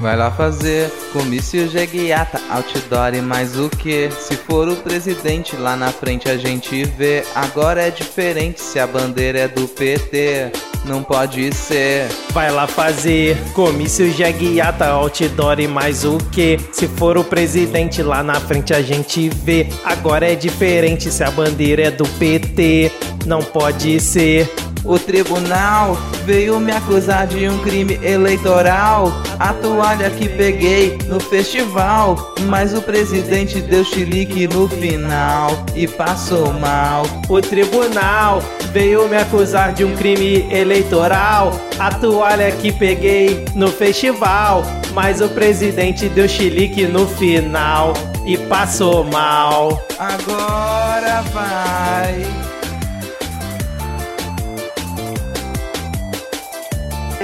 Vai lá fazer comício jeguiata, outdoor e mais o que? Se for o presidente lá na frente a gente vê. Agora é diferente se a bandeira é do PT. Não pode ser. Vai lá fazer comício jeguiata, outdoor e mais o que? Se for o presidente lá na frente a gente vê. Agora é diferente se a bandeira é do PT. Não pode ser. O tribunal veio me acusar de um crime eleitoral. A toalha que peguei no festival. Mas o presidente deu chilique no final e passou mal. O tribunal veio me acusar de um crime eleitoral. A toalha que peguei no festival. Mas o presidente deu chilique no final e passou mal. Agora vai.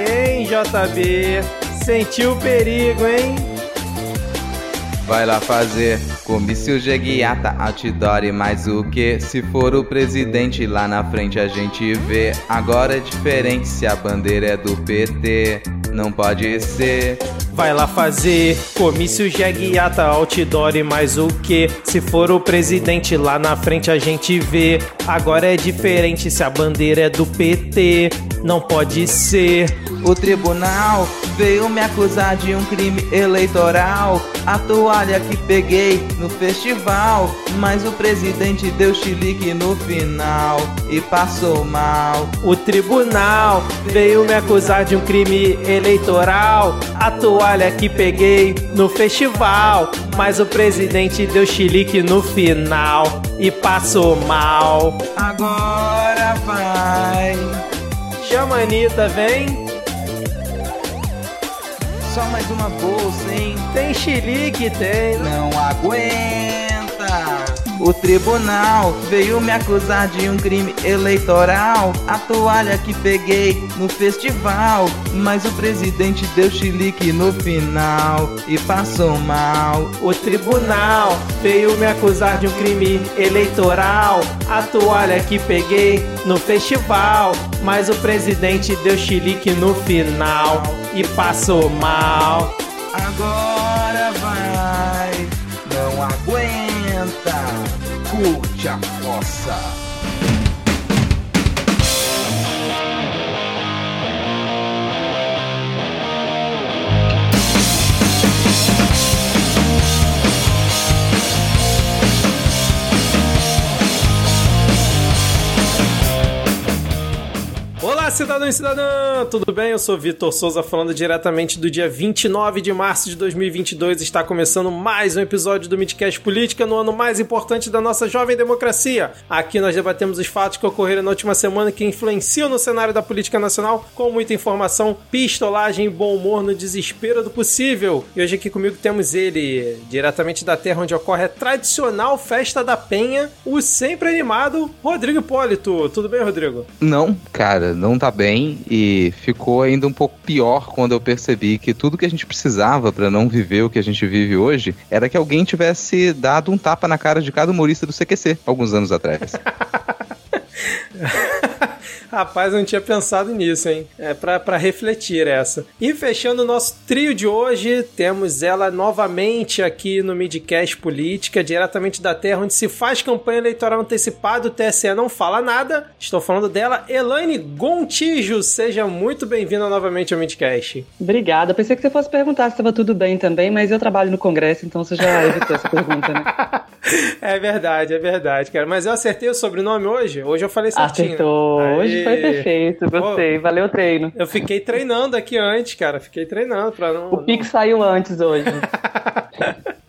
Hein, JB? Sentiu o perigo, hein? Vai lá fazer comício jeguiata, outdoor e mais o que? Se for o presidente lá na frente a gente vê. Agora é diferente se a bandeira é do PT. Não pode ser. Vai lá fazer comício jeguiata, outdoor e mais o que? Se for o presidente lá na frente a gente vê. Agora é diferente se a bandeira é do PT. Não pode ser. O tribunal veio me acusar de um crime eleitoral. A toalha que peguei no festival. Mas o presidente deu chilique no final e passou mal. O tribunal veio me acusar de um crime eleitoral. A toalha que peguei no festival. Mas o presidente deu chilique no final e passou mal. Agora vai. Chama a Anitta, vem. Só mais uma bolsa, hein? Tem chilique, tem. Não aguenta. O tribunal veio me acusar de um crime eleitoral. A toalha que peguei no festival. Mas o presidente deu chilique no final e passou mal. O tribunal veio me acusar de um crime eleitoral. A toalha que peguei no festival. Mas o presidente deu chilique no final e passou mal. Agora vai. Curte a fossa. Olá, cidadão e cidadã! Tudo bem? Eu sou Vitor Souza, falando diretamente do dia 29 de março de 2022. Está começando mais um episódio do Midcast Política no ano mais importante da nossa jovem democracia. Aqui nós debatemos os fatos que ocorreram na última semana que influenciam no cenário da política nacional, com muita informação, pistolagem e bom humor no desespero do possível. E hoje aqui comigo temos ele, diretamente da terra onde ocorre a tradicional Festa da Penha, o sempre animado Rodrigo Hipólito. Tudo bem, Rodrigo? Não, cara, não tá bem e ficou ainda um pouco pior quando eu percebi que tudo que a gente precisava pra não viver o que a gente vive hoje era que alguém tivesse dado um tapa na cara de cada humorista do CQC alguns anos atrás. Rapaz, eu não tinha pensado nisso, hein? É pra, pra refletir essa. E fechando o nosso trio de hoje, temos ela novamente aqui no Midcast Política, diretamente da terra onde se faz campanha eleitoral antecipada, o TSE não fala nada. Estou falando dela, Elaine Gontijo. Seja muito bem-vinda novamente ao Midcast. Obrigada. Pensei que você fosse perguntar se estava tudo bem também, mas eu trabalho no Congresso, então você já evitou essa pergunta, né? É verdade, é verdade, cara. Mas eu acertei o sobrenome hoje? Hoje eu falei certinho. Acertou. Aê. Hoje foi perfeito. Gostei. Valeu o treino. Eu fiquei treinando aqui antes, cara. Fiquei treinando pra não. O Pix saiu antes hoje.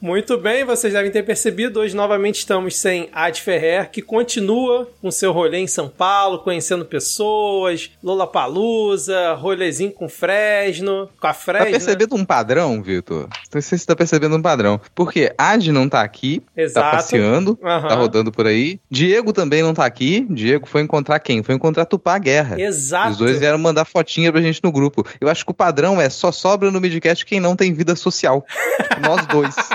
Muito bem, vocês devem ter percebido, hoje novamente estamos sem Ad Ferrer, que continua com seu rolê em São Paulo, conhecendo pessoas, Lollapalooza, rolezinho com Fresno, com a Fresno. Tá percebendo um padrão, Vitor? Não sei se você tá percebendo um padrão. Porque Ad não tá aqui, Exato. tá passeando, Aham. tá rodando por aí. Diego também não tá aqui. Diego foi encontrar quem? Foi encontrar Tupá Guerra. Exato. Os dois vieram mandar fotinha pra gente no grupo. Eu acho que o padrão é só sobra no Midcast quem não tem vida social. Nós dois.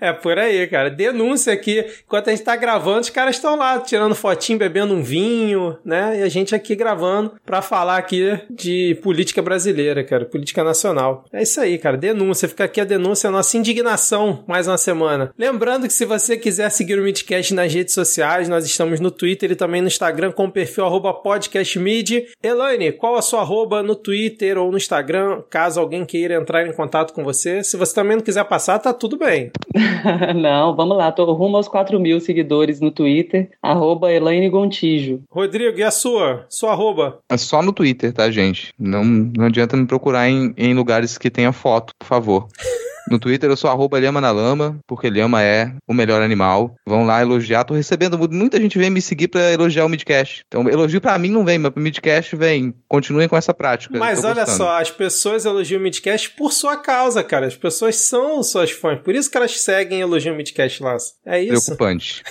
É por aí, cara. Denúncia aqui. Enquanto a gente tá gravando, os caras estão lá tirando fotinho, bebendo um vinho, né? E a gente aqui gravando pra falar aqui de política brasileira, cara. Política nacional. É isso aí, cara. Denúncia. Fica aqui a denúncia, a nossa indignação mais uma semana. Lembrando que se você quiser seguir o Midcast nas redes sociais, nós estamos no Twitter e também no Instagram com o perfil podcastmid. Elaine, qual a sua arroba no Twitter ou no Instagram, caso alguém queira entrar em contato com você? Se você também não quiser passar, tá tudo bem. não, vamos lá. Tô rumo aos 4 mil seguidores no Twitter, arroba Elaine Gontijo. Rodrigo, e a sua? Sua arroba? É só no Twitter, tá, gente? Não, não adianta me procurar em, em lugares que tenha foto, por favor. No Twitter eu sou arroba Lhama na Lama, porque Lhama é o melhor animal. Vão lá elogiar. Tô recebendo muita gente vem me seguir para elogiar o Midcast. Então, elogio para mim não vem, mas pro Midcast vem. Continuem com essa prática. Mas olha gostando. só, as pessoas elogiam o Midcast por sua causa, cara. As pessoas são suas fãs. Por isso que elas seguem e elogiam o Midcast lá. É isso. Preocupante.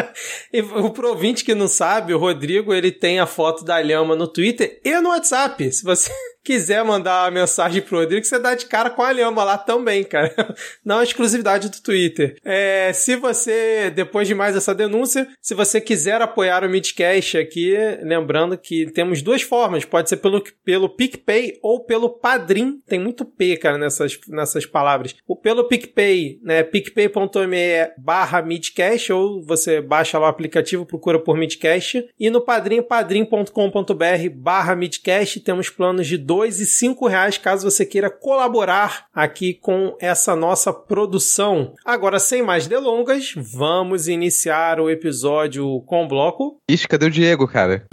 e o provinte que não sabe, o Rodrigo, ele tem a foto da Lhama no Twitter e no WhatsApp. Se você quiser mandar uma mensagem pro Rodrigo, você dá de cara com a Lhama lá também, cara. Não é exclusividade do Twitter. É, se você, depois de mais essa denúncia, se você quiser apoiar o Midcast aqui, lembrando que temos duas formas. Pode ser pelo, pelo PicPay ou pelo Padrim. Tem muito P, cara, nessas, nessas palavras. O pelo PicPay, né? picpay.me barra Midcast ou você baixa lá o aplicativo, procura por Midcast. E no Padrim, padrim.com.br barra Midcast, temos planos de 2 e 5 reais caso você queira colaborar aqui com essa nossa produção. Agora, sem mais delongas, vamos iniciar o episódio com o bloco. Ixi, cadê o Diego, cara?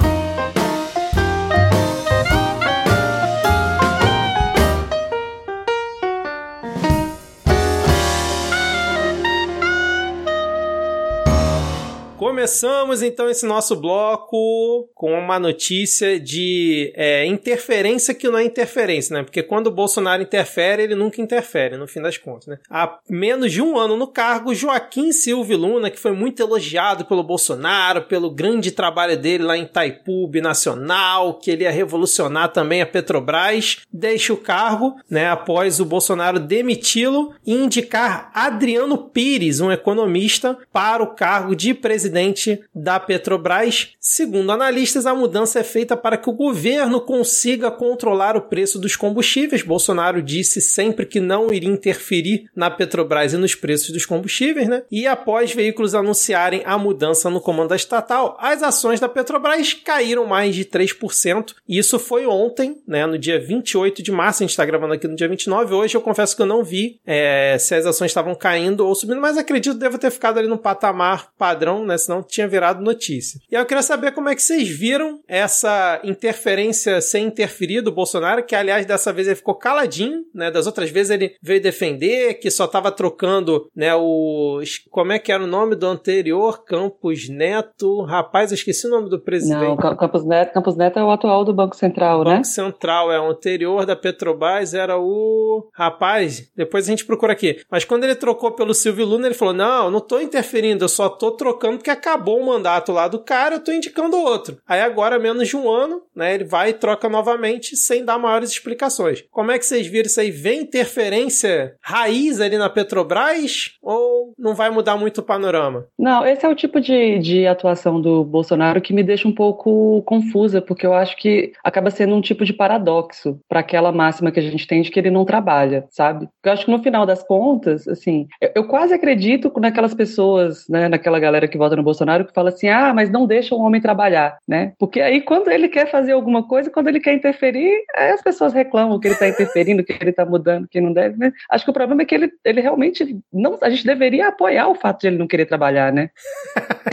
Começamos então esse nosso bloco com uma notícia de é, interferência que não é interferência, né? Porque quando o Bolsonaro interfere, ele nunca interfere, no fim das contas, né? Há menos de um ano no cargo, Joaquim Silva Luna, que foi muito elogiado pelo Bolsonaro, pelo grande trabalho dele lá em Taipu Nacional, que ele ia revolucionar também a Petrobras, deixa o cargo, né? Após o Bolsonaro demiti-lo e indicar Adriano Pires, um economista, para o cargo de presidente presidente da Petrobras. Segundo analistas, a mudança é feita para que o governo consiga controlar o preço dos combustíveis. Bolsonaro disse sempre que não iria interferir na Petrobras e nos preços dos combustíveis, né? E após veículos anunciarem a mudança no comando estatal, as ações da Petrobras caíram mais de 3%. Isso foi ontem, né? No dia 28 de março, a gente está gravando aqui no dia 29. Hoje eu confesso que eu não vi é, se as ações estavam caindo ou subindo, mas acredito que deva ter ficado ali no patamar padrão, né? Senão tinha virado notícia. E eu queria saber como é que vocês viram essa interferência sem interferir do Bolsonaro, que aliás dessa vez ele ficou caladinho, né? Das outras vezes ele veio defender que só estava trocando, né, os como é que era o nome do anterior, Campos Neto. Rapaz, eu esqueci o nome do presidente. Não, Campos Neto, Campos Neto é o atual do Banco Central, Banco né? Banco Central é o anterior da Petrobras era o rapaz, depois a gente procura aqui. Mas quando ele trocou pelo Silvio Luna, ele falou: "Não, eu não tô interferindo, eu só tô trocando porque acabou o mandato lá do cara, eu tô indicando outro. Aí agora, menos de um ano, né, ele vai e troca novamente sem dar maiores explicações. Como é que vocês viram isso aí? Vem interferência raiz ali na Petrobras ou não vai mudar muito o panorama? Não, esse é o tipo de, de atuação do Bolsonaro que me deixa um pouco confusa, porque eu acho que acaba sendo um tipo de paradoxo para aquela máxima que a gente tem de que ele não trabalha, sabe? Eu acho que no final das contas, assim, eu, eu quase acredito naquelas pessoas, né, naquela galera que vota no Bolsonaro que fala assim: ah, mas não deixa o homem trabalhar, né? Porque aí, quando ele quer fazer alguma coisa, quando ele quer interferir, aí as pessoas reclamam que ele está interferindo, que ele está mudando, que não deve, né? Acho que o problema é que ele, ele realmente não. A gente deveria apoiar o fato de ele não querer trabalhar, né?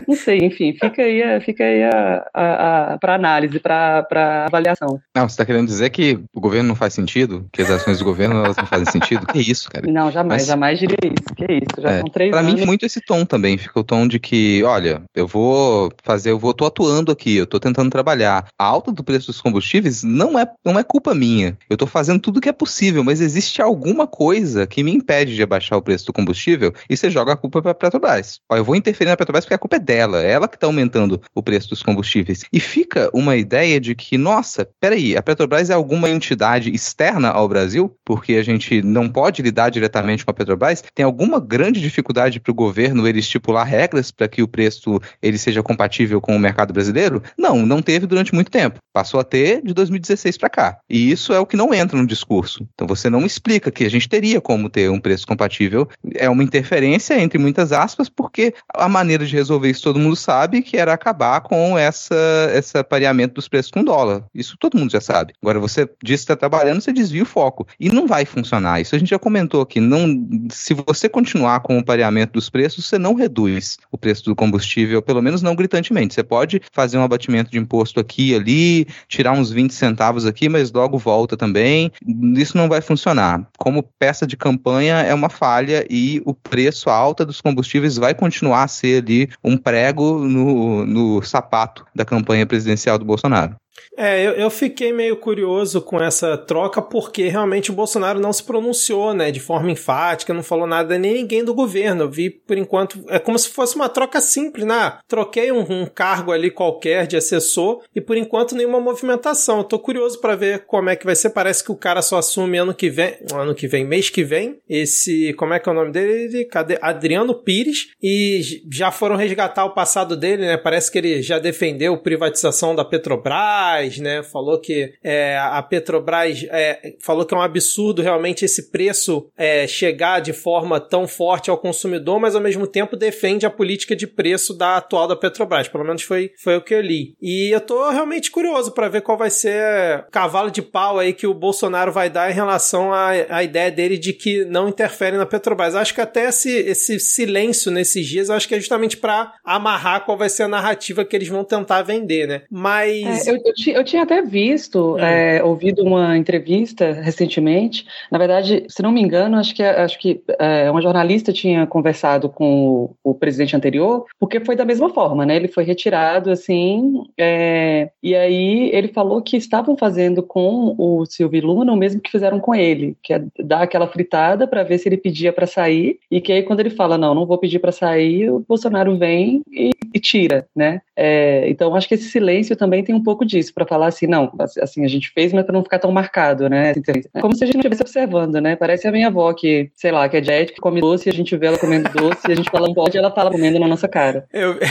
Não sei, enfim, fica aí, fica aí a, a, a para análise, para avaliação. Não, você está querendo dizer que o governo não faz sentido? Que as ações do governo elas não fazem sentido? Que isso, cara? Não, jamais, Mas, jamais diria isso. Que isso? Já é, são três anos. mim, muito esse tom também. Fica o tom de que, olha, eu vou fazer, eu vou, tô atuando aqui, eu tô tentando trabalhar. A alta do preço dos combustíveis não é, não é culpa minha. Eu tô fazendo tudo que é possível, mas existe alguma coisa que me impede de abaixar o preço do combustível e você joga a culpa pra Petrobras. Ó, eu vou interferir na Petrobras porque a culpa é dela, é ela que tá aumentando o preço dos combustíveis. E fica uma ideia de que, nossa, peraí, a Petrobras é alguma entidade externa ao Brasil, porque a gente não pode lidar diretamente com a Petrobras, tem alguma grande dificuldade para o governo ele estipular regras para que o preço ele seja compatível com o mercado brasileiro? Não, não teve durante muito tempo. Passou a ter de 2016 para cá. E isso é o que não entra no discurso. Então você não explica que a gente teria como ter um preço compatível. É uma interferência entre muitas aspas, porque a maneira de resolver isso todo mundo sabe que era acabar com essa esse pareamento dos preços com dólar. Isso todo mundo já sabe. Agora você diz que está trabalhando, você desvia o foco. E não vai funcionar. Isso a gente já comentou aqui. Não, se você continuar com o pareamento dos preços, você não reduz o preço do combustível, pelo menos não gritantemente. Você pode fazer um abatimento de imposto aqui e ali, tirar uns 20 centavos aqui, mas logo volta também. Isso não vai funcionar. Como peça de campanha é uma falha e o preço alta dos combustíveis vai continuar a ser ali um prego no, no sapato da campanha presidencial do Bolsonaro. É, eu, eu, fiquei meio curioso com essa troca porque realmente o Bolsonaro não se pronunciou, né, de forma enfática, não falou nada nem ninguém do governo. Eu vi, por enquanto, é como se fosse uma troca simples, né? Troquei um, um cargo ali qualquer de assessor e por enquanto nenhuma movimentação. Eu tô curioso para ver como é que vai ser. Parece que o cara só assume ano que vem, ano que vem, mês que vem. Esse, como é que é o nome dele? Cadê? Adriano Pires e já foram resgatar o passado dele, né? Parece que ele já defendeu privatização da Petrobras né? Falou que é, a Petrobras é, falou que é um absurdo realmente esse preço é, chegar de forma tão forte ao consumidor, mas ao mesmo tempo defende a política de preço da atual da Petrobras. Pelo menos foi, foi o que eu li. E eu tô realmente curioso para ver qual vai ser o cavalo de pau aí que o Bolsonaro vai dar em relação à, à ideia dele de que não interfere na Petrobras. Acho que até esse, esse silêncio nesses dias, acho que é justamente para amarrar qual vai ser a narrativa que eles vão tentar vender, né? Mas. É, eu, eu, eu tinha até visto, é. É, ouvido uma entrevista recentemente. Na verdade, se não me engano, acho que, acho que é, uma jornalista tinha conversado com o, o, presidente anterior, porque foi da mesma forma, né? Ele foi retirado, assim, é, e aí ele falou que estavam fazendo com o Silvio Luna o mesmo que fizeram com ele, que é dar aquela fritada para ver se ele pedia para sair, e que aí quando ele fala, não, não vou pedir para sair, o Bolsonaro vem e, e tira, né? É, então, acho que esse silêncio também tem um pouco disso, para falar assim, não, assim, a gente fez, mas para não ficar tão marcado, né? É como se a gente estivesse observando, né? Parece a minha avó que, sei lá, que é diética, que come doce, a gente vê ela comendo doce, a gente fala não pode, ela fala comendo na nossa cara. Eu...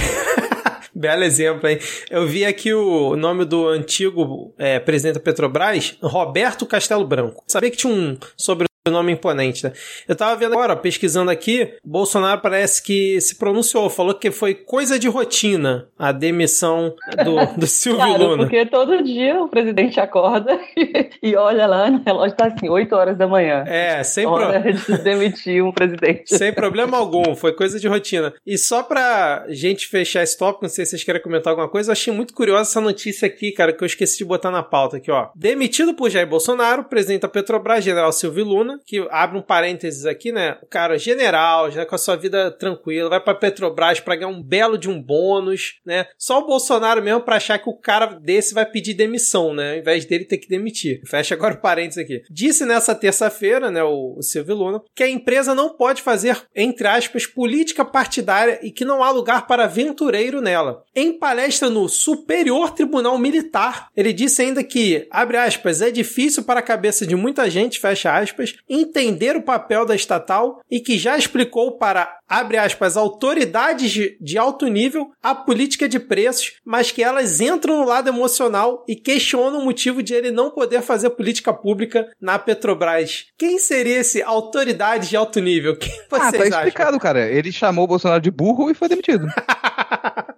Belo exemplo, hein? Eu vi aqui o nome do antigo é, presidente da Petrobras, Roberto Castelo Branco. Sabia que tinha um sobre nome imponente, né? Eu tava vendo agora, pesquisando aqui, Bolsonaro parece que se pronunciou, falou que foi coisa de rotina a demissão do, do Silvio claro, Luna. Porque todo dia o presidente acorda e olha lá, no relógio tá assim, 8 horas da manhã. É, sem problema. de demitir um presidente. Sem problema algum, foi coisa de rotina. E só pra gente fechar esse tópico, não sei se vocês querem comentar alguma coisa, eu achei muito curiosa essa notícia aqui, cara, que eu esqueci de botar na pauta aqui, ó. Demitido por Jair Bolsonaro, presidente da Petrobras, general Silvio Luna, que abre um parênteses aqui, né? O cara general, já com a sua vida tranquila, vai pra Petrobras pra ganhar um belo de um bônus, né? Só o Bolsonaro mesmo pra achar que o cara desse vai pedir demissão, né? Ao invés dele ter que demitir. Fecha agora o parênteses aqui. Disse nessa terça-feira, né, o, o Silvio Luna, que a empresa não pode fazer, entre aspas, política partidária e que não há lugar para aventureiro nela. Em palestra no Superior Tribunal Militar, ele disse ainda que, abre aspas, é difícil para a cabeça de muita gente, fecha aspas, entender o papel da estatal e que já explicou para, abre aspas, autoridades de, de alto nível a política de preços, mas que elas entram no lado emocional e questionam o motivo de ele não poder fazer política pública na Petrobras. Quem seria esse autoridade de alto nível? Quem vocês ah, tá explicado, acham? cara. Ele chamou o Bolsonaro de burro e foi demitido.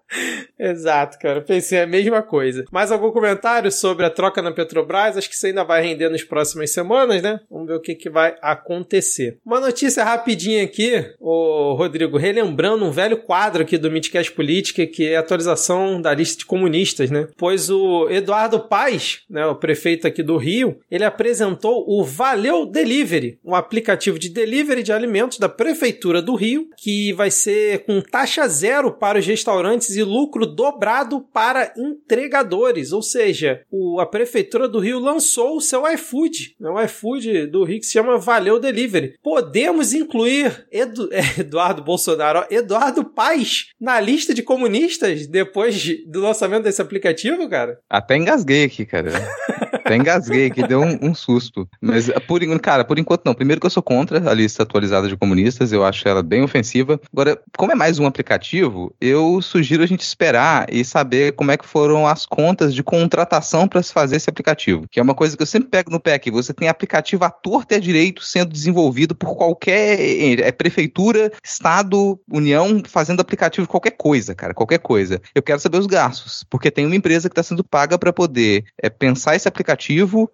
Exato, cara. Pensei a mesma coisa. Mais algum comentário sobre a troca na Petrobras? Acho que isso ainda vai render nas próximas semanas, né? Vamos ver o que, que vai acontecer. Uma notícia rapidinha aqui, o Rodrigo, relembrando um velho quadro aqui do Midcast Política, que é a atualização da lista de comunistas, né? Pois o Eduardo Paes, né, o prefeito aqui do Rio, ele apresentou o Valeu Delivery, um aplicativo de delivery de alimentos da Prefeitura do Rio, que vai ser com taxa zero para os restaurantes e lucro dobrado para entregadores. Ou seja, o, a Prefeitura do Rio lançou o seu iFood, né, o iFood do Rio que se chama Valeu Delivery. Podemos incluir Edu, Eduardo Bolsonaro, Eduardo Paes na lista de comunistas depois de, do lançamento desse aplicativo, cara? Até engasguei aqui, cara. Até engasguei aqui, deu um, um, susto. Mas, por, cara, por enquanto não. Primeiro que eu sou contra a lista atualizada de comunistas, eu acho ela bem ofensiva. Agora, como é mais um aplicativo, eu sugiro a gente esperar e saber como é que foram as contas de contratação para se fazer esse aplicativo. Que é uma coisa que eu sempre pego no pé aqui. Você tem aplicativo à torta e à direito sendo desenvolvido por qualquer é, prefeitura, estado, união, fazendo aplicativo de qualquer coisa, cara, qualquer coisa. Eu quero saber os gastos, porque tem uma empresa que está sendo paga para poder é, pensar esse aplicativo,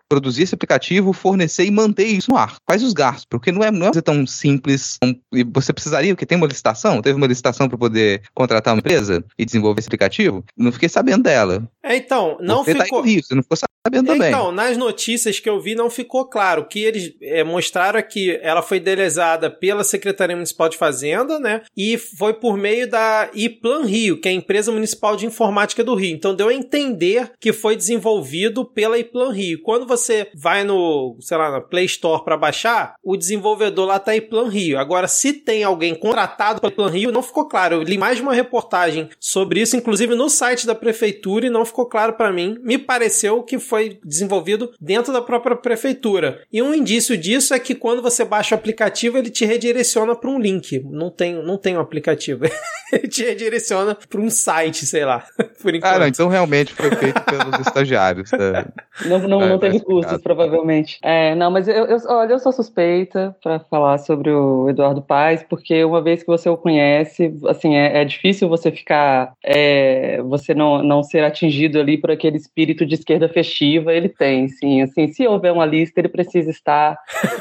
produzir esse aplicativo, fornecer e manter isso no ar. Quais os gastos? Porque não é, não é tão simples. E você precisaria, porque tem uma licitação, teve uma licitação para poder contratar uma empresa e desenvolver esse aplicativo. Não fiquei sabendo dela. É, então, não você ficou. Tá Rio, você não ficou sabendo também. Então, nas notícias que eu vi, não ficou claro. O que eles é, mostraram é que ela foi delezada pela Secretaria Municipal de Fazenda, né? E foi por meio da iPlan Rio, que é a empresa municipal de informática do Rio. Então deu a entender que foi desenvolvido pela iPlan Rio. Quando você vai no, sei lá, na Play Store para baixar, o desenvolvedor lá tá iPlan Rio. Agora, se tem alguém contratado pela iPlan Rio, não ficou claro. Eu li mais de uma reportagem sobre isso, inclusive no site da prefeitura, e não ficou claro para mim. Me pareceu que foi desenvolvido dentro da própria prefeitura. E um indício disso é que quando você baixa o aplicativo, ele te redireciona para um link. Não tem, não tem um aplicativo. ele te redireciona para um site, sei lá. Por enquanto. Ah, não, então realmente foi feito pelos estagiários. Tá? Não, não, é, não teve custos, provavelmente. É, não, mas eu, eu, olha, eu sou suspeita para falar sobre o Eduardo Paes, porque uma vez que você o conhece, assim, é, é difícil você ficar, é, você não, não ser atingido ali por aquele espírito de esquerda festiva. Ele tem, sim. Assim, se houver uma lista, ele precisa estar.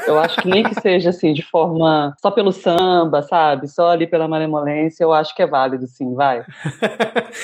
Eu acho que nem que seja assim de forma só pelo samba, sabe? Só ali pela malemolência, eu acho que é válido, sim. Vai.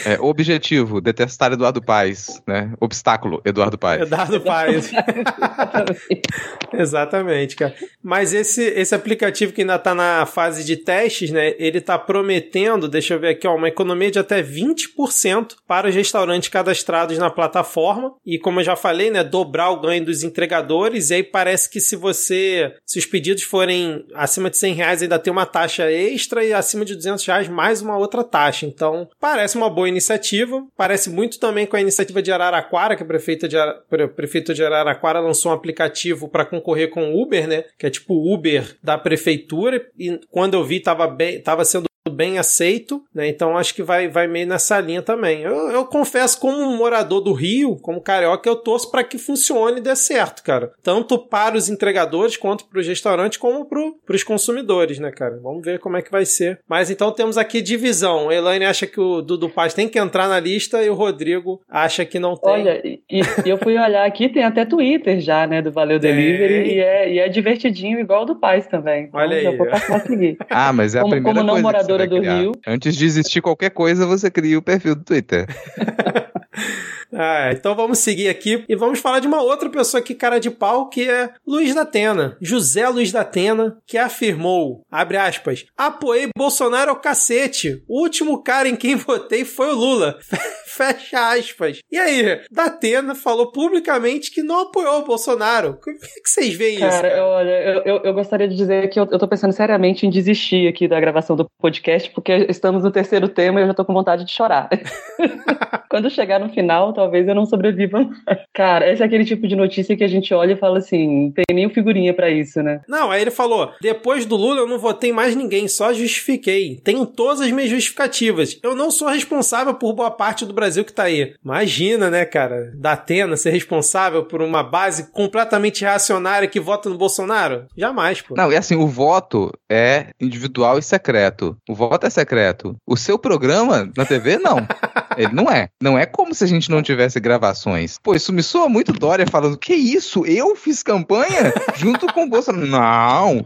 É, objetivo: detestar Eduardo Paes, né? Obstáculo: Eduardo Paes. Eduardo Paes. Exatamente, cara. Mas esse, esse aplicativo que ainda está na fase de testes, né? Ele está prometendo, deixa eu ver aqui, ó, uma economia de até 20% para os restaurantes cadastrados na plataforma. E como eu já falei, né? Dobrar o ganho dos entregadores. E aí parece que se você. Se os pedidos forem acima de 100 reais, ainda tem uma taxa extra. E acima de 200 reais, mais uma outra taxa. Então, parece uma boa iniciativa. Parece muito também com a iniciativa de Araraquara, que a prefeita de, Ara... prefeito de Araraquara lançou um aplicativo para concorrer com o Uber, né? Que é tipo o Uber da prefeitura. E quando eu vi, tava, bem, tava sendo bem aceito, né? Então acho que vai, vai meio nessa linha também. Eu, eu confesso, como morador do Rio, como carioca, eu torço para que funcione e dê certo, cara. Tanto para os entregadores, quanto para os restaurantes, como para os consumidores, né, cara? Vamos ver como é que vai ser. Mas então temos aqui divisão. A Elaine acha que o Dudu Paz tem que entrar na lista e o Rodrigo acha que não tem. Olha, e, e eu fui olhar aqui, tem até Twitter já, né, do Valeu Delivery, e é, e é divertidinho igual do Paz também. Então, Olha aí. Ah, mas é a como, primeira como não coisa do. Rio. Antes de existir qualquer coisa, você cria o perfil do Twitter. Ah, então vamos seguir aqui e vamos falar de uma outra pessoa aqui, cara de pau, que é Luiz da Atena. José Luiz da Atena, que afirmou, abre aspas, apoiei Bolsonaro ao cacete. O último cara em quem votei foi o Lula. Fecha aspas. E aí, da Atena falou publicamente que não apoiou o Bolsonaro. Como é que vocês veem isso? Cara, olha, eu, eu, eu gostaria de dizer que eu, eu tô pensando seriamente em desistir aqui da gravação do podcast, porque estamos no terceiro tema e eu já tô com vontade de chorar. Quando chegar no final, talvez eu não sobreviva. Cara, esse é aquele tipo de notícia que a gente olha e fala assim, não tem nem figurinha para isso, né? Não, aí ele falou: depois do Lula eu não votei mais ninguém, só justifiquei. Tenho todas as minhas justificativas. Eu não sou responsável por boa parte do Brasil que tá aí. Imagina, né, cara, da Atena ser responsável por uma base completamente reacionária que vota no Bolsonaro? Jamais, pô. Não, e assim, o voto é individual e secreto. O voto é secreto. O seu programa na TV, não. Ele não é. Não é como se a gente não tivesse gravações. Pô, isso me soa muito Dória falando: que isso? Eu fiz campanha junto com o Bolsonaro. Não.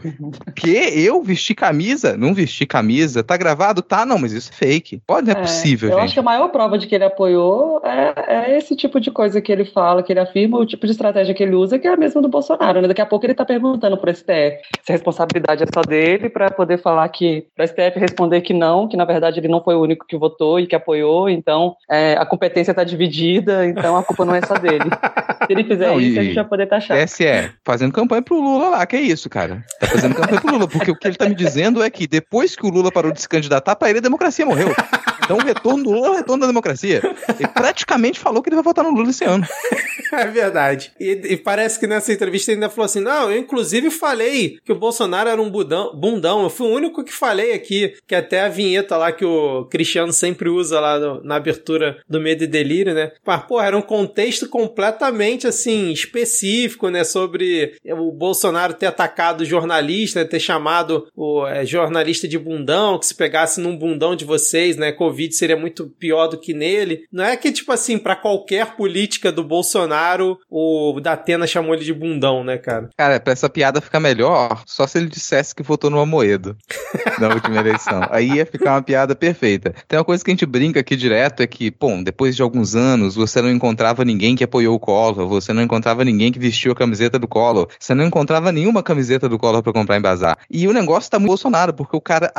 Que? Eu vesti camisa? Não vesti camisa. Tá gravado? Tá, não, mas isso é fake. Pode, não é, é possível, eu gente. acho que a maior prova de que ele apoiou é, é, esse tipo de coisa que ele fala, que ele afirma, o tipo de estratégia que ele usa, que é a mesma do Bolsonaro. Né? Daqui a pouco ele tá perguntando pro STF se a responsabilidade é só dele, para poder falar que, pro STF responder que não, que na verdade ele não foi o único que votou e que apoiou, então é, a competência tá dividida, então a culpa não é só dele. Se ele fizer não, isso, a gente vai poder taxar. TSE, fazendo campanha pro Lula lá, que é isso, cara. Tá fazendo campanha pro Lula, porque o que ele tá me dizendo é que depois que o Lula parou de se candidatar, pra ele a democracia morreu. Então o retorno do Lula é o retorno da democracia. Ele praticamente falou que ele vai votar no Lula esse ano. É verdade. E, e, parece que nessa entrevista ele ainda falou assim: não, eu inclusive falei que o Bolsonaro era um budão, bundão. Eu fui o único que falei aqui, que até a vinheta lá que o Cristiano sempre usa lá no, na abertura do Medo e Delírio, né? Mas, pô, era um contexto completamente assim, específico, né? Sobre o Bolsonaro ter atacado jornalista, ter chamado o é, jornalista de bundão, que se pegasse num bundão de vocês, né? Covid seria muito pior do que nele. Não é que, tipo assim, para qualquer política do Bolsonaro, o Datena chamou ele de bundão, né, cara? Cara, pra essa piada ficar melhor, só se ele dissesse que votou no Amoedo na última eleição. Aí ia ficar uma piada perfeita. Tem uma coisa que a gente brinca aqui direto, é que, bom, depois de alguns anos, você não encontrava ninguém que apoiou o Collor, você não encontrava ninguém que vestiu a camiseta do Collor, você não encontrava nenhuma camiseta do Collor para comprar em bazar. E o negócio tá muito Bolsonaro, porque o cara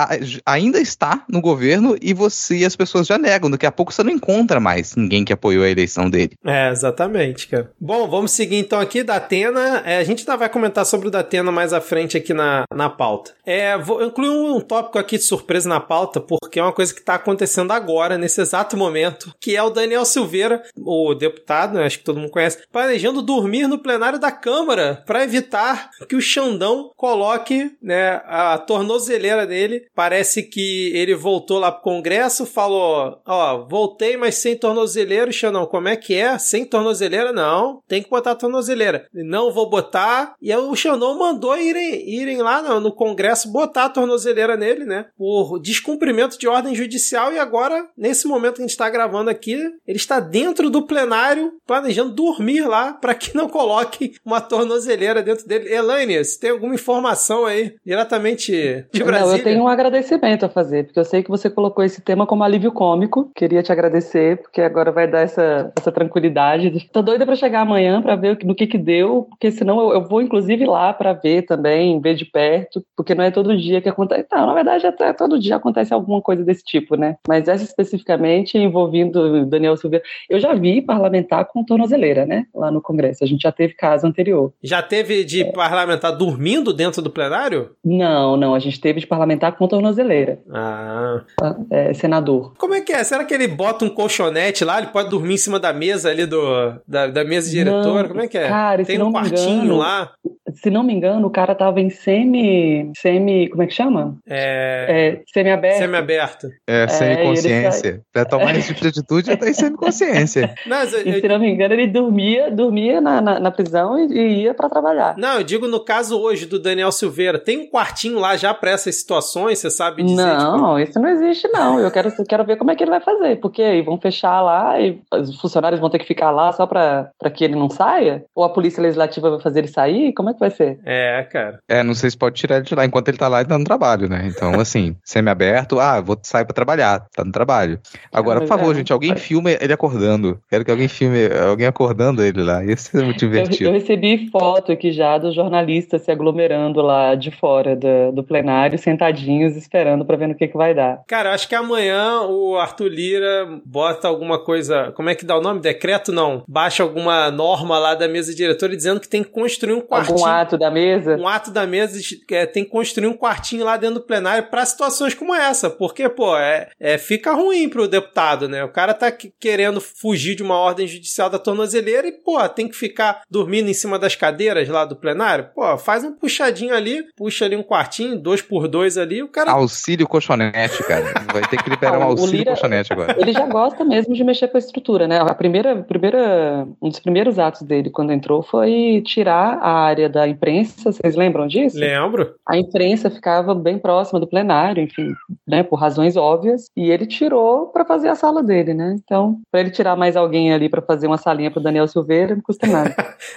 ainda está no governo e você as pessoas já negam. Daqui a pouco você não encontra mais ninguém que apoiou a eleição dele. É, exatamente, cara. Bom, vamos seguir então aqui da Atena. É, a gente ainda vai comentar sobre o da Atena mais à frente aqui na, na pauta. É, vou incluir um, um tópico aqui de surpresa na pauta, porque é uma coisa que está acontecendo agora, nesse exato momento, que é o Daniel Silveira, o deputado, né, acho que todo mundo conhece, planejando dormir no plenário da Câmara para evitar que o Xandão coloque né, a tornozeleira dele. Parece que ele voltou lá pro Congresso, falou: Ó, voltei, mas sem tornozeleira. Xandão, como é que é? Sem tornozeleira? Não, tem que botar a tornozeleira. Não vou botar. E aí o Xandão mandou irem, irem lá no, no Congresso botar a tornozeleira nele, né? Por descumprimento de ordem judicial. E agora, nesse momento que a gente está gravando aqui, ele está dentro do plenário planejando dormir lá para que não coloque uma tornozeleira dentro dele. Elaine, você tem alguma informação aí diretamente de Brasília? Não, eu tenho um agradecimento a fazer, porque eu sei que você colocou esse tema como alívio cômico. Queria te agradecer, porque agora vai dar essa, essa tranquilidade. Tô doida para chegar amanhã para ver no que que deu, porque senão eu, eu vou inclusive lá para ver também, ver de perto, porque não é todo dia que acontece. Não, na verdade até todo dia acontece alguma coisa desse tipo, né? Mas essa especificamente envolvendo Daniel Silveira, eu já vi parlamentar com tornozeleira, né? Lá no Congresso. A gente já teve caso anterior. Já teve de é. parlamentar dormindo dentro do plenário? Não, não. A gente teve de parlamentar com tornozeleira. Ah. É, senador. Como é que é? Será que ele bota um colchonete lá? Ele pode dormir em cima da mesa ali do, da, da mesa diretora? Não, Como é que é? Cara, Tem um quartinho engano, lá? Se não me engano, o cara tava em semi. semi. Como é que chama? É. é semi-aberto. Semi-aberto. É, semi-consciência. É, pra tomar esse tipo de atitude, já tá em semi-consciência. e se não me engano, ele dormia, dormia na, na, na prisão e, e ia para trabalhar. Não, eu digo no caso hoje do Daniel Silveira, tem um quartinho lá já pra essas situações, você sabe dizer? Não, tipo... isso não existe, não. Eu quero, eu quero ver como é que ele vai fazer, porque aí vão fechar lá e os funcionários vão ter que ficar lá só pra, pra que ele não saia? Ou a polícia legislativa vai fazer ele sair? Como é que vai ser? É, cara. É, não sei se pode tirar ele de lá enquanto ele tá lá e tá no trabalho, né? Então, assim, semi-aberto, ah, vou sair pra trabalhar, tá no trabalho. Agora, por favor, é. gente, alguém filma ele acordando. Quero que alguém filme alguém acordando ele lá. Isso é muito divertido. Eu, eu, recebi foto aqui já dos jornalistas se aglomerando lá de fora do, do plenário, sentadinhos, esperando para ver no que, que vai dar. Cara, acho que amanhã o Arthur Lira bota alguma coisa. Como é que dá o nome? Decreto não. Baixa alguma norma lá da mesa diretora dizendo que tem que construir um quartinho Um ato da mesa? Um ato da mesa é, tem que construir um quartinho lá dentro do plenário para situações como essa. Porque, pô, é, é, fica ruim pro deputado, né? O cara tá querendo fugir de uma ordem judicial da tornozeleira e, pô, tem que ficar dormindo em cima das cadeiras lá do plenário. Pô, faz um puxadinho ali, puxa ali um quartinho, dois por dois ali, o cara. Auxílio colchonete, cara. Vai ter que liberar um auxílio Lira, colchonete agora. Ele já gosta mesmo de mexer com a estrutura, né? A primeira, primeira, um dos primeiros atos dele quando entrou foi tirar a área da imprensa. Vocês lembram disso? Lembro. A imprensa ficava bem próxima do plenário, enfim, né? Por razões óbvias. E ele tirou para fazer a sala dele, né? Então, para ele tirar mais alguém ali para fazer uma salinha pro Daniel Silveira, não custa nada.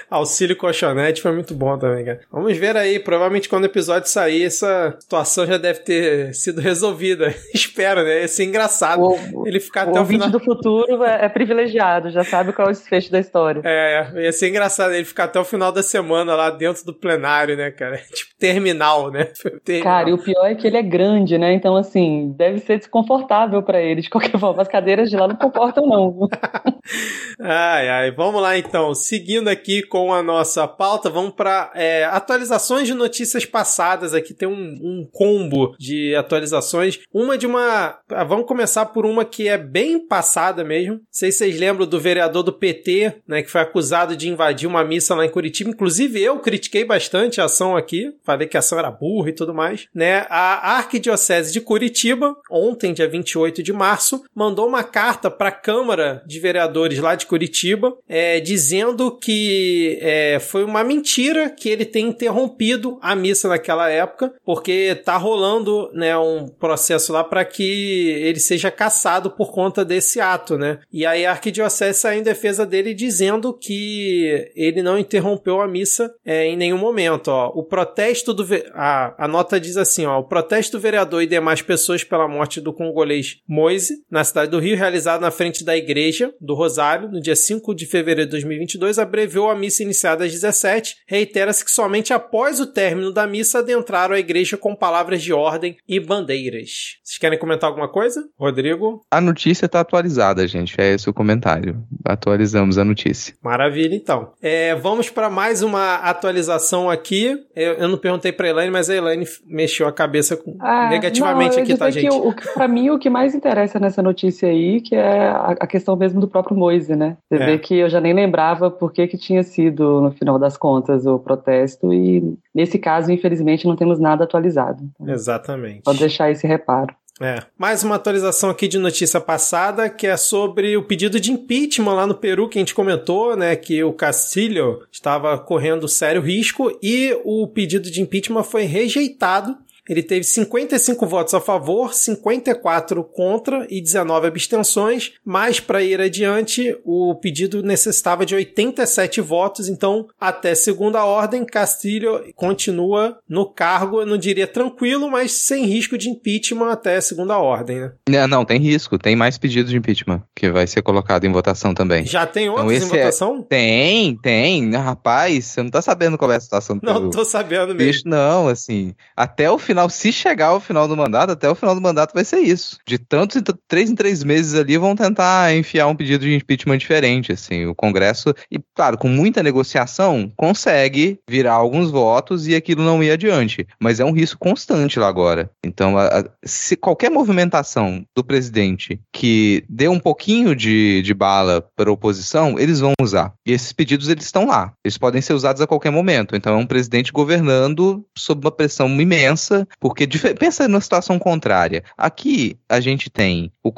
auxílio colchonete foi muito bom também, cara. Vamos ver aí, provavelmente quando o episódio sair, essa situação já deve ter sido resolvida. Espero, né? Ia ser engraçado o, ele ficar o até o final. do futuro é, é, privilegiado, já sabe qual é o desfecho da história. É, ia ser engraçado ele ficar até o final da semana lá dentro do plenário, né, cara? Tipo, terminal, né? Terminal. Cara, e o pior é que ele é grande, né? Então, assim, deve ser desconfortável para ele, de qualquer forma. As cadeiras de lá não comportam, não. ai, ai. Vamos lá, então. Seguindo aqui com a nossa pauta, vamos para é, atualizações de notícias passadas. Aqui tem um, um combo de atualizações. Uma de uma. Ah, vamos começar por uma que é bem passada mesmo. Não sei se vocês lembram do vereador do PT, né, que foi acusado de invadir uma missa lá em Curitiba. Inclusive eu critiquei bastante a ação aqui, falei que a ação era burra e tudo mais, né? A Arquidiocese de Curitiba, ontem, dia 28 de março, mandou uma carta para a Câmara de Vereadores lá de Curitiba, é, dizendo que é, foi uma mentira que ele tem interrompido a missa naquela época, porque tá rolando, né, um processo lá para que ele seja caçado por conta desse ato, né? E aí a arquidiocese saiu em defesa dele dizendo que ele não interrompeu a missa é, em nenhum momento, ó. O protesto do a, a nota diz assim, ó, o protesto do vereador e demais pessoas pela morte do congolês Moise na cidade do Rio, realizado na frente da igreja do Rosário no dia 5 de fevereiro de 2022, abreviou a missa iniciada às 17. Reitera-se que somente após o término da missa adentraram a igreja com palavras de ordem e bandeiras. Vocês querem comentar alguma coisa? Rodrigo? A notícia está atualizada, gente. É esse o comentário. Atualizamos a notícia. Maravilha, então. É, vamos para mais uma atualização aqui. Eu, eu não perguntei para Elaine, mas a Elaine mexeu a cabeça com... ah, negativamente não, aqui, tá, gente? Para mim, o que mais interessa nessa notícia aí, que é a, a questão mesmo do próprio Moise, né? Você é. vê que eu já nem lembrava por que, que tinha sido, no final das contas, o protesto e, nesse caso, infelizmente, não temos nada atualizado. Então, Exatamente. Pode deixar esse reparo. É. Mais uma atualização aqui de notícia passada, que é sobre o pedido de impeachment lá no Peru, que a gente comentou, né? Que o Castilho estava correndo sério risco e o pedido de impeachment foi rejeitado ele teve 55 votos a favor, 54 contra e 19 abstenções, mas para ir adiante, o pedido necessitava de 87 votos, então, até segunda ordem, Castilho continua no cargo, eu não diria tranquilo, mas sem risco de impeachment até segunda ordem, né? Não, não tem risco, tem mais pedidos de impeachment que vai ser colocado em votação também. Já tem então, outros então, em é votação? É... Tem, tem. Rapaz, você não tá sabendo qual é a situação do Não tô sabendo mesmo. Bicho, não, assim, até o final final, se chegar ao final do mandato, até o final do mandato vai ser isso. De tantos três em três meses ali vão tentar enfiar um pedido de impeachment diferente, assim. O Congresso, e claro, com muita negociação, consegue virar alguns votos e aquilo não ir adiante. Mas é um risco constante lá agora. Então, a, a, se qualquer movimentação do presidente que dê um pouquinho de, de bala para a oposição, eles vão usar. E esses pedidos, eles estão lá. Eles podem ser usados a qualquer momento. Então, é um presidente governando sob uma pressão imensa porque pensa numa situação contrária. Aqui a gente tem o,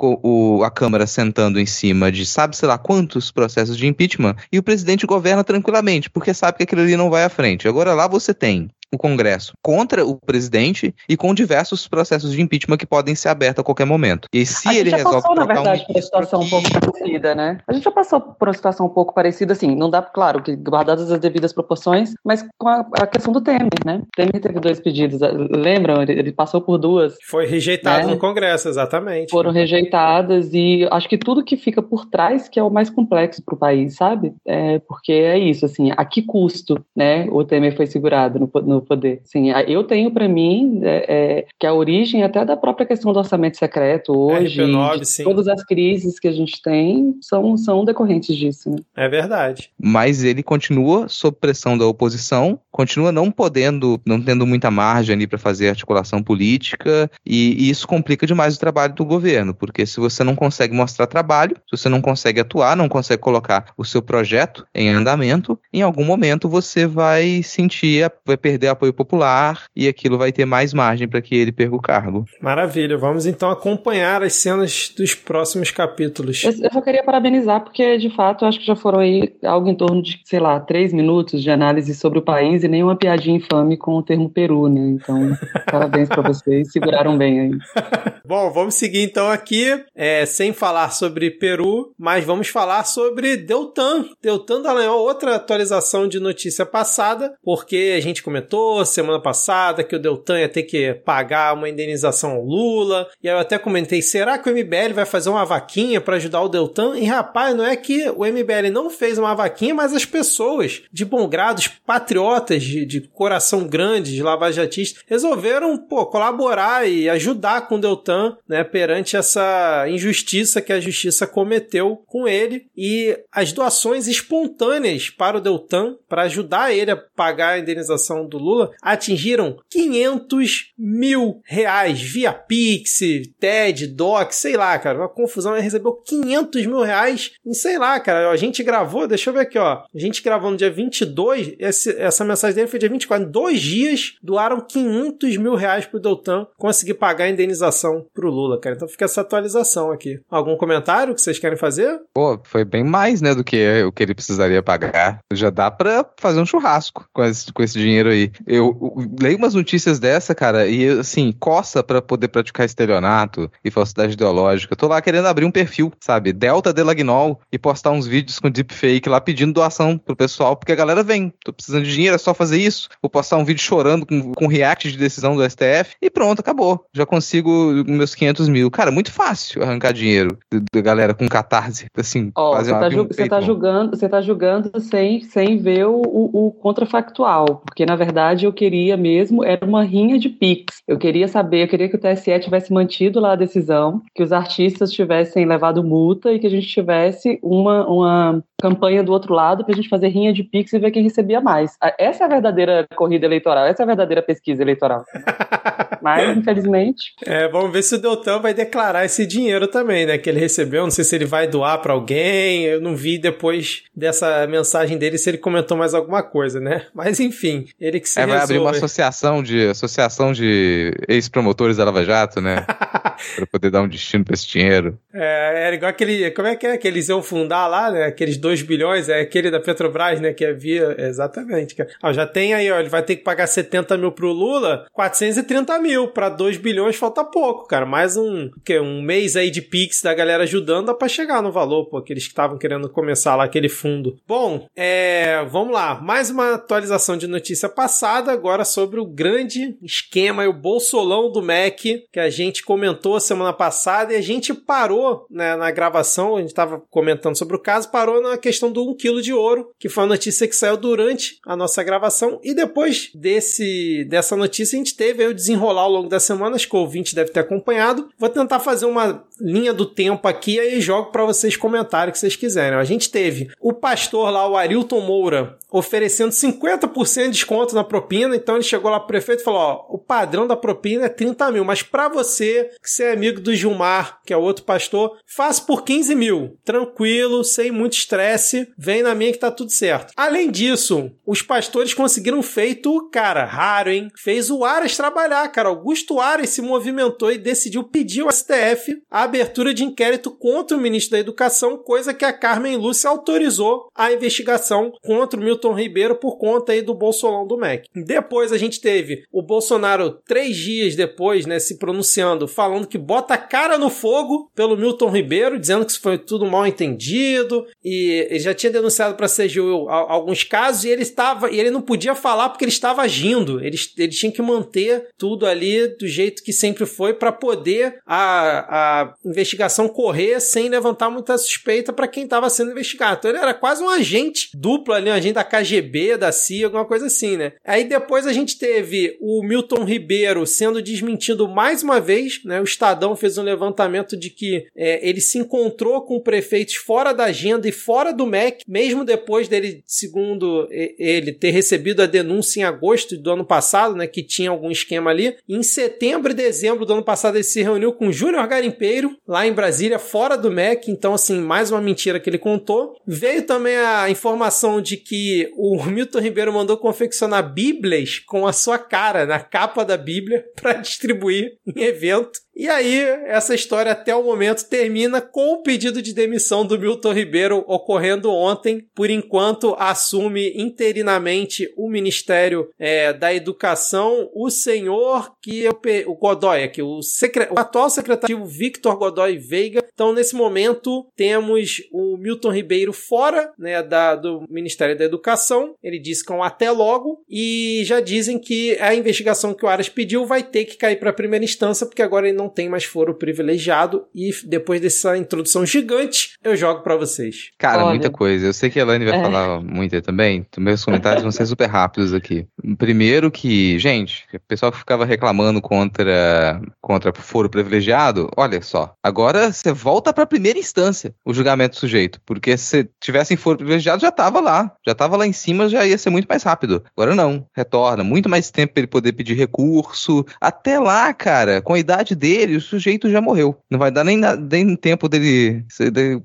o, a Câmara sentando em cima de sabe sei lá quantos processos de impeachment e o presidente governa tranquilamente, porque sabe que aquilo ali não vai à frente. Agora lá você tem o Congresso contra o presidente e com diversos processos de impeachment que podem ser abertos a qualquer momento. E se a ele gente já resolve passou, na verdade, um por uma situação um pouco parecida, né? A gente já passou por uma situação um pouco parecida, assim, não dá, claro, que guardadas as devidas proporções, mas com a, a questão do Temer, né? Temer teve dois pedidos, lembram? Ele, ele passou por duas. Foi rejeitado né? no Congresso, exatamente. Foram rejeitadas e acho que tudo que fica por trás que é o mais complexo para o país, sabe? É, porque é isso, assim, a que custo, né? O Temer foi segurado no, no no poder. Sim, eu tenho para mim é, é, que a origem até da própria questão do orçamento secreto hoje, RP9, todas as crises que a gente tem são, são decorrentes disso. Né? É verdade. Mas ele continua sob pressão da oposição, continua não podendo, não tendo muita margem ali para fazer articulação política, e, e isso complica demais o trabalho do governo, porque se você não consegue mostrar trabalho, se você não consegue atuar, não consegue colocar o seu projeto em andamento, em algum momento você vai sentir, vai perder apoio popular e aquilo vai ter mais margem para que ele perca o cargo. Maravilha, vamos então acompanhar as cenas dos próximos capítulos. Eu, eu só queria parabenizar, porque de fato acho que já foram aí algo em torno de, sei lá, três minutos de análise sobre o país e nenhuma piadinha infame com o termo Peru, né? Então, parabéns para vocês, seguraram bem aí. Bom, vamos seguir então aqui, é, sem falar sobre Peru, mas vamos falar sobre Deltan. Deltan Dallagnol, outra atualização de notícia passada, porque a gente comentou semana passada que o Deltan ia ter que pagar uma indenização ao Lula, e aí eu até comentei, será que o MBL vai fazer uma vaquinha para ajudar o Deltan? E rapaz, não é que o MBL não fez uma vaquinha, mas as pessoas de bom grado, patriotas de, de coração grande, de lavajatistas, resolveram pô, colaborar e ajudar com o Deltan né, perante essa injustiça que a justiça cometeu com ele e as doações espontâneas para o Deltan para ajudar ele a pagar a indenização do Lula atingiram 500 mil reais via Pix, TED, DOC, sei lá, cara, uma confusão. Ele recebeu 500 mil reais em, sei lá, cara, a gente gravou, deixa eu ver aqui, ó, a gente gravou no dia 22, esse, essa mensagem dele foi dia 24, em dois dias doaram 500 mil reais pro Deltan conseguir pagar a indenização pro Lula, cara. Então fica essa atualização aqui. Algum comentário que vocês querem fazer? Pô, foi bem mais, né, do que o que ele precisaria pagar. Já dá pra fazer um churrasco com esse, com esse dinheiro aí. Eu, eu leio umas notícias dessa, cara, e assim, coça para poder praticar estelionato e falsidade ideológica. Eu tô lá querendo abrir um perfil, sabe? Delta Delagnol e postar uns vídeos com deepfake lá pedindo doação pro pessoal, porque a galera vem. Tô precisando de dinheiro, é só fazer isso. Vou postar um vídeo chorando com, com react de decisão do STF e pronto, acabou. Já consigo meus 500 mil. Cara, muito fácil arrancar dinheiro da galera com catarse. Assim, oh, fazer você, tá, ju você tá julgando, você tá julgando sem, sem ver o, o, o contrafactual, porque na verdade eu queria mesmo, era uma rinha de Pix. Eu queria saber, eu queria que o TSE tivesse mantido lá a decisão, que os artistas tivessem levado multa e que a gente tivesse uma, uma campanha do outro lado para a gente fazer rinha de Pix e ver quem recebia mais. Essa é a verdadeira corrida eleitoral, essa é a verdadeira pesquisa eleitoral. Mas, infelizmente. É, vamos ver se o Deltan vai declarar esse dinheiro também, né? Que ele recebeu. Não sei se ele vai doar para alguém. Eu não vi depois dessa mensagem dele se ele comentou mais alguma coisa, né? Mas enfim, ele que se é, vai abrir uma associação de associação de ex-promotores da Lava Jato, né? para poder dar um destino para esse dinheiro. É, era igual aquele. Como é que é que eles iam fundar lá, né? Aqueles 2 bilhões, é aquele da Petrobras, né? Que havia. Exatamente, cara. Ah, já tem aí, ó. Ele vai ter que pagar 70 mil pro Lula, 430 mil. Pra 2 bilhões falta pouco, cara. Mais um. Que, um mês aí de Pix da galera ajudando dá pra chegar no valor, pô. Aqueles que estavam querendo começar lá aquele fundo. Bom, é. Vamos lá. Mais uma atualização de notícia passada, agora sobre o grande esquema e o bolsolão do MEC que a gente comentou semana passada e a gente parou né, na gravação, a gente estava comentando sobre o caso, parou na questão do 1 kg de ouro, que foi a notícia que saiu durante a nossa gravação. E depois desse dessa notícia, a gente teve o desenrolar ao longo da semana, acho que o ouvinte deve ter acompanhado. Vou tentar fazer uma linha do tempo aqui e jogo para vocês comentarem o que vocês quiserem. A gente teve o pastor lá, o Arilton Moura, oferecendo 50% de desconto na propina. Então ele chegou lá pro prefeito e falou: Ó, o padrão da propina é 30 mil, mas para você, que você é amigo do Gilmar, que é outro pastor, faça por 15 mil. Tranquilo, sem muito estresse, vem na minha que tá tudo certo. Além disso, os pastores conseguiram feito, cara, raro, hein? Fez o Aras trabalhar, cara. Augusto Aras se movimentou e decidiu pedir ao STF a abertura de inquérito contra o ministro da Educação, coisa que a Carmen Lúcia autorizou a investigação contra o Milton Ribeiro por conta aí do Bolsolão do MEC. Depois a gente teve o Bolsonaro três dias depois, né, se pronunciando, falando que bota a cara no fogo pelo Milton Ribeiro, dizendo que isso foi tudo mal entendido, e ele já tinha denunciado para a CGU alguns casos, e ele estava, e ele não podia falar porque ele estava agindo, ele, ele tinha que manter tudo ali do jeito que sempre foi para poder a, a investigação correr sem levantar muita suspeita para quem estava sendo investigado. Então ele era quase um agente duplo ali, um agente da KGB, da CIA, alguma coisa assim, né? Aí depois a gente teve o Milton Ribeiro sendo desmentido mais uma vez, né? O Estadão fez um levantamento de que é, ele se encontrou com prefeitos fora da agenda e fora do MEC, mesmo depois dele, segundo ele, ter recebido a denúncia em agosto do ano passado, né? Que tinha algum esquema ali. Em setembro e dezembro do ano passado ele se reuniu com Júnior Garimpeiro, lá em Brasília, fora do MEC. Então, assim, mais uma mentira que ele contou. Veio também a informação de que o Milton Ribeiro mandou confeccionar bíblias com a sua cara na capa da Bíblia para distribuir em evento. E aí, essa história até o momento termina com o pedido de demissão do Milton Ribeiro ocorrendo ontem. Por enquanto, assume interinamente o Ministério é, da Educação o senhor que eu, o Godoy aqui, o, secre, o atual secretário Victor Godoy Veiga. Então, nesse momento, temos o Milton Ribeiro fora né, da, do Ministério da Educação. Ele disse que é um até logo e já dizem que a investigação que o Aras pediu vai ter que cair para a primeira instância, porque agora ele não tem mais foro privilegiado. E depois dessa introdução gigante, eu jogo para vocês. Cara, Olha. muita coisa. Eu sei que a Elaine vai é. falar muito aí também. Meus comentários vão ser super rápidos aqui. Primeiro que, gente, o pessoal que ficava reclamando contra, contra foro privilegiado, olha só. Agora você volta para a primeira instância o julgamento do sujeito. Porque se tivesse foro privilegiado, já estava lá. Já estava lá em cima, já ia ser muito mais rápido. Agora não. Retorna. Muito mais tempo para ele poder pedir recurso. Até lá, cara, com a idade dele dele, o sujeito já morreu. Não vai dar nem, nem tempo dele.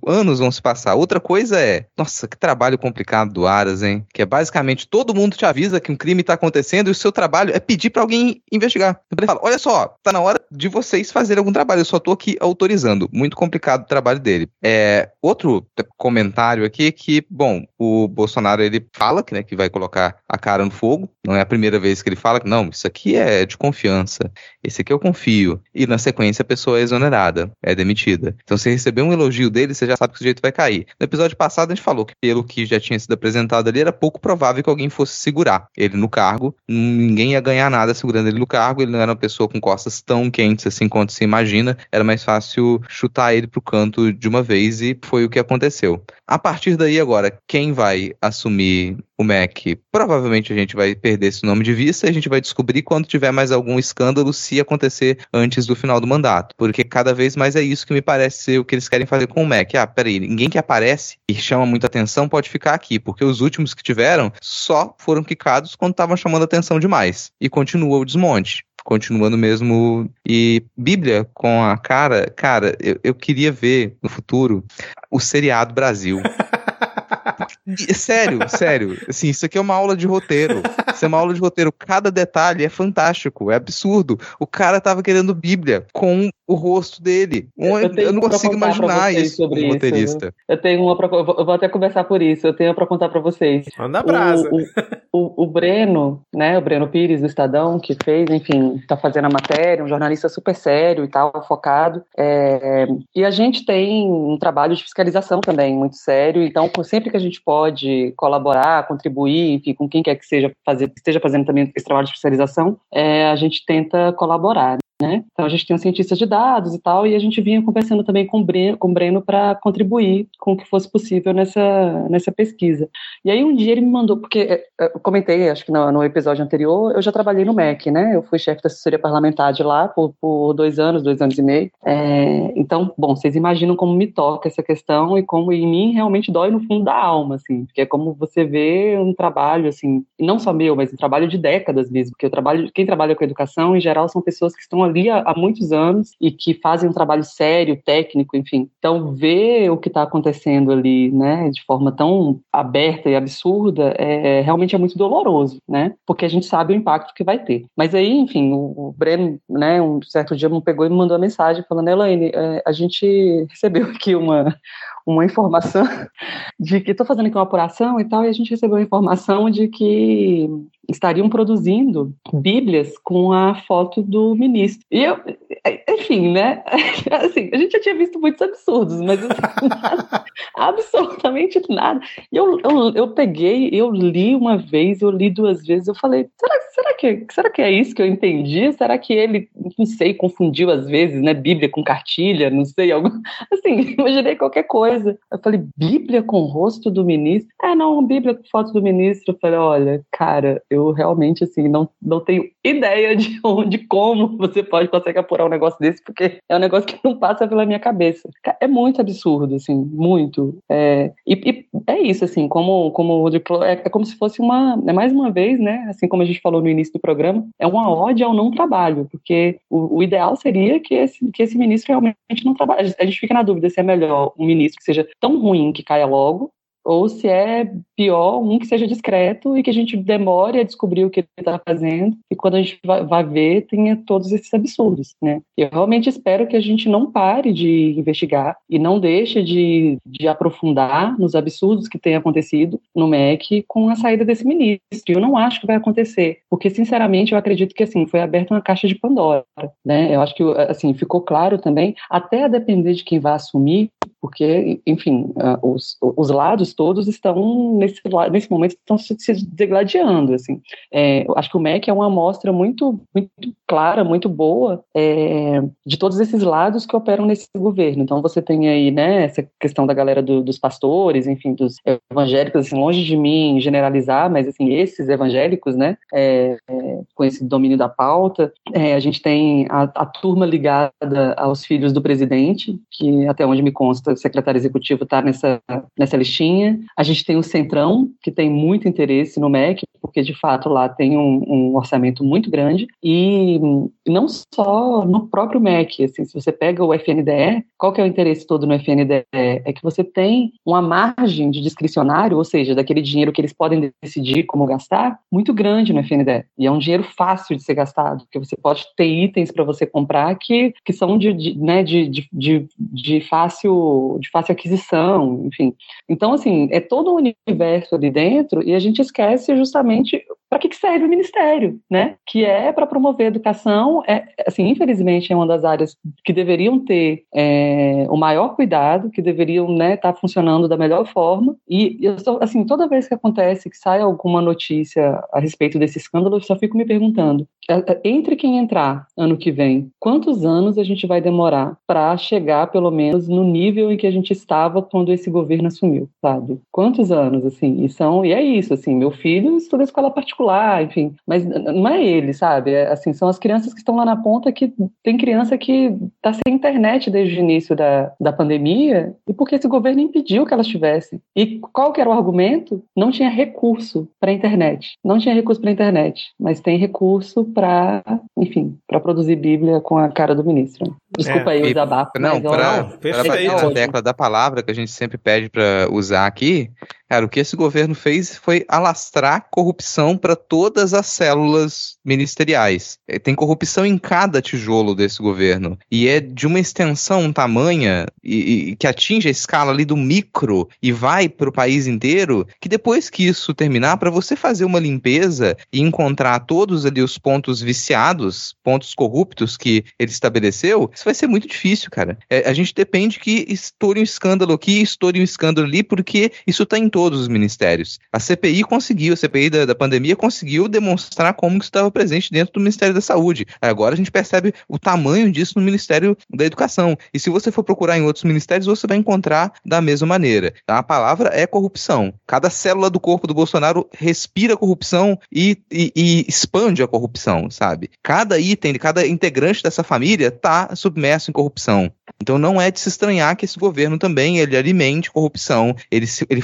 Anos vão se passar. Outra coisa é, nossa, que trabalho complicado do Aras, hein? Que é basicamente todo mundo te avisa que um crime tá acontecendo e o seu trabalho é pedir para alguém investigar. Ele fala: olha só, tá na hora de vocês fazerem algum trabalho, eu só tô aqui autorizando. Muito complicado o trabalho dele. É, outro comentário aqui é que, bom, o Bolsonaro ele fala que, né, que vai colocar a cara no fogo. Não é a primeira vez que ele fala que não, isso aqui é de confiança. Esse aqui eu confio. E na sequência a pessoa é exonerada, é demitida. Então, se receber um elogio dele, você já sabe que o sujeito vai cair. No episódio passado, a gente falou que, pelo que já tinha sido apresentado ali, era pouco provável que alguém fosse segurar ele no cargo. Ninguém ia ganhar nada segurando ele no cargo. Ele não era uma pessoa com costas tão quentes assim quanto se imagina. Era mais fácil chutar ele pro canto de uma vez e foi o que aconteceu. A partir daí, agora, quem vai assumir o MEC? Provavelmente a gente vai perder esse nome de vista e a gente vai descobrir quando tiver mais algum escândalo, se acontecer antes do final do mandato. Porque cada vez mais é isso que me parece ser o que eles querem fazer com o MEC. Ah, peraí, ninguém que aparece e chama muita atenção pode ficar aqui, porque os últimos que tiveram só foram quicados quando estavam chamando atenção demais. E continua o desmonte continuando mesmo. E Bíblia com a cara, cara, eu, eu queria ver no futuro o seriado Brasil. sério, sério. Assim, isso aqui é uma aula de roteiro. Isso é uma aula de roteiro. Cada detalhe é fantástico, é absurdo. O cara tava querendo Bíblia com o rosto dele. Eu, eu não consigo imaginar isso como isso. roteirista. Eu tenho uma pra, eu vou até conversar por isso. Eu tenho para contar para vocês. Manda brasa. O, o, o, Breno, né, o Breno Pires do Estadão, que fez, enfim, tá fazendo a matéria, um jornalista super sério e tal, focado. É, e a gente tem um trabalho de fiscalização também muito sério. Então, sempre que a gente pode colaborar, contribuir, enfim, com quem quer que seja fazer, esteja fazendo também esse trabalho de fiscalização, é, a gente tenta colaborar. Né? Então a gente tem um cientista de dados e tal, e a gente vinha conversando também com o Breno, Breno para contribuir com o que fosse possível nessa, nessa pesquisa. E aí um dia ele me mandou, porque é, é, eu comentei, acho que no, no episódio anterior, eu já trabalhei no MEC, né? Eu fui chefe da assessoria parlamentar de lá por, por dois anos, dois anos e meio. É, então, bom, vocês imaginam como me toca essa questão e como em mim realmente dói no fundo da alma, assim, porque é como você vê um trabalho, assim, não só meu, mas um trabalho de décadas mesmo, porque eu trabalho, quem trabalha com educação, em geral, são pessoas que estão ali há, há muitos anos e que fazem um trabalho sério, técnico, enfim. Então, ver o que está acontecendo ali, né, de forma tão aberta e absurda, é, realmente é muito doloroso, né, porque a gente sabe o impacto que vai ter. Mas aí, enfim, o, o Breno, né, um certo dia me pegou e me mandou uma mensagem falando, Elaine, é, a gente recebeu aqui uma uma informação de que estou fazendo aqui uma apuração e tal, e a gente recebeu a informação de que estariam produzindo bíblias com a foto do ministro. E eu, enfim, né? Assim, a gente já tinha visto muitos absurdos, mas assim, nada, absolutamente nada. E eu, eu, eu peguei, eu li uma vez, eu li duas vezes, eu falei, será, será, que, será que é isso que eu entendi? Será que ele, não sei, confundiu às vezes, né? Bíblia com cartilha, não sei, algo. Assim, imaginei qualquer coisa. Eu falei, Bíblia com o rosto do ministro? Ah, não, Bíblia com foto do ministro. Eu falei, olha, cara, eu realmente, assim, não, não tenho ideia de onde, como você pode conseguir apurar um negócio desse, porque é um negócio que não passa pela minha cabeça. É muito absurdo, assim, muito. É, e, e é isso, assim, como, como o falou, é, é, como se fosse uma, é mais uma vez, né, assim como a gente falou no início do programa, é uma ode ao não trabalho, porque o, o ideal seria que esse, que esse ministro realmente não trabalhe. A gente fica na dúvida se é melhor um ministro seja tão ruim que caia logo, ou se é pior, um que seja discreto e que a gente demore a descobrir o que ele está fazendo e quando a gente vai, ver tenha todos esses absurdos, né? Eu realmente espero que a gente não pare de investigar e não deixe de, de aprofundar nos absurdos que têm acontecido no MEC com a saída desse ministro. Eu não acho que vai acontecer, porque sinceramente eu acredito que assim foi aberta uma caixa de Pandora, né? Eu acho que assim ficou claro também, até a depender de quem vai assumir, porque, enfim, uh, os, os lados todos estão, nesse, nesse momento, estão se, se degladiando, assim. É, acho que o MEC é uma amostra muito, muito clara, muito boa é, de todos esses lados que operam nesse governo. Então, você tem aí, né, essa questão da galera do, dos pastores, enfim, dos evangélicos, assim, longe de mim generalizar, mas, assim, esses evangélicos, né, é com esse domínio da pauta, é, a gente tem a, a turma ligada aos filhos do presidente, que até onde me consta o secretário executivo está nessa, nessa listinha. A gente tem o Centrão, que tem muito interesse no MEC, porque de fato lá tem um, um orçamento muito grande, e não só no próprio MEC, assim, se você pega o FNDE, qual que é o interesse todo no FNDE? É que você tem uma margem de discricionário, ou seja, daquele dinheiro que eles podem decidir como gastar, muito grande no FNDE. E é um dinheiro fácil de ser gastado, porque você pode ter itens para você comprar que, que são de, de, né, de, de, de, de fácil de fácil aquisição, enfim. Então, assim, é todo um universo ali dentro e a gente esquece justamente para que, serve o ministério, né? Que é para promover a educação. É, assim, infelizmente, é uma das áreas que deveriam ter é, o maior cuidado, que deveriam estar né, tá funcionando da melhor forma. E eu só, assim, toda vez que acontece que sai alguma notícia a respeito desse escândalo, eu só fico me perguntando: é, é, entre quem entrar ano que vem, quantos anos a gente vai demorar para chegar, pelo menos, no nível em que a gente estava quando esse governo assumiu, sabe? Quantos anos, assim? E são, e é isso, assim, meu filho estuda escola particular, enfim, mas não é ele, sabe? É, assim, são as crianças que estão lá na ponta que tem criança que está sem internet desde o início da, da pandemia e porque esse governo impediu que elas tivessem. E qual que era o argumento? Não tinha recurso para a internet. Não tinha recurso para a internet, mas tem recurso para, enfim, para produzir Bíblia com a cara do ministro. Desculpa é, aí o desabafo. Não, para bater na tecla da palavra que a gente sempre pede para usar aqui, Cara, o que esse governo fez foi alastrar corrupção para todas as células ministeriais. É, tem corrupção em cada tijolo desse governo. E é de uma extensão tamanha e, e que atinge a escala ali do micro e vai para o país inteiro, que depois que isso terminar, para você fazer uma limpeza e encontrar todos ali os pontos viciados, pontos corruptos que ele estabeleceu, isso vai ser muito difícil, cara. É, a gente depende que estoure um escândalo aqui, estoure um escândalo ali, porque isso está em todos os ministérios. A CPI conseguiu, a CPI da, da pandemia conseguiu demonstrar como isso estava presente dentro do Ministério da Saúde. Agora a gente percebe o tamanho disso no Ministério da Educação. E se você for procurar em outros ministérios, você vai encontrar da mesma maneira. A palavra é corrupção. Cada célula do corpo do Bolsonaro respira corrupção e, e, e expande a corrupção, sabe? Cada item, cada integrante dessa família está submerso em corrupção. Então não é de se estranhar que esse governo também ele alimente corrupção, ele, ele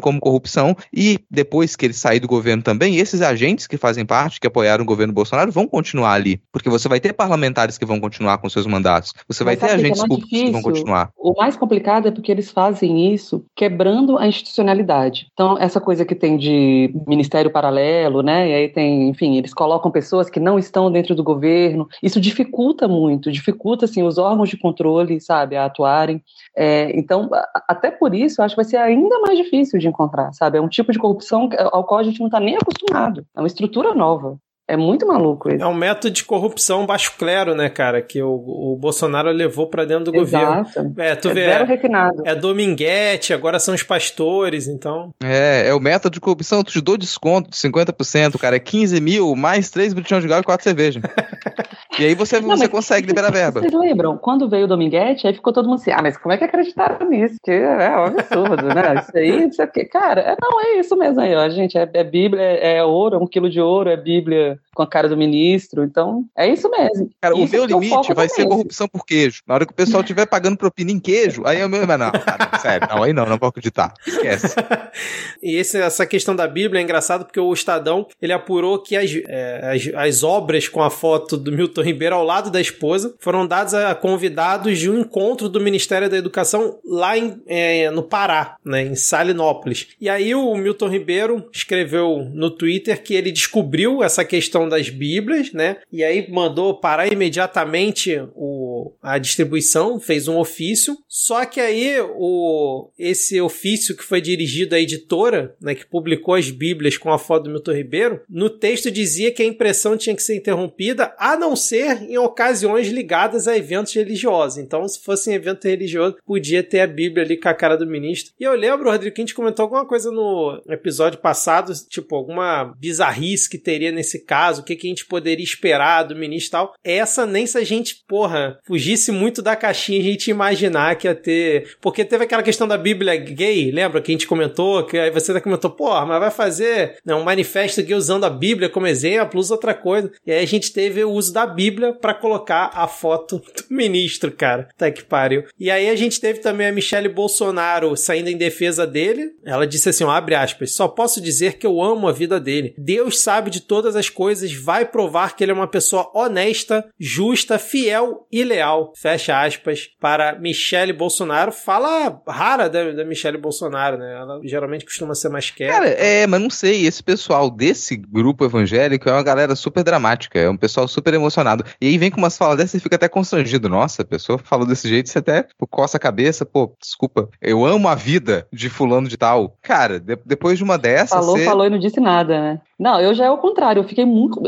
como corrupção e depois que ele sair do governo também, esses agentes que fazem parte, que apoiaram o governo Bolsonaro, vão continuar ali. Porque você vai ter parlamentares que vão continuar com seus mandatos, você Mas vai ter agentes que é públicos difícil? que vão continuar. O mais complicado é porque eles fazem isso quebrando a institucionalidade. Então, essa coisa que tem de ministério paralelo, né? E aí tem, enfim, eles colocam pessoas que não estão dentro do governo. Isso dificulta muito, dificulta assim os órgãos de controle, sabe, a atuarem. É, então, até por isso, acho que vai ser ainda mais difícil de encontrar, sabe? É um tipo de corrupção ao qual a gente não está nem acostumado. É uma estrutura nova. É muito maluco isso. É um método de corrupção baixo clero, né, cara? Que o, o Bolsonaro levou para dentro do Exato. governo. É, tu é vê. Zero refinado. É Dominguete, agora são os pastores, então. É, é o método de corrupção. Tu te dou desconto de 50%, cara. É 15 mil, mais 3 botijões de galo e 4 cervejas. e aí você, Não, você consegue liberar verba. Vocês lembram? Quando veio o Dominguete, aí ficou todo mundo assim: ah, mas como é que acreditaram nisso? Que é um absurdo, né? Isso aí, isso aqui. Cara, é, não, é isso mesmo aí, ó, gente. É, é Bíblia, é, é ouro, é um quilo de ouro, é Bíblia com a cara do ministro. Então, é isso mesmo. Cara, isso o meu limite vai ser corrupção por queijo. Na hora que o pessoal estiver pagando propina em queijo, aí é o meu. Mas não, cara, sério, não, aí não, não vou acreditar. Esquece. e esse, essa questão da Bíblia é engraçado porque o Estadão ele apurou que as, é, as, as, obras com a foto do Milton Ribeiro ao lado da esposa foram dadas a convidados de um encontro do Ministério da Educação lá em, é, no Pará, né, em Salinópolis. E aí o Milton Ribeiro escreveu no Twitter que ele descobriu essa questão das Bíblias, né? E aí mandou parar imediatamente o, a distribuição, fez um ofício. Só que aí o, esse ofício que foi dirigido à editora, né, que publicou as Bíblias com a foto do Milton Ribeiro, no texto dizia que a impressão tinha que ser interrompida, a não ser em ocasiões ligadas a eventos religiosos. Então, se fosse em evento religioso, podia ter a Bíblia ali com a cara do ministro. E eu lembro, Rodrigo, que a gente comentou alguma coisa no episódio passado, tipo, alguma bizarrice que teria nesse caso, o que, que a gente poderia esperar do ministro e tal. Essa, nem se a gente, porra, fugisse muito da caixinha, a gente imaginar que ia ter. Porque teve aquela questão da Bíblia gay, lembra que a gente comentou? Que aí você até comentou, porra, mas vai fazer né, um manifesto aqui usando a Bíblia como exemplo, usa outra coisa. E aí a gente teve o uso da Bíblia para colocar a foto do ministro, cara. Tá que pariu. E aí a gente teve também a Michelle Bolsonaro saindo em defesa dele. Ela disse assim: abre aspas, só posso dizer que eu amo a vida dele. Deus sabe de todas as coisas vai provar que ele é uma pessoa honesta, justa, fiel e leal. Fecha aspas para Michele Bolsonaro. Fala rara da, da Michele Bolsonaro, né? Ela geralmente costuma ser mais quieta. Cara, é, mas não sei. Esse pessoal desse grupo evangélico é uma galera super dramática, é um pessoal super emocionado. E aí vem com umas falas dessas e fica até constrangido. Nossa, a pessoa falou desse jeito, você até pô, coça a cabeça, pô, desculpa. Eu amo a vida de fulano de tal. Cara, de, depois de uma dessas. Falou, você... falou e não disse nada, né? Não, eu já é o contrário. Eu fiquei muito.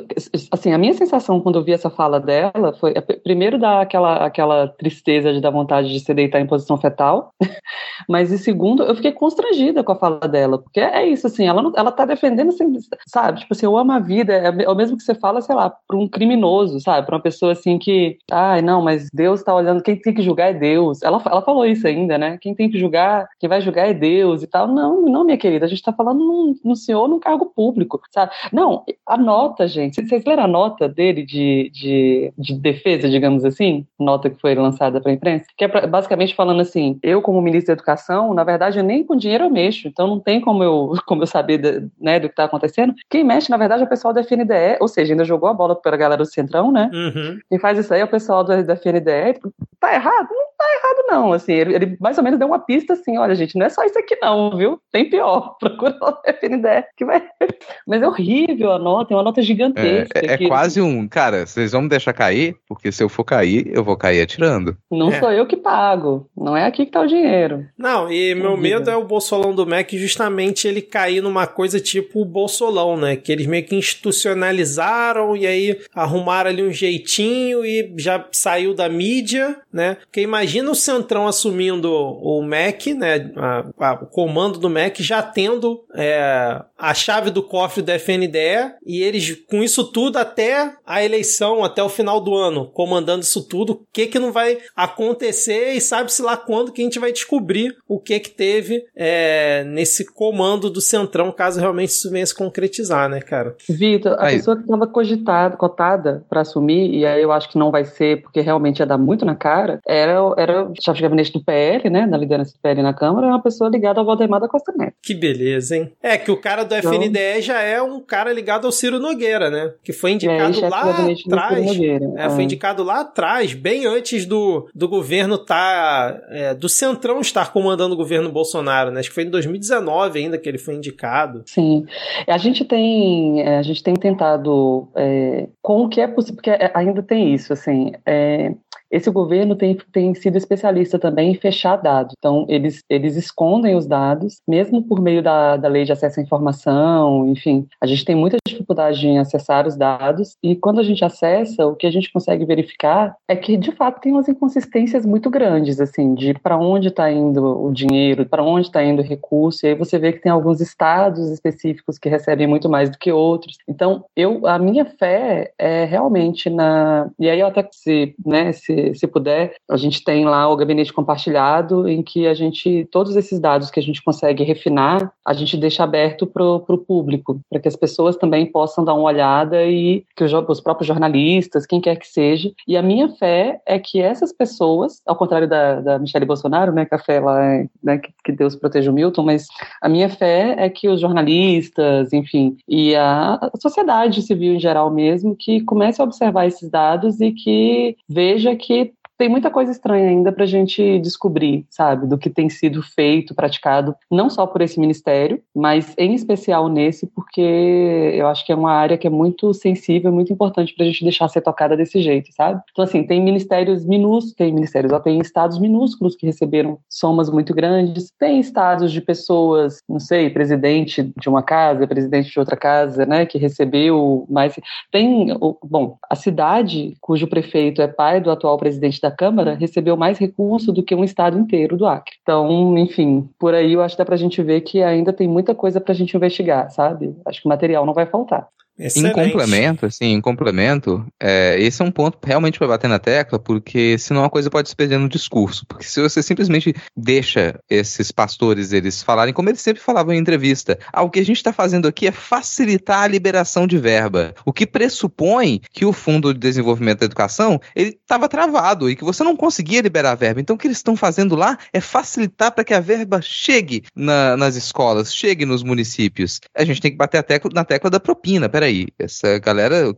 Assim, a minha sensação quando eu vi essa fala dela foi, primeiro, dar aquela, aquela tristeza de dar vontade de se deitar em posição fetal, mas, e segundo, eu fiquei constrangida com a fala dela, porque é isso, assim, ela, não, ela tá defendendo, assim, sabe? Tipo assim, eu amo a vida, é, é o mesmo que você fala, sei lá, para um criminoso, sabe? Para uma pessoa assim que, ai, não, mas Deus tá olhando, quem tem que julgar é Deus. Ela, ela falou isso ainda, né? Quem tem que julgar, quem vai julgar é Deus e tal. Não, não, minha querida, a gente tá falando no, no senhor num cargo público, sabe? Não, a nota, gente, vocês leram a nota dele de, de, de defesa, digamos assim? Nota que foi lançada para a imprensa? Que é pra, basicamente falando assim: eu, como ministro da Educação, na verdade, nem com dinheiro eu mexo, então não tem como eu, como eu saber de, né, do que está acontecendo. Quem mexe, na verdade, é o pessoal da FNDE, ou seja, ainda jogou a bola para a galera do Centrão, né? Uhum. Quem faz isso aí é o pessoal da, da FNDE. Tá errado? Não tá errado, não. Assim, ele, ele, mais ou menos deu uma pista assim: olha, gente, não é só isso aqui, não, viu? Tem pior. Procura o FNDE, que vai. Mas é horrível a nota, é uma nota gigantesca. É, é, é quase um. Cara, vocês vão me deixar cair? Porque se eu for cair, eu vou cair atirando. Não é. sou eu que pago. Não é aqui que tá o dinheiro. Não, e meu medo é o Bolsolão do MEC justamente ele cair numa coisa tipo o Bolsolão, né? Que eles meio que institucionalizaram e aí arrumaram ali um jeitinho e já saiu da mídia, né? Porque imagina o Centrão assumindo o MEC, né? A, a, o comando do MEC já tendo é, a chave do cofre do FNDE e eles com isso tudo até a eleição, até o final do ano, comandando isso tudo, o que que não vai acontecer e sabe-se lá quando que a gente vai descobrir o que que teve é, nesse comando do Centrão, caso realmente isso venha se concretizar, né, cara? Vitor, a aí. pessoa que estava cogitada, cotada para assumir, e aí eu acho que não vai ser, porque realmente ia dar muito na cara, era, era chefe de gabinete do PL, né, na liderança do PL na Câmara, é uma pessoa ligada ao Valdemar da Costa Neto. Que beleza, hein? É que o cara do então, FNDE já é um cara ligado ao Ciro Nogueira, né? Que foi indicado é, lá atrás. É, foi é. indicado lá atrás, bem antes do, do governo tá é, do Centrão estar comandando o governo Bolsonaro, né? Acho que foi em 2019 ainda que ele foi indicado. Sim. A gente tem, é, a gente tem tentado é, com o que é possível, porque ainda tem isso, assim, é, esse governo tem, tem sido especialista também em fechar dados. Então, eles, eles escondem os dados, mesmo por meio da, da lei de acesso à informação, enfim. A gente tem muita dificuldade em acessar os dados, e quando a gente acessa, o que a gente consegue verificar é que, de fato, tem umas inconsistências muito grandes, assim, de para onde está indo o dinheiro, para onde está indo o recurso, e aí você vê que tem alguns estados específicos que recebem muito mais do que outros. Então, eu, a minha fé é realmente na. E aí, eu até se, né, se se, puder, a gente tem lá o gabinete compartilhado, em que a gente, todos esses dados que a gente consegue refinar, a gente deixa aberto para o público, para que as pessoas também possam dar uma olhada e que os, os próprios jornalistas, quem quer que seja. E a minha fé é que essas pessoas, ao contrário da, da Michelle Bolsonaro, né, que a fé lá é, né, que, que Deus proteja o Milton, mas a minha fé é que os jornalistas, enfim, e a sociedade civil em geral mesmo, que comece a observar esses dados e que veja que que tem muita coisa estranha ainda para a gente descobrir, sabe, do que tem sido feito, praticado, não só por esse ministério, mas em especial nesse, porque eu acho que é uma área que é muito sensível, muito importante para a gente deixar ser tocada desse jeito, sabe? Então, assim, tem ministérios minúsculos, tem ministérios, ó, tem estados minúsculos que receberam somas muito grandes, tem estados de pessoas, não sei, presidente de uma casa, presidente de outra casa, né, que recebeu mais. Tem, bom, a cidade cujo prefeito é pai do atual presidente da Câmara recebeu mais recurso do que um estado inteiro do Acre. Então, enfim, por aí eu acho que dá para a gente ver que ainda tem muita coisa para a gente investigar, sabe? Acho que o material não vai faltar. Excelente. Em complemento, assim, em complemento, é, esse é um ponto realmente para bater na tecla, porque senão a coisa pode se perder no discurso. Porque se você simplesmente deixa esses pastores eles falarem, como eles sempre falavam em entrevista, ah, o que a gente está fazendo aqui é facilitar a liberação de verba, o que pressupõe que o Fundo de Desenvolvimento da Educação ele estava travado e que você não conseguia liberar a verba. Então o que eles estão fazendo lá é facilitar para que a verba chegue na, nas escolas, chegue nos municípios. A gente tem que bater a tecla, na tecla da propina. Peraí, peraí, essa galera,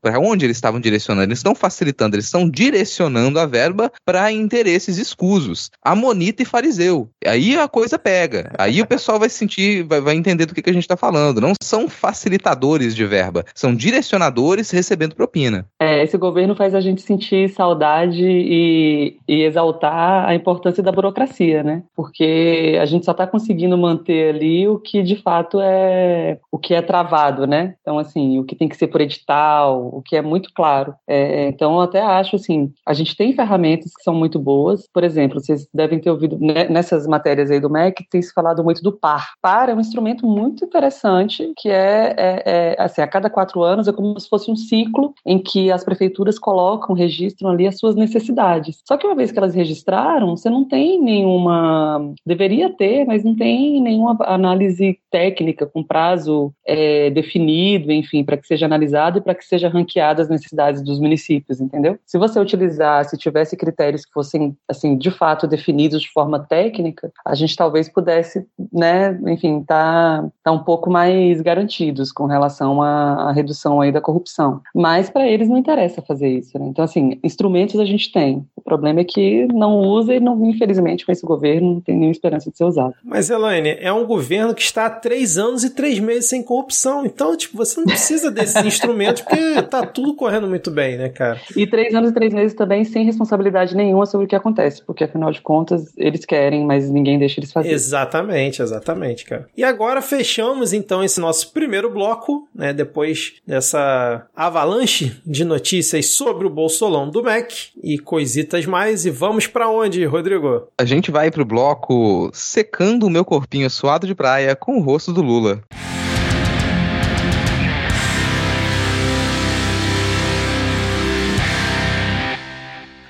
para onde eles estavam direcionando? Eles estão facilitando, eles estão direcionando a verba para interesses escusos. Amonita e fariseu. Aí a coisa pega. Aí o pessoal vai sentir, vai, vai entender do que, que a gente está falando. Não são facilitadores de verba, são direcionadores recebendo propina. É, esse governo faz a gente sentir saudade e, e exaltar a importância da burocracia, né? Porque a gente só está conseguindo manter ali o que de fato é o que é travado, né? Então, assim, assim, o que tem que ser por edital, o que é muito claro. É, então, eu até acho, assim, a gente tem ferramentas que são muito boas. Por exemplo, vocês devem ter ouvido né, nessas matérias aí do MEC, tem se falado muito do PAR. PAR é um instrumento muito interessante, que é, é, é, assim, a cada quatro anos é como se fosse um ciclo em que as prefeituras colocam, registram ali as suas necessidades. Só que uma vez que elas registraram, você não tem nenhuma, deveria ter, mas não tem nenhuma análise técnica com prazo é, definido, enfim, para que seja analisado e para que seja ranqueado as necessidades dos municípios, entendeu? Se você utilizar, se tivesse critérios que fossem, assim, de fato definidos de forma técnica, a gente talvez pudesse, né, enfim, tá, tá um pouco mais garantidos com relação à, à redução aí da corrupção. Mas para eles não interessa fazer isso, né? Então, assim, instrumentos a gente tem. O problema é que não usa e, não, infelizmente, com esse governo não tem nenhuma esperança de ser usado. Mas, Elaine, é um governo que está há três anos e três meses sem corrupção. Então, tipo, você não precisa desses instrumentos porque tá tudo correndo muito bem, né, cara? E três anos e três meses também sem responsabilidade nenhuma sobre o que acontece, porque afinal de contas eles querem, mas ninguém deixa eles fazer. Exatamente, exatamente, cara. E agora fechamos então esse nosso primeiro bloco, né, depois dessa avalanche de notícias sobre o Bolsolão do MEC e mais. E vamos para onde, Rodrigo? A gente vai pro bloco secando o meu corpinho suado de praia com o rosto do Lula.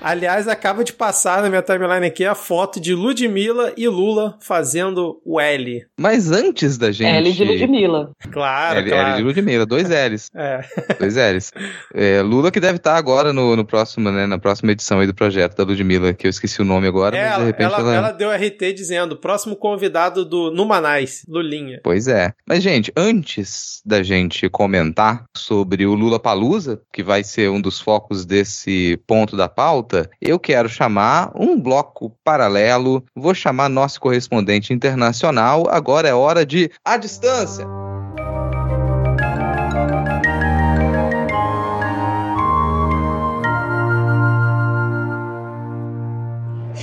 Aliás, acaba de passar na minha timeline aqui a foto de Ludmilla e Lula fazendo o L. Mas antes da gente. L de Ludmilla. Claro, L, claro. L de Ludmilla, dois L's. É. Dois L's. É, Lula que deve estar agora no, no próximo, né, na próxima edição aí do projeto da Ludmilla, que eu esqueci o nome agora, É, mas de repente ela, ela... ela deu RT dizendo: próximo convidado do Numanais, Lulinha. Pois é. Mas, gente, antes da gente comentar sobre o Lula Palusa, que vai ser um dos focos desse ponto da pauta, eu quero chamar um bloco paralelo. Vou chamar nosso correspondente internacional. Agora é hora de A Distância.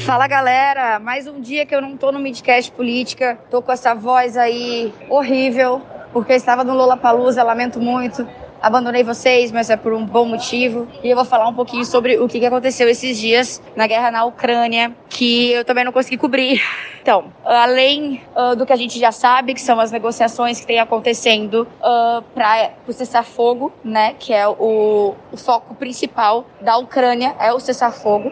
Fala galera, mais um dia que eu não tô no Midcast Política, tô com essa voz aí horrível, porque eu estava no Lollapalooza, lamento muito, abandonei vocês, mas é por um bom motivo, e eu vou falar um pouquinho sobre o que aconteceu esses dias na guerra na Ucrânia, que eu também não consegui cobrir. Então, além uh, do que a gente já sabe, que são as negociações que têm acontecendo uh, para o cessar-fogo, né, que é o, o foco principal da Ucrânia, é o cessar-fogo,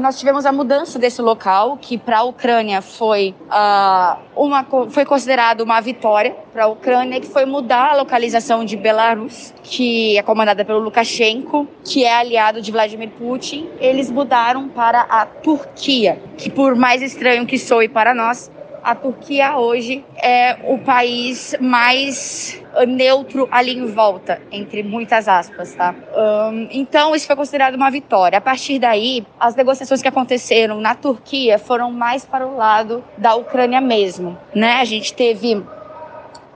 nós tivemos a mudança desse local, que para a Ucrânia foi, uh, uma, foi considerado uma vitória para a Ucrânia, que foi mudar a localização de Belarus, que é comandada pelo Lukashenko, que é aliado de Vladimir Putin. Eles mudaram para a Turquia, que por mais estranho que soe para nós, a Turquia hoje é o país mais neutro ali em volta, entre muitas aspas, tá? Um, então, isso foi considerado uma vitória. A partir daí, as negociações que aconteceram na Turquia foram mais para o lado da Ucrânia mesmo, né? A gente teve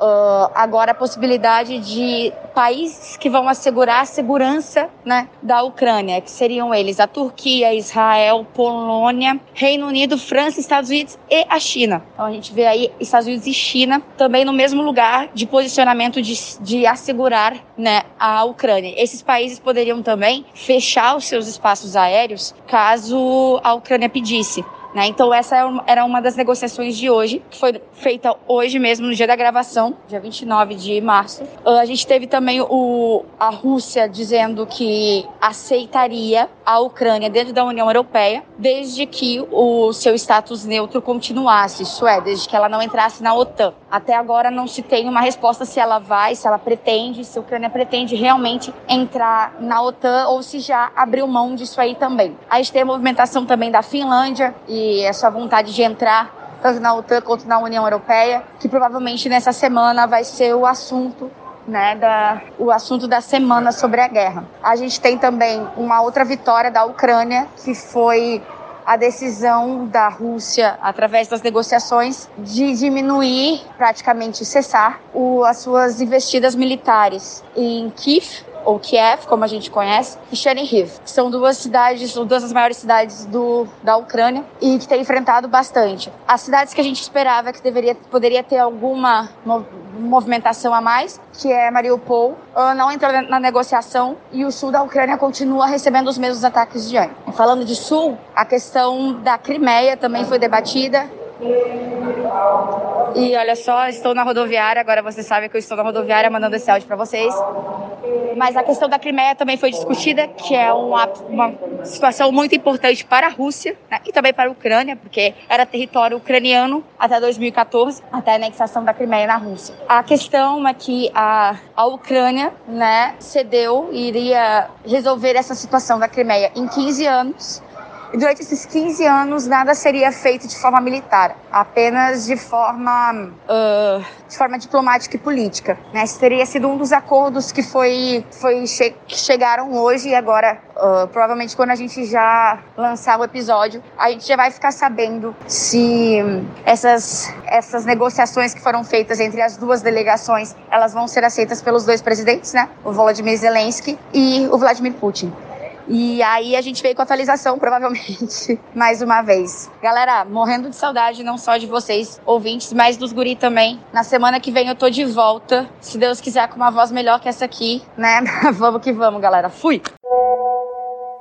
Uh, agora a possibilidade de países que vão assegurar a segurança né, da Ucrânia, que seriam eles a Turquia, Israel, Polônia, Reino Unido, França, Estados Unidos e a China. Então a gente vê aí Estados Unidos e China também no mesmo lugar de posicionamento de, de assegurar né, a Ucrânia. Esses países poderiam também fechar os seus espaços aéreos caso a Ucrânia pedisse. Né? Então essa era uma das negociações de hoje, que foi feita hoje mesmo, no dia da gravação, dia 29 de março. A gente teve também o, a Rússia dizendo que aceitaria a Ucrânia dentro da União Europeia, desde que o seu status neutro continuasse, isso é, desde que ela não entrasse na OTAN. Até agora não se tem uma resposta se ela vai, se ela pretende, se a Ucrânia pretende realmente entrar na OTAN ou se já abriu mão disso aí também. A gente tem a movimentação também da Finlândia e essa vontade de entrar tanto na OTAN quanto na União Europeia, que provavelmente nessa semana vai ser o assunto né, da, o assunto da semana sobre a guerra. A gente tem também uma outra vitória da Ucrânia, que foi a decisão da Rússia, através das negociações, de diminuir, praticamente cessar, o, as suas investidas militares em Kiev ou Kiev, como a gente conhece, e Chernihiv, que são duas cidades, duas das maiores cidades do, da Ucrânia e que tem enfrentado bastante. As cidades que a gente esperava que deveria, poderia ter alguma movimentação a mais, que é Mariupol, não entrou na negociação e o sul da Ucrânia continua recebendo os mesmos ataques de antes. Falando de sul, a questão da Crimeia também foi debatida. E olha só, estou na rodoviária, agora você sabe que eu estou na rodoviária mandando esse áudio para vocês. Mas a questão da Crimeia também foi discutida, que é uma, uma situação muito importante para a Rússia né, e também para a Ucrânia, porque era território ucraniano até 2014, até a anexação da Crimeia na Rússia. A questão é que a, a Ucrânia né, cedeu e iria resolver essa situação da Crimeia em 15 anos e durante esses 15 anos nada seria feito de forma militar, apenas de forma, uh, de forma diplomática e política. Né? Esse teria sido um dos acordos que foi, foi che que chegaram hoje e agora, uh, provavelmente quando a gente já lançar o episódio, a gente já vai ficar sabendo se essas, essas negociações que foram feitas entre as duas delegações, elas vão ser aceitas pelos dois presidentes, né? O Volodymyr Zelensky e o Vladimir Putin. E aí a gente veio com atualização, provavelmente, mais uma vez. Galera, morrendo de saudade, não só de vocês, ouvintes, mas dos guri também. Na semana que vem eu tô de volta, se Deus quiser, com uma voz melhor que essa aqui, né? vamos que vamos, galera. Fui!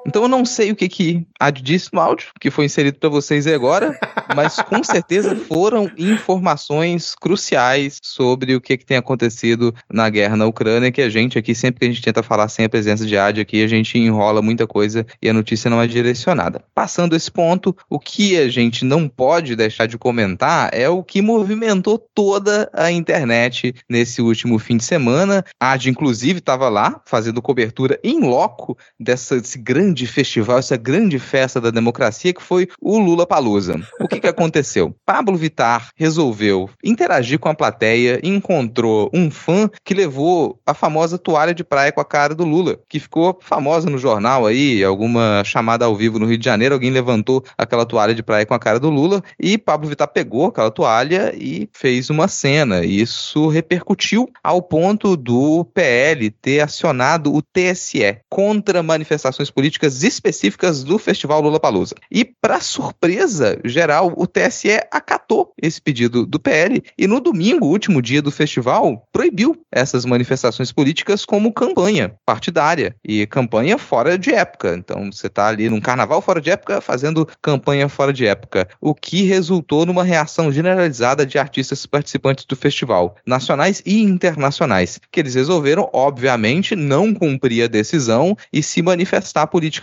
Então eu não sei o que que há de disso no áudio, que foi inserido para vocês aí agora, mas com certeza foram informações cruciais sobre o que que tem acontecido na guerra na Ucrânia, que a gente aqui, sempre que a gente tenta falar sem a presença de Adi aqui, a gente enrola muita coisa e a notícia não é direcionada. Passando esse ponto, o que a gente não pode deixar de comentar é o que movimentou toda a internet nesse último fim de semana. A Adi, inclusive, estava lá fazendo cobertura em loco dessa, desse grande festival, essa grande festa da democracia que foi o Lula Palusa. O que, que aconteceu? Pablo Vitar resolveu interagir com a plateia e encontrou um fã que levou a famosa toalha de praia com a cara do Lula, que ficou famosa no jornal aí, alguma chamada ao vivo no Rio de Janeiro, alguém levantou aquela toalha de praia com a cara do Lula e Pablo Vittar pegou aquela toalha e fez uma cena. Isso repercutiu ao ponto do PL ter acionado o TSE contra manifestações políticas específicas do Festival Lula Palusa. E para surpresa geral, o TSE acatou esse pedido do PL e no domingo, último dia do festival, proibiu essas manifestações políticas como campanha partidária e campanha fora de época. Então você está ali num carnaval fora de época fazendo campanha fora de época, o que resultou numa reação generalizada de artistas participantes do festival, nacionais e internacionais, que eles resolveram, obviamente, não cumprir a decisão e se manifestar politicamente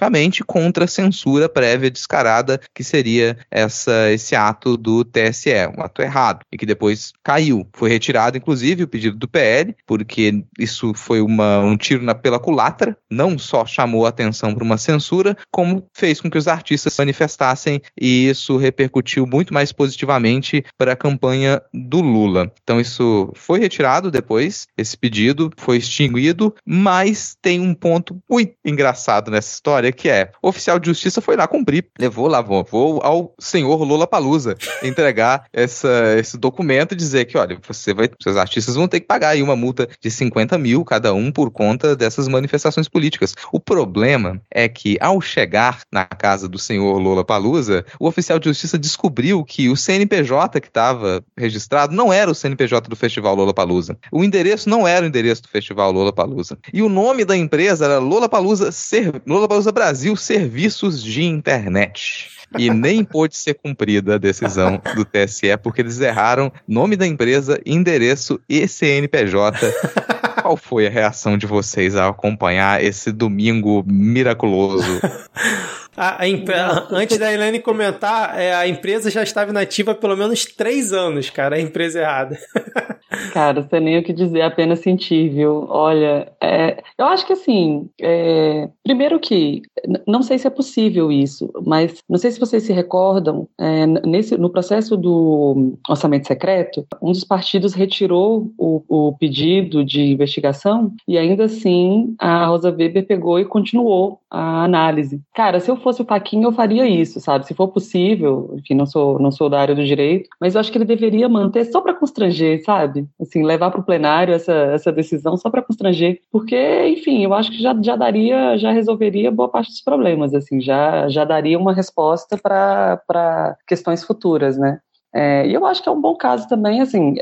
contra a censura prévia descarada que seria essa, esse ato do TSE, um ato errado, e que depois caiu. Foi retirado, inclusive, o pedido do PL, porque isso foi uma, um tiro na, pela culatra, não só chamou a atenção para uma censura, como fez com que os artistas se manifestassem e isso repercutiu muito mais positivamente para a campanha do Lula. Então isso foi retirado depois, esse pedido foi extinguido, mas tem um ponto muito engraçado nessa história que é, o oficial de justiça foi lá cumprir, levou lá, vou ao senhor Lula Palusa entregar essa, esse documento e dizer que, olha, você vai, seus artistas vão ter que pagar aí uma multa de 50 mil cada um por conta dessas manifestações políticas. O problema é que ao chegar na casa do senhor Lula Palusa, o oficial de justiça descobriu que o CNPJ que estava registrado não era o CNPJ do Festival Lola Palusa. O endereço não era o endereço do Festival Lola Palusa. E o nome da empresa era Lola Palusa, Ser... Brasil Serviços de Internet e nem pôde ser cumprida a decisão do TSE porque eles erraram nome da empresa, endereço e CNPJ. Qual foi a reação de vocês ao acompanhar esse domingo miraculoso? A, a, antes da Helene comentar, é, a empresa já estava inativa há pelo menos três anos, cara, a empresa errada. Cara, você nem o que dizer, apenas sentir, viu? Olha, é, eu acho que assim, é, primeiro que, não sei se é possível isso, mas não sei se vocês se recordam, é, nesse, no processo do orçamento secreto, um dos partidos retirou o, o pedido de investigação e ainda assim a Rosa Weber pegou e continuou a análise. Cara, se eu fosse o Paquinho, eu faria isso, sabe? Se for possível, enfim, não sou, não sou da área do direito, mas eu acho que ele deveria manter só para constranger, sabe? Assim, levar para o plenário essa, essa decisão só para constranger, porque, enfim, eu acho que já, já daria, já resolveria boa parte dos problemas, assim, já, já daria uma resposta para questões futuras, né? É, e eu acho que é um bom caso também, assim,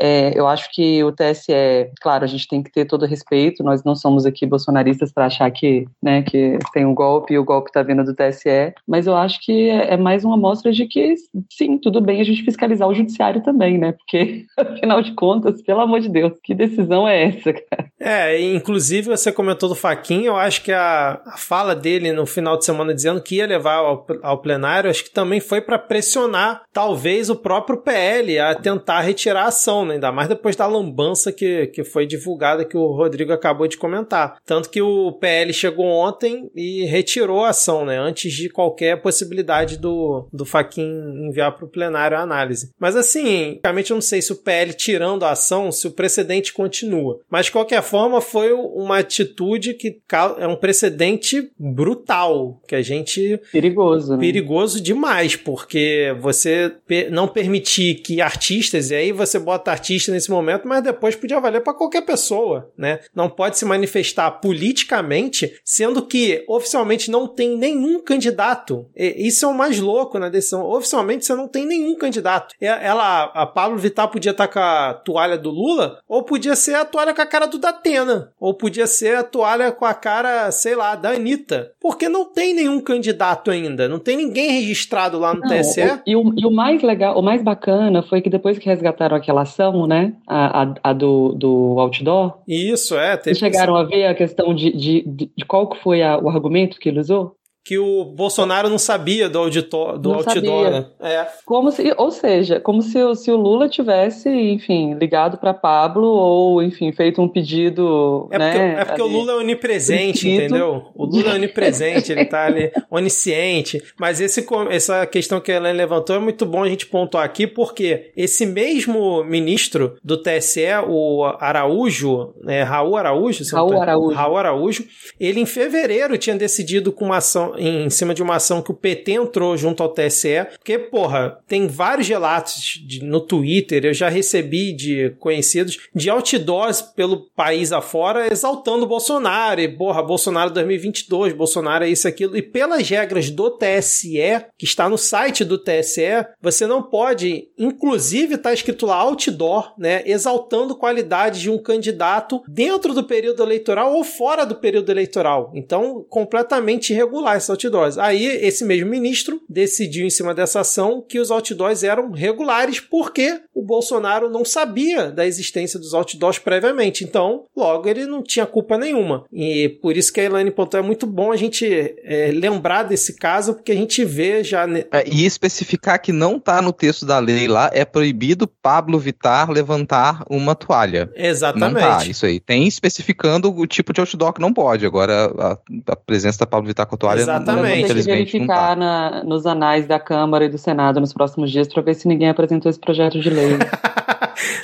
é, eu acho que o TSE, claro, a gente tem que ter todo respeito, nós não somos aqui bolsonaristas para achar que, né, que tem um golpe e o golpe está vindo do TSE, mas eu acho que é, é mais uma amostra de que, sim, tudo bem a gente fiscalizar o judiciário também, né, porque, afinal de contas, pelo amor de Deus, que decisão é essa, cara? É, inclusive você comentou do Faquinha, eu acho que a, a fala dele no final de semana dizendo que ia levar ao, ao plenário, acho que também foi para pressionar, talvez, o próprio PL a tentar retirar a ação, né? ainda mais depois da lambança que, que foi divulgada que o Rodrigo acabou de comentar. Tanto que o PL chegou ontem e retirou a ação, né? antes de qualquer possibilidade do, do Faquin enviar para o plenário a análise. Mas assim, realmente eu não sei se o PL tirando a ação, se o precedente continua. Mas de qualquer forma, foi uma atitude que é um precedente brutal, que a gente... Perigoso, né? Perigoso demais, porque você não permitir que artistas, e aí você bota artista nesse momento, mas depois podia valer para qualquer pessoa, né? Não pode se manifestar politicamente, sendo que oficialmente não tem nenhum candidato. E isso é o mais louco na decisão. Oficialmente você não tem nenhum candidato. Ela, a Pablo Vittar podia estar com a toalha do Lula, ou podia ser a toalha com a cara do Datena, ou podia ser a toalha com a cara, sei lá, da Anitta. Porque não tem nenhum candidato ainda, não tem ninguém registrado lá no não, TSE. E, o, e, o, mais legal, o mais bacana foi que depois que resgataram aquela ação, né, a, a, a do, do outdoor. Isso, é. Vocês chegaram a ver a questão de, de, de, de qual foi a, o argumento que ele usou? Que o Bolsonaro não sabia do, auditor, do não outdoor, né? É. Como se, ou seja, como se, se o Lula tivesse, enfim, ligado para Pablo ou, enfim, feito um pedido. É né, porque, é porque o Lula é onipresente, entendeu? O Lula é onipresente, ele tá ali onisciente. Mas esse, essa questão que a Helena levantou é muito bom a gente pontuar aqui, porque esse mesmo ministro do TSE, o Araújo, né, Raul Araújo, Raul Araújo. Raul Araújo, ele em fevereiro tinha decidido com uma ação em cima de uma ação que o PT entrou junto ao TSE, porque, porra, tem vários relatos de, no Twitter, eu já recebi de conhecidos, de outdoors pelo país afora exaltando o Bolsonaro, e, porra, Bolsonaro 2022, Bolsonaro é isso, aquilo, e pelas regras do TSE, que está no site do TSE, você não pode, inclusive está escrito lá outdoor, né, exaltando qualidade de um candidato dentro do período eleitoral ou fora do período eleitoral. Então, completamente irregular esses outdoors. Aí, esse mesmo ministro decidiu, em cima dessa ação, que os outdoors eram regulares porque o Bolsonaro não sabia da existência dos outdoors previamente. Então, logo, ele não tinha culpa nenhuma. E por isso que a Elaine pontou, é muito bom a gente é, lembrar desse caso, porque a gente vê já... É, e especificar que não está no texto da lei lá, é proibido Pablo Vitar levantar uma toalha. Exatamente. Não tá, isso aí. Tem especificando o tipo de outdoor que não pode. Agora, a, a presença da Pablo Vitar com a toalha Exatamente. Vamos ter que verificar tá. na, nos anais da Câmara e do Senado nos próximos dias para ver se ninguém apresentou esse projeto de lei.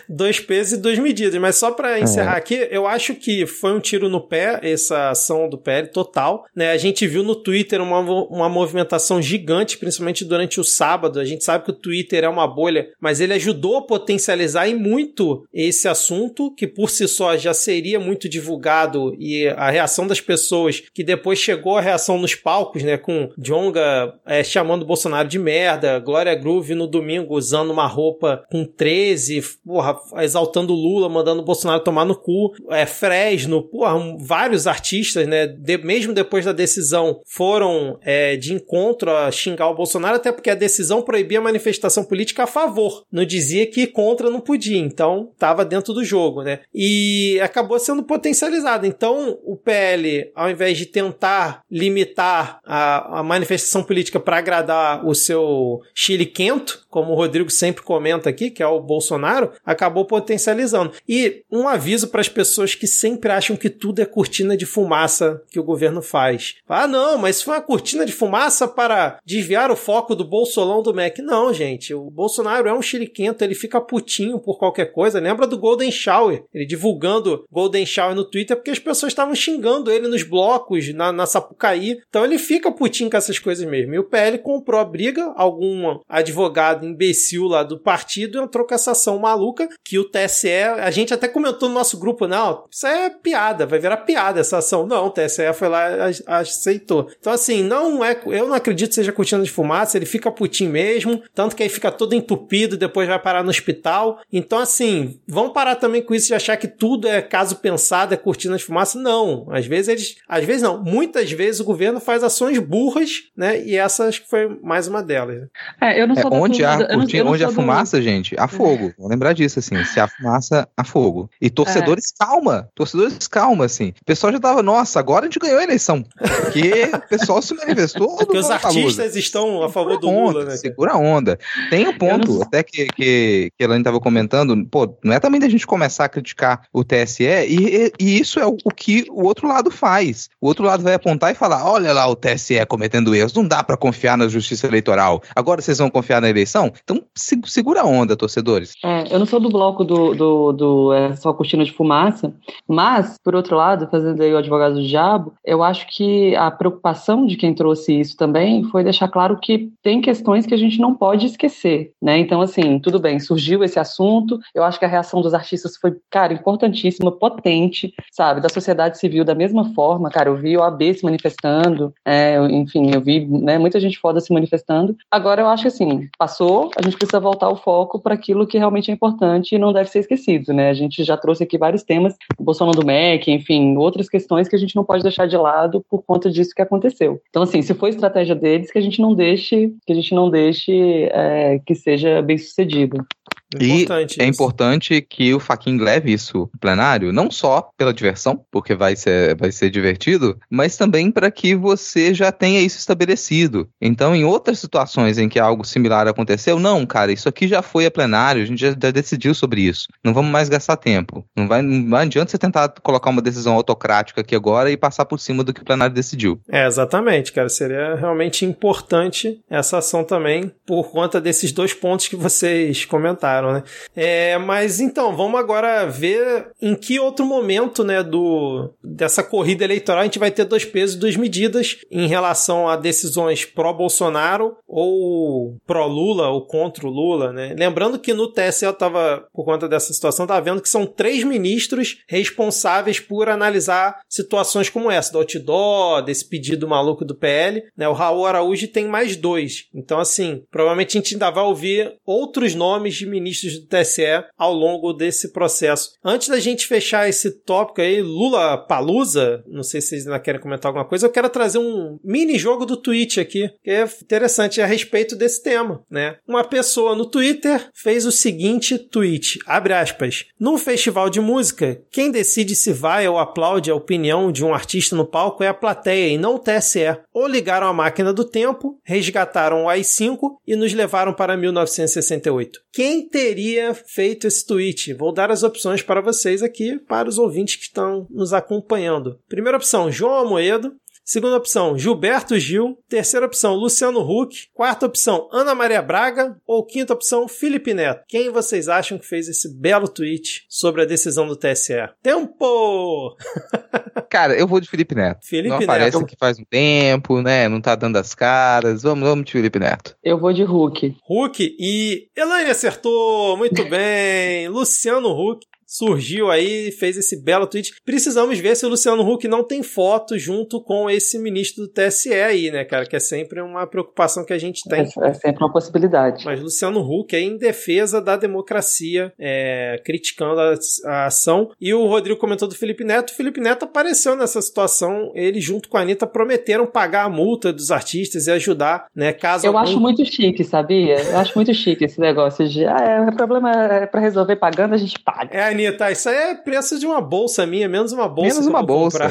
dois pesos e duas medidas. Mas só para encerrar é. aqui, eu acho que foi um tiro no pé essa ação do PL total. Né? A gente viu no Twitter uma, uma movimentação gigante, principalmente durante o sábado. A gente sabe que o Twitter é uma bolha, mas ele ajudou a potencializar e muito esse assunto, que por si só já seria muito divulgado, e a reação das pessoas, que depois chegou a reação nos palcos, né? Com Jonga é, chamando Bolsonaro de merda, Glória Groove no domingo usando uma roupa com 13, porra, exaltando Lula, mandando Bolsonaro tomar no cu, é, Fresno, porra, vários artistas, né, de, mesmo depois da decisão, foram é, de encontro a xingar o Bolsonaro, até porque a decisão proibia a manifestação política a favor, não dizia que contra não podia, então tava dentro do jogo, né, e acabou sendo potencializado, então o PL, ao invés de tentar limitar a, a manifestação política para agradar o seu Chile quento, como o Rodrigo sempre comenta aqui, que é o Bolsonaro, acabou potencializando. E um aviso para as pessoas que sempre acham que tudo é cortina de fumaça que o governo faz. Ah, não, mas foi uma cortina de fumaça para desviar o foco do Bolsolão do MEC. Não, gente, o Bolsonaro é um chiliquento, ele fica putinho por qualquer coisa. Lembra do Golden Shower? Ele divulgando Golden Shower no Twitter porque as pessoas estavam xingando ele nos blocos, na, na Sapucaí. Então ele fica putinho com essas coisas mesmo. E o PL comprou a briga, algum advogado imbecil lá do partido entrou com essa ação maluca que o TSE, a gente até comentou no nosso grupo, não, isso é piada, vai virar piada essa ação. Não, o TSE foi lá aceitou. Então assim, não é, eu não acredito que seja cortina de fumaça, ele fica putinho mesmo, tanto que aí fica todo entupido, depois vai parar no hospital. Então assim, vão parar também com isso de achar que tudo é caso pensado, é cortina de fumaça. Não, às vezes eles, às vezes não, muitas vezes o governo faz ações burras, né? E essa acho que foi mais uma delas. É, eu não sou é, onde há, onde há fumaça, gente, há fogo. Vamos lembrar disso, assim, se há fumaça, há fogo. E torcedores, é. calma, torcedores, calma, assim. O pessoal já tava, nossa, agora a gente ganhou a eleição. Porque o pessoal se manifestou. Porque os artistas estão a favor do Lula, né? Segura a onda. Tem um ponto, até que, que, que a Elaine tava comentando, pô, não é também da gente começar a criticar o TSE, e, e isso é o, o que o outro lado faz. O outro lado vai apontar e falar: olha lá o TSE cometendo erros, não dá para confiar na justiça eleitoral. Agora vocês vão confiar na eleição? Então segura a onda, torcedores. É, eu não sou do bloco do, do, do é, só cortina de fumaça, mas, por outro lado, fazendo aí o advogado do diabo, eu acho que a preocupação de quem trouxe isso também foi deixar claro que tem questões que a gente não pode esquecer, né? Então, assim, tudo bem, surgiu esse assunto, eu acho que a reação dos artistas foi, cara, importantíssima, potente, sabe? Da sociedade civil da mesma forma, cara, eu vi o AB se manifestando, é, enfim, eu vi né, muita gente foda se manifestando. Agora, eu acho que, assim, passou, a gente precisa voltar o foco para aquilo que realmente é importante e não deve ser esquecido, né? A gente já trouxe aqui vários temas, Bolsonaro do MEC, enfim, outras questões que a gente não pode deixar de lado por conta disso que aconteceu. Então, assim, se foi estratégia deles, que a gente não deixe, que a gente não deixe é, que seja bem sucedido. Importante e é importante que o Faquin leve isso plenário, não só pela diversão, porque vai ser, vai ser divertido, mas também para que você já tenha isso estabelecido. Então, em outras situações em que algo similar aconteceu, não, cara, isso aqui já foi a plenário, a gente já, já decidiu sobre isso. Não vamos mais gastar tempo. Não vai, não adianta você tentar colocar uma decisão autocrática aqui agora e passar por cima do que o plenário decidiu. É, exatamente, cara. Seria realmente importante essa ação também, por conta desses dois pontos que vocês comentaram né? É, mas então, vamos agora ver em que outro momento, né, do, dessa corrida eleitoral a gente vai ter dois pesos e duas medidas em relação a decisões pró-Bolsonaro ou pró-Lula ou contra o Lula, né? Lembrando que no TSE eu tava, por conta dessa situação, tava vendo que são três ministros responsáveis por analisar situações como essa, do outdoor, desse pedido maluco do PL, né? O Raul Araújo tem mais dois. Então, assim, provavelmente a gente ainda vai ouvir outros nomes de ministros ministros do TSE ao longo desse processo. Antes da gente fechar esse tópico aí, Lula Palusa, não sei se vocês ainda querem comentar alguma coisa, eu quero trazer um mini jogo do Twitch aqui, que é interessante a respeito desse tema, né? Uma pessoa no Twitter fez o seguinte tweet, abre aspas, num festival de música, quem decide se vai ou aplaude a opinião de um artista no palco é a plateia e não o TSE. Ou ligaram a máquina do tempo, resgataram o AI-5 e nos levaram para 1968. Quem teria feito esse tweet? Vou dar as opções para vocês aqui, para os ouvintes que estão nos acompanhando. Primeira opção, João Amoedo. Segunda opção, Gilberto Gil. Terceira opção, Luciano Huck. Quarta opção, Ana Maria Braga. Ou quinta opção, Felipe Neto. Quem vocês acham que fez esse belo tweet sobre a decisão do TSE? Tempo! Cara, eu vou de Felipe Neto. Felipe Não aparece Neto. que faz um tempo, né? Não tá dando as caras. Vamos, vamos de Felipe Neto. Eu vou de Hulk. Huck e Elaine acertou, muito bem. Luciano Huck surgiu aí, fez esse belo tweet. Precisamos ver se o Luciano Huck não tem foto junto com esse ministro do TSE aí, né, cara? Que é sempre uma preocupação que a gente tem. É, é sempre uma possibilidade. Mas Luciano Huck é em defesa da democracia, é, criticando a, a, ação. E o Rodrigo comentou do Felipe Neto. O Felipe Neto apareceu nessa situação. Ele, junto com a Anitta, prometeram pagar a multa dos artistas e ajudar, né? Caso Eu algum... acho muito chique, sabia? Eu acho muito chique esse negócio de, ah, é, o problema é pra resolver pagando, a gente paga. É, Anitta, isso aí é preço de uma bolsa minha, menos uma bolsa. Menos uma bolsa.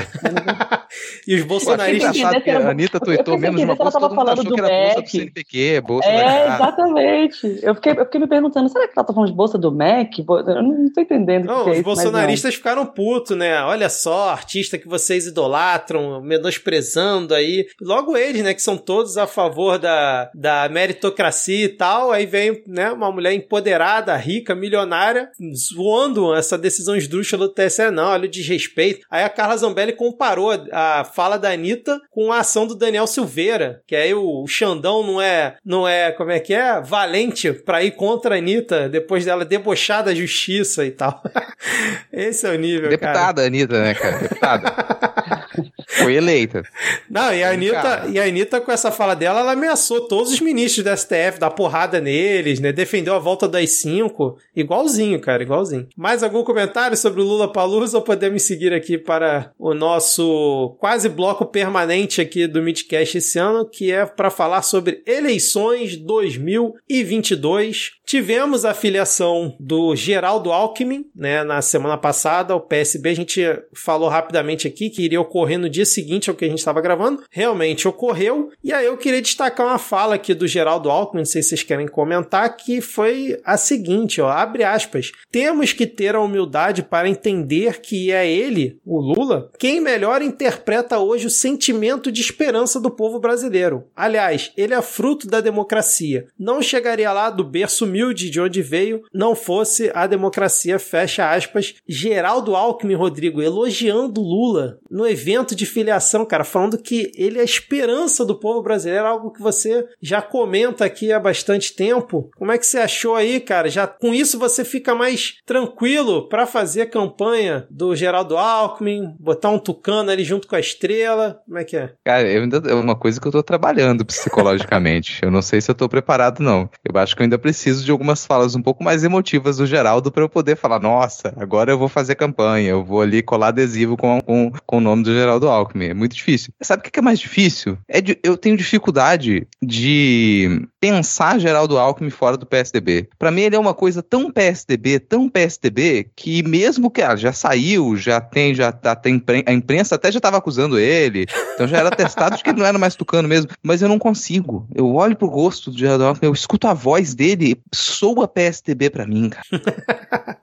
e os bolsonaristas. Eu que a Anitta tweetou menos uma bolsa, todo mundo achou que era bolsa do CNPq, bolsa é, da exatamente. Eu fiquei, eu fiquei me perguntando, será que ela tá falando de bolsa do MEC? Eu não tô entendendo o não, que é os isso, bolsonaristas ficaram putos, né? Olha só, artista que vocês idolatram, menosprezando aí. Logo eles, né, que são todos a favor da, da meritocracia e tal, aí vem, né, uma mulher empoderada, rica, milionária, zoando essa decisão esdrúxula do TSE, não, olha o desrespeito. Aí a Carla Zambelli comparou a fala da Anitta com a ação do Daniel Silveira, que aí o Xandão não é, não é, como é que é? Valente pra ir contra a Anitta, depois dela debochar da justiça e tal. Esse é o nível, Deputada cara. Anitta, né, cara? Deputada. Foi eleita. Não, e a, Anitta, e a Anitta, com essa fala dela, ela ameaçou todos os ministros da STF, dar porrada neles, né? Defendeu a volta das cinco. Igualzinho, cara, igualzinho. Mais algum comentário sobre o Lula Palusa ou podemos seguir aqui para o nosso quase bloco permanente aqui do Midcast esse ano, que é para falar sobre eleições 2022. Tivemos a filiação do Geraldo Alckmin, né, na semana passada, o PSB. A gente falou rapidamente aqui que iria ocorrer ocorrer no dia seguinte ao que a gente estava gravando. Realmente ocorreu. E aí eu queria destacar uma fala aqui do Geraldo Alckmin, não sei se vocês querem comentar, que foi a seguinte, ó, abre aspas. Temos que ter a humildade para entender que é ele, o Lula, quem melhor interpreta hoje o sentimento de esperança do povo brasileiro. Aliás, ele é fruto da democracia. Não chegaria lá do berço humilde de onde veio, não fosse a democracia, fecha aspas. Geraldo Alckmin, Rodrigo, elogiando Lula no evento de filiação, cara, falando que ele é a esperança do povo brasileiro, algo que você já comenta aqui há bastante tempo. Como é que você achou aí, cara? Já com isso você fica mais tranquilo para fazer a campanha do Geraldo Alckmin, botar um tucano ali junto com a estrela? Como é que é? Cara, eu ainda, é uma coisa que eu tô trabalhando psicologicamente. eu não sei se eu tô preparado, não. Eu acho que eu ainda preciso de algumas falas um pouco mais emotivas do Geraldo para eu poder falar: nossa, agora eu vou fazer campanha, eu vou ali colar adesivo com, com, com o nome do Geraldo Alckmin. É muito difícil. Sabe o que é mais difícil? É de, eu tenho dificuldade de pensar Geraldo Alckmin fora do PSDB. Para mim, ele é uma coisa tão PSDB, tão PSDB, que mesmo que ah, já saiu, já tem, já tá, tem, a imprensa até já estava acusando ele, então já era testado de que ele não era mais tucano mesmo, mas eu não consigo. Eu olho pro rosto do Geraldo Alckmin, eu escuto a voz dele, soa PSDB para mim, cara.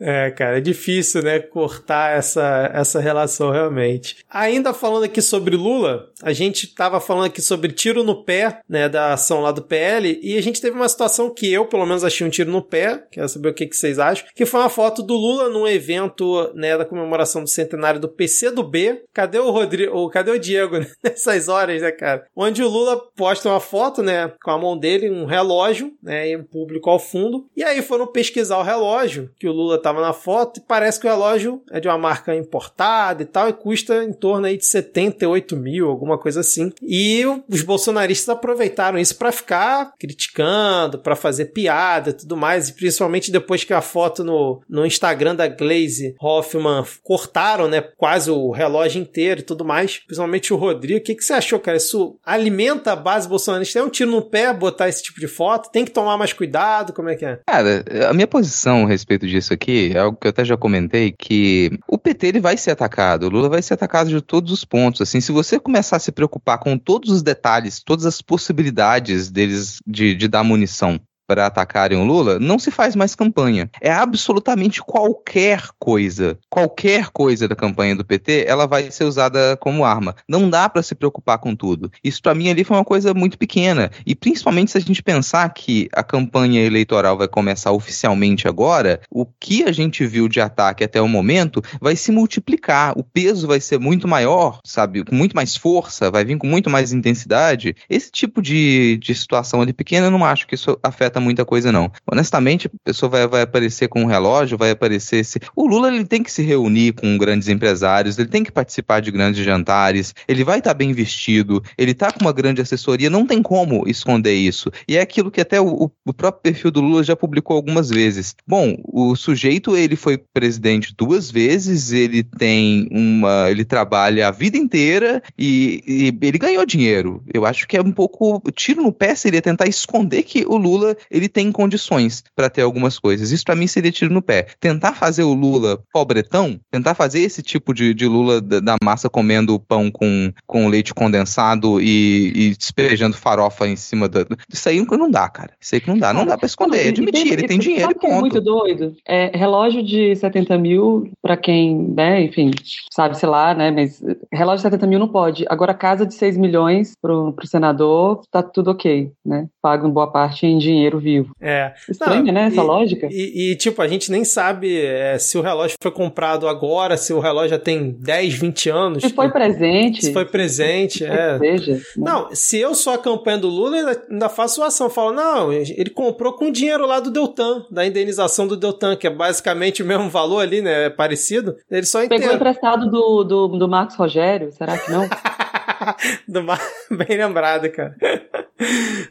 é, cara, é difícil, né, cortar essa, essa relação realmente. Ainda falando aqui sobre Lula, a gente tava falando aqui sobre tiro no pé, né, da ação lá do PL, e a gente teve uma situação que eu, pelo menos, achei um tiro no pé, quero saber o que, que vocês acham, que foi uma foto do Lula num evento, né, da comemoração do centenário do PC do B. Cadê o Rodrigo, cadê o Diego nessas horas, né, cara? Onde o Lula posta uma foto, né, com a mão dele, um relógio, né, e um público ao fundo, e aí foram pesquisar o relógio, que o Lula tava na foto, e parece que o relógio é de uma marca importada e tal, e custa em torno aí de 78 mil, alguma coisa assim. E os bolsonaristas aproveitaram isso para ficar ficar criticando, para fazer piada e tudo mais, e principalmente depois que a foto no, no Instagram da Glaze Hoffman cortaram, né, quase o relógio inteiro e tudo mais, principalmente o Rodrigo. O que, que você achou, cara? Isso alimenta a base bolsonarista? É um tiro no pé botar esse tipo de foto? Tem que tomar mais cuidado? Como é que é? Cara, a minha posição a respeito disso aqui é algo que eu até já comentei, que o PT ele vai ser atacado, o Lula vai ser atacado de todos os pontos. Assim, se você começar a se preocupar com todos os detalhes, todas as possibilidades dele deles de, de dar munição para atacarem o Lula, não se faz mais campanha. É absolutamente qualquer coisa, qualquer coisa da campanha do PT, ela vai ser usada como arma. Não dá para se preocupar com tudo. Isso para mim ali foi uma coisa muito pequena e principalmente se a gente pensar que a campanha eleitoral vai começar oficialmente agora, o que a gente viu de ataque até o momento vai se multiplicar. O peso vai ser muito maior, sabe, com muito mais força, vai vir com muito mais intensidade. Esse tipo de, de situação ali pequena, eu não acho que isso afeta afeta muita coisa, não. Honestamente, a pessoa vai, vai aparecer com um relógio, vai aparecer. Se... O Lula ele tem que se reunir com grandes empresários, ele tem que participar de grandes jantares, ele vai estar tá bem vestido, ele está com uma grande assessoria, não tem como esconder isso. E é aquilo que até o, o próprio perfil do Lula já publicou algumas vezes. Bom, o sujeito ele foi presidente duas vezes, ele tem uma. ele trabalha a vida inteira e, e ele ganhou dinheiro. Eu acho que é um pouco. Tiro no pé seria tentar esconder que o Lula ele tem condições para ter algumas coisas. Isso para mim seria tiro no pé. Tentar fazer o Lula pobretão, tentar fazer esse tipo de, de Lula da, da massa comendo pão com, com leite condensado e, e despejando farofa em cima da. Isso aí não dá, cara. Isso aí que não dá. Não dá para esconder. É admitir, tem, ele tem dinheiro e ponto. É muito doido. É, relógio de 70 mil, para quem, né, enfim, sabe, sei lá, né, mas relógio de 70 mil não pode. Agora, casa de 6 milhões pro, pro senador, tá tudo ok, né? Pagam boa parte em dinheiro vivo. É. Estranha, né, essa e, lógica. E, e, tipo, a gente nem sabe é, se o relógio foi comprado agora, se o relógio já tem 10, 20 anos. Se foi presente. Se foi presente, é. Seja, né? Não, se eu sou a campanha do Lula, ainda, ainda faço ação. Falo, não, ele comprou com dinheiro lá do Deltan, da indenização do Deltan, que é basicamente o mesmo valor ali, né? É parecido. Ele só Pegou emprestado do, do, do Marcos Rogério, será que não? do Mar... Bem lembrado, cara.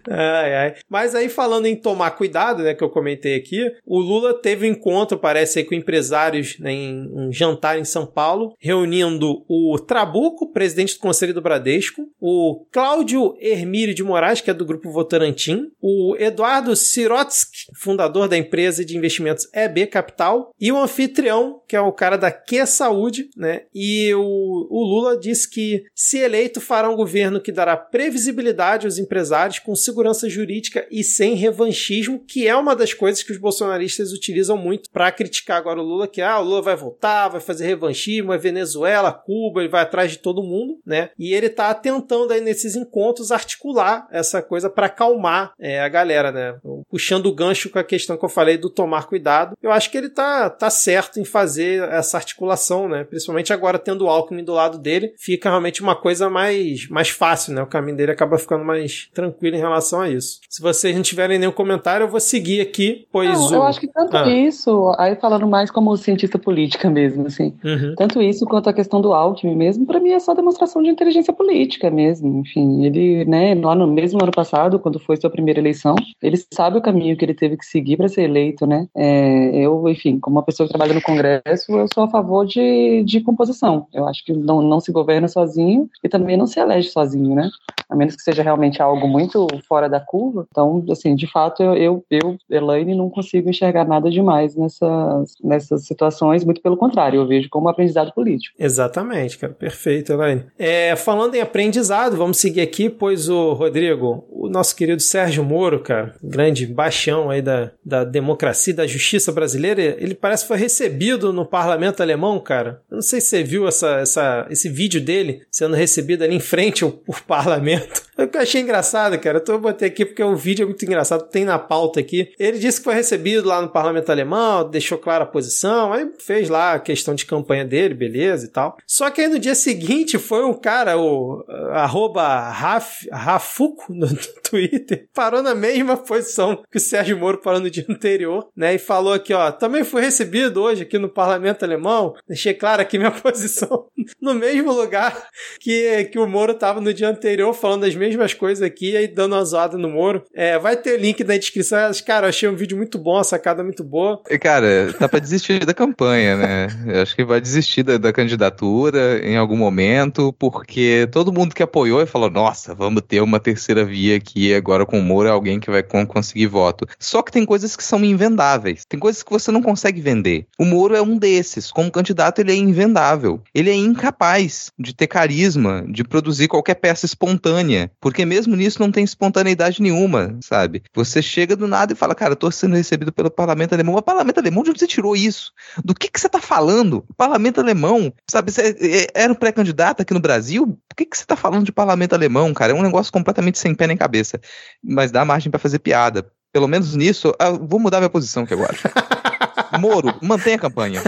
Ai, ai. Mas aí falando em tomar cuidado, né, que eu comentei aqui, o Lula teve um encontro, parece aí, com empresários né, em um jantar em São Paulo, reunindo o Trabuco, presidente do Conselho do Bradesco, o Cláudio Hermírio de Moraes, que é do Grupo Votorantim, o Eduardo Sirotsky, fundador da empresa de investimentos EB Capital, e o anfitrião, que é o cara da Que Saúde, né? E o, o Lula disse que, se eleito, fará um governo que dará previsibilidade aos empresários com segurança jurídica e sem revanchismo, que é uma das coisas que os bolsonaristas utilizam muito para criticar agora o Lula, que ah, o Lula vai voltar, vai fazer revanchismo, é Venezuela, Cuba, ele vai atrás de todo mundo, né? E ele tá tentando aí nesses encontros articular essa coisa para acalmar é, a galera, né? Puxando o gancho com a questão que eu falei do tomar cuidado. Eu acho que ele tá, tá certo em fazer essa articulação, né? Principalmente agora tendo o Alckmin do lado dele, fica realmente uma coisa mais, mais fácil, né? O caminho dele acaba ficando mais tranquilo em relação a isso. Se vocês não tiverem nenhum comentário, eu vou seguir aqui, pois não, o... Eu acho que tanto ah. isso, aí falando mais como cientista política mesmo, assim, uhum. tanto isso quanto a questão do Alckmin mesmo, para mim é só demonstração de inteligência política mesmo. Enfim, ele, né, lá no mesmo ano passado, quando foi sua primeira eleição, ele sabe o caminho que ele teve que seguir para ser eleito, né? É, eu, enfim, como uma pessoa que trabalha no Congresso, eu sou a favor de, de composição. Eu acho que não, não se governa sozinho e também não se elege sozinho, né? A menos que seja realmente algo muito fora da curva. Então, assim, de fato, eu, eu, eu Elaine, não consigo enxergar nada demais nessas, nessas situações, muito pelo contrário, eu vejo como aprendizado político. Exatamente, cara, perfeito, Elaine. É, falando em aprendizado, vamos seguir aqui, pois o Rodrigo, o nosso querido Sérgio Moro, cara, grande baixão aí da, da democracia da justiça brasileira, ele parece que foi recebido no parlamento alemão, cara. Eu não sei se você viu essa, essa, esse vídeo dele sendo recebido ali em frente ao, ao parlamento. Eu achei engraçado, cara. Eu botei aqui porque o vídeo é muito engraçado, tem na pauta aqui. Ele disse que foi recebido lá no parlamento alemão, deixou clara a posição, aí fez lá a questão de campanha dele, beleza e tal. Só que aí no dia seguinte foi um cara, o uh, arroba Raf, Rafuco no Twitter, parou na mesma posição que o Sérgio Moro parou no dia anterior, né? E falou aqui, ó, também fui recebido hoje aqui no parlamento alemão, deixei clara aqui minha posição, no mesmo lugar que, que o Moro tava no dia anterior, falando as mesmas coisas aqui, aí dando uma zoada no Moro. É, vai ter link na descrição, cara, achei um vídeo muito bom, a sacada muito boa. Cara, tá pra desistir da campanha, né? Eu acho que vai desistir da, da candidatura em algum momento, porque todo mundo que apoiou e falou, nossa, vamos ter uma terceira via aqui, agora com o Moro é alguém que vai conseguir voto. Só que tem coisas que são invendáveis, tem coisas que você não consegue vender. O Moro é um desses, como candidato ele é invendável. Ele é incapaz de ter carisma, de produzir qualquer peça espontânea, porque mesmo nisso não tem espontaneidade nenhuma, sabe? Você chega do nada e fala, cara, eu tô sendo recebido pelo parlamento alemão. O parlamento alemão, de onde você tirou isso? Do que, que você tá falando? Parlamento alemão, sabe? Você é, era um pré-candidato aqui no Brasil? Por que, que você tá falando de parlamento alemão, cara? É um negócio completamente sem pé nem cabeça. Mas dá margem para fazer piada. Pelo menos nisso, vou mudar minha posição aqui agora. Moro, mantenha a campanha.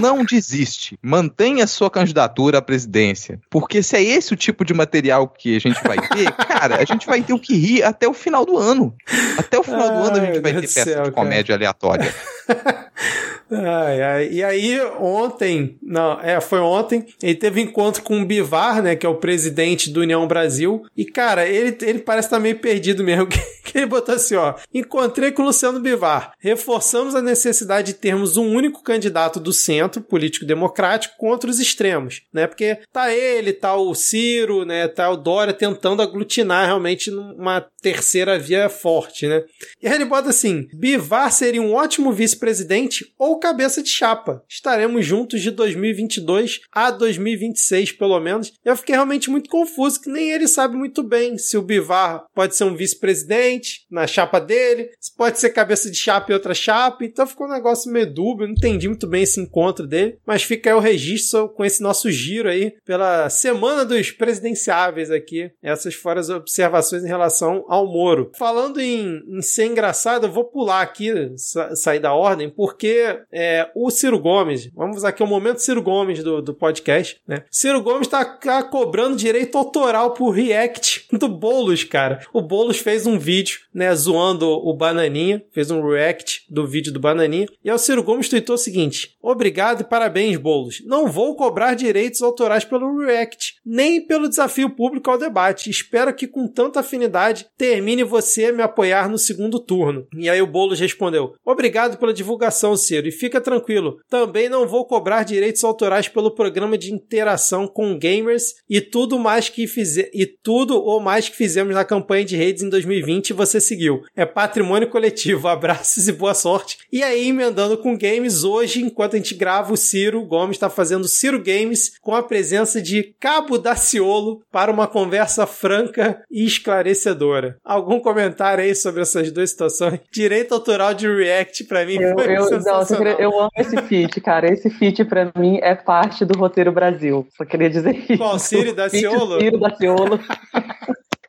Não desiste. Mantenha sua candidatura à presidência. Porque se é esse o tipo de material que a gente vai ter, cara, a gente vai ter o que rir até o final do ano. Até o final Ai, do ano a gente vai Deus ter peça céu, de comédia cara. aleatória. Ai, ai. E aí, ontem, não, é, foi ontem, ele teve encontro com o Bivar, né, que é o presidente do União Brasil. E, cara, ele, ele parece estar tá meio perdido mesmo. Que ele botou assim, ó. Encontrei com o Luciano Bivar. Reforçamos a necessidade de termos um único candidato do centro, político democrático, contra os extremos, né? Porque tá ele, tá o Ciro, né, tá o Dória tentando aglutinar realmente numa terceira via forte, né? E aí ele bota assim: Bivar seria um ótimo vice-presidente ou cabeça de chapa. Estaremos juntos de 2022 a 2026, pelo menos. Eu fiquei realmente muito confuso, que nem ele sabe muito bem se o Bivar pode ser um vice-presidente na chapa dele, se pode ser cabeça de chapa e outra chapa. Então ficou um negócio meio dúbio, não entendi muito bem esse encontro dele. Mas fica aí o registro com esse nosso giro aí pela semana dos presidenciáveis aqui. Essas foram as observações em relação ao Moro. Falando em, em ser engraçado, eu vou pular aqui, sa sair da ordem, porque é, o Ciro Gomes, vamos aqui o momento Ciro Gomes do, do podcast, né? Ciro Gomes tá, tá cobrando direito autoral por react do Boulos, cara. O Boulos fez um vídeo, né, zoando o Bananinha, fez um react do vídeo do Bananinha, e aí o Ciro Gomes tweetou o seguinte: Obrigado e parabéns, Boulos. Não vou cobrar direitos autorais pelo react, nem pelo desafio público ao debate. Espero que com tanta afinidade termine você me apoiar no segundo turno. E aí o Boulos respondeu: Obrigado pela divulgação, Ciro, e fica tranquilo. Também não vou cobrar direitos autorais pelo programa de interação com gamers e tudo mais que fizer e tudo ou mais que fizemos na campanha de redes em 2020 você seguiu. É patrimônio coletivo. Abraços e boa sorte. E aí, emendando com games, hoje, enquanto a gente grava, o Ciro Gomes está fazendo Ciro Games com a presença de Cabo Daciolo para uma conversa franca e esclarecedora. Algum comentário aí sobre essas duas situações? Direito autoral de React para mim eu, foi eu, não, eu amo esse feat, cara. Esse feat para mim é parte do roteiro Brasil. Só queria dizer isso. Qual, Ciro Daciolo? Ciro Daciolo.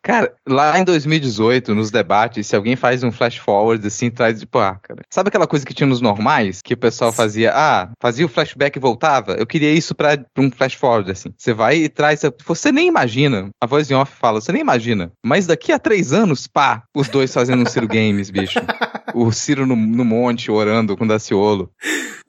Cara, lá em 2018, nos debates, se alguém faz um flash forward assim, traz tipo, ah, cara. Sabe aquela coisa que tinha nos normais? Que o pessoal fazia, ah, fazia o flashback e voltava? Eu queria isso pra, pra um flash forward, assim. Você vai e traz. Você nem imagina. A voz em off fala, você nem imagina. Mas daqui a três anos, pá, os dois fazendo um Ciro Games, bicho. O Ciro no, no monte orando com Daciolo.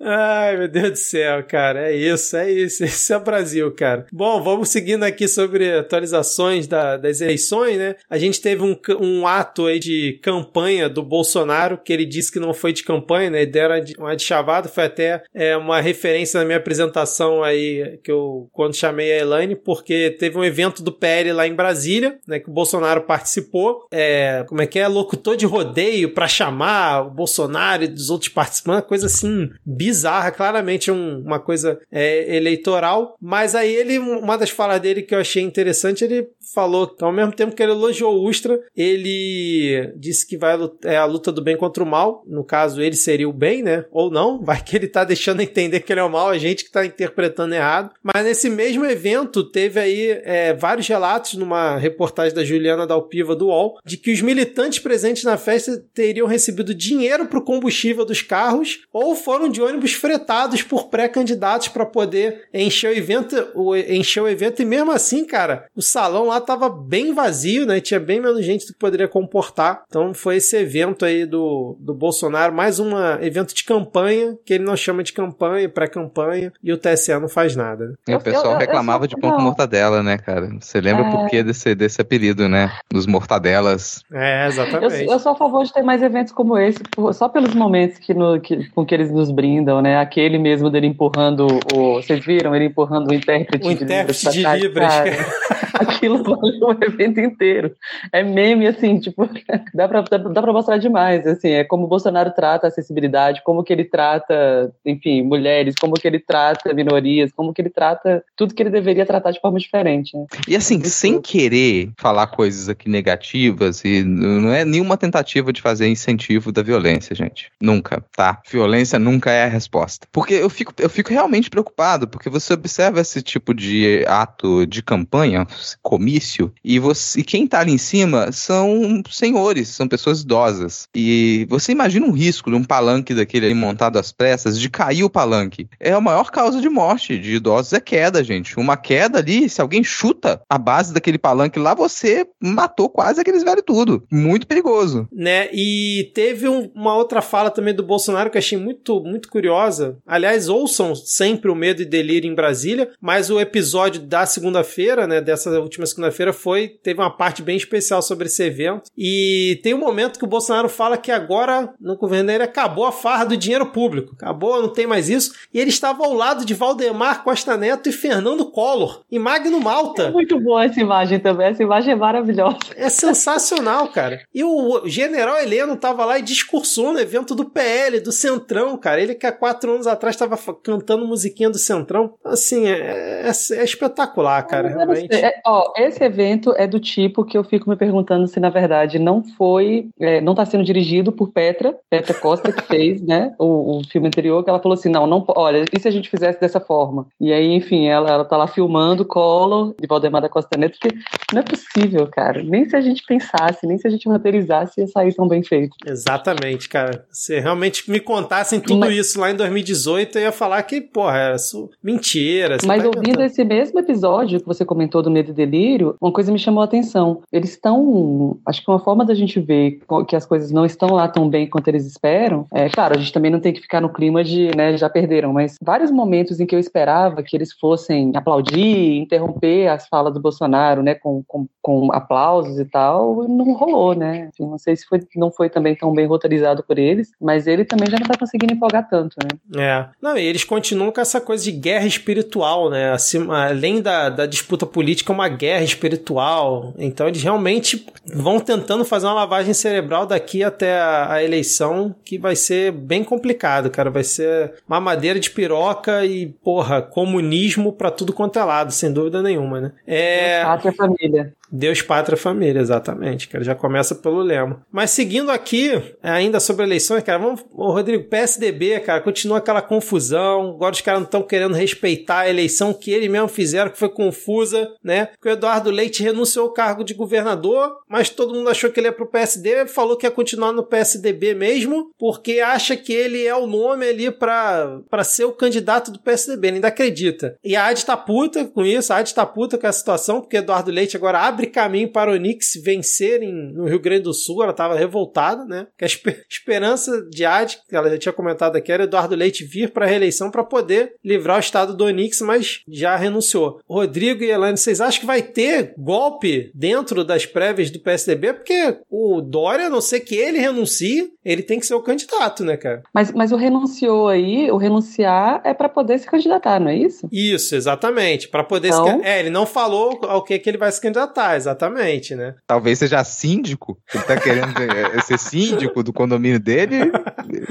Ai, meu Deus do céu, cara. É isso, é isso. Esse é o Brasil, cara. Bom, vamos seguindo aqui sobre atualizações da, das eleições, né? A gente teve um, um ato aí de campanha do Bolsonaro, que ele disse que não foi de campanha, né? Deram uma de chavada, foi até é, uma referência na minha apresentação aí, que eu, quando chamei a Elaine, porque teve um evento do PL lá em Brasília, né? Que o Bolsonaro participou. É, como é que é? Locutor de rodeio para chamar o Bolsonaro e dos outros participantes, coisa assim bizarra, claramente um, uma coisa é, eleitoral. Mas aí ele, uma das falas dele que eu achei interessante, ele falou que ao mesmo tempo que ele elogiou o Ustra, ele disse que vai é a luta do bem contra o mal. No caso, ele seria o bem, né? Ou não, vai que ele tá deixando entender que ele é o mal, a gente que tá interpretando errado. Mas nesse mesmo evento, teve aí é, vários relatos numa reportagem da Juliana Dalpiva do UOL de que os militantes presentes na festa teriam recebido dinheiro pro combustível dos carros ou foram de ônibus fretados por pré-candidatos para poder encher o evento, o, encher o evento e mesmo assim, cara, o salão lá tava bem vazio, né? Tinha bem menos gente do que poderia comportar. Então foi esse evento aí do, do Bolsonaro, mais um evento de campanha, que ele não chama de campanha, pré-campanha, e o TSE não faz nada. Né? E o pessoal eu, eu, reclamava eu, de pão com mortadela, né, cara? Você lembra é... por que desse, desse apelido, né? Dos mortadelas. É, exatamente. Eu, sou a favor de ter mais eventos como esse, só pelos momentos que no, que, com que eles nos brindam, né? Aquele mesmo dele empurrando o. Vocês viram? Ele empurrando o intérprete, o de intérprete de Libras. Aquilo valeu o evento inteiro. É meme, assim, tipo, dá pra, dá, dá pra mostrar demais, assim, é como o Bolsonaro trata a acessibilidade, como que ele trata, enfim, mulheres, como que ele trata minorias, como que ele trata tudo que ele deveria tratar de forma diferente. Né? E assim, Isso. sem querer falar coisas aqui negativas, e não é nenhuma tentativa de fazer incentivo da violência, gente. Nunca, tá? Violência nunca é a resposta. Porque eu fico, eu fico realmente preocupado, porque você observa esse tipo de ato de campanha, comício, e você e quem tá ali em cima são senhores, são pessoas idosas. E você imagina um risco de um palanque daquele ali montado às pressas, de cair o palanque. É a maior causa de morte de idosos é queda, gente. Uma queda ali, se alguém chuta a base daquele palanque lá, você matou quase aqueles velhos tudo. Muito perigoso. Né? E teve um, uma outra fala também do Bolsonaro que eu achei muito, muito curiosa. Aliás, ouçam sempre o Medo e Delírio em Brasília, mas o episódio da segunda-feira, né, dessa última segunda-feira foi teve uma parte bem especial sobre esse evento. E tem um momento que o Bolsonaro fala que agora no governo dele acabou a farra do dinheiro público. Acabou, não tem mais isso. E ele estava ao lado de Valdemar Costa Neto e Fernando Collor, em Magno Malta. É muito boa essa imagem também. Essa imagem é maravilhosa. É sensacional, cara. E o general Heleno estava lá e discursou no evento do PL, do Centrão, cara. Ele que há quatro anos atrás estava cantando musiquinha do Centrão. Assim, é, é, é espetacular, cara, realmente. É, ó, esse evento é do tipo que eu fico me perguntando se, na verdade, não foi, é, não está sendo dirigido por Petra, Petra Costa, que fez, né, o, o, filme anterior, que ela falou assim, não, não, olha, e se a gente fizesse dessa forma? E aí, enfim, ela, ela tá lá filmando Collor, de Valdemar da Costa Neto, porque não é possível, cara. Nem se a gente pensasse, nem se a gente materializasse, ia sair tão bem feito. Exatamente, cara. Se realmente me contassem tudo Mas... isso lá em 2018, eu ia falar que, porra, era mentira. Mas tá ouvindo esse mesmo episódio que você comentou do Medo Delírio, uma coisa me chamou a atenção. Eles estão. Acho que uma forma da gente ver que as coisas não estão lá tão bem quanto eles esperam. É claro, a gente também não tem que ficar no clima de, né, já perderam, mas vários momentos em que eu esperava que eles fossem aplaudir, interromper as falas do Bolsonaro, né, com, com, com aplausos e tal, não rolou, né? Enfim, não sei se foi, não foi também tão bem roteirizado por eles, mas ele também já não tá conseguindo empolgar tanto, né? É. Não, e eles continuam com essa coisa de guerra espiritual, né? Assim, além da, da disputa política, é uma guerra espiritual. Então eles realmente vão tentando fazer uma lavagem cerebral daqui até a, a eleição, que vai ser bem complicado, cara. Vai ser uma madeira de piroca e, porra, comunismo para tudo quanto é lado, sem dúvida nenhuma, né? É. Pátria família. Deus, pátria, família, exatamente, cara. Já começa pelo lema. Mas seguindo aqui, ainda sobre eleições, cara, vamos, ô, Rodrigo, PSDB, cara, continua aquela confusão. Agora os caras não estão querendo respeitar a eleição que eles mesmo fizeram, que foi confusa, né? Porque o Eduardo Leite renunciou ao cargo de governador, mas todo mundo achou que ele ia pro PSD, falou que ia continuar no PSDB mesmo, porque acha que ele é o nome ali para ser o candidato do PSDB, ele ainda acredita. E a AD tá puta com isso, a AD tá puta com a situação, porque Eduardo Leite agora abre abre caminho para o Knicks vencerem no Rio Grande do Sul. Ela estava revoltada, né? Que a esper esperança de Ad, que ela já tinha comentado aqui, era Eduardo Leite vir para a reeleição para poder livrar o estado do Knicks, mas já renunciou. Rodrigo e Elaine, vocês acham que vai ter golpe dentro das prévias do PSDB? Porque o Dória, a não ser que ele renuncie, ele tem que ser o candidato, né, cara? Mas, mas o renunciou aí, o renunciar é para poder se candidatar, não é isso? Isso, exatamente. Para poder então... se... É, ele não falou ao que, que ele vai se candidatar exatamente, né? Talvez seja síndico, ele tá querendo é, ser síndico do condomínio dele,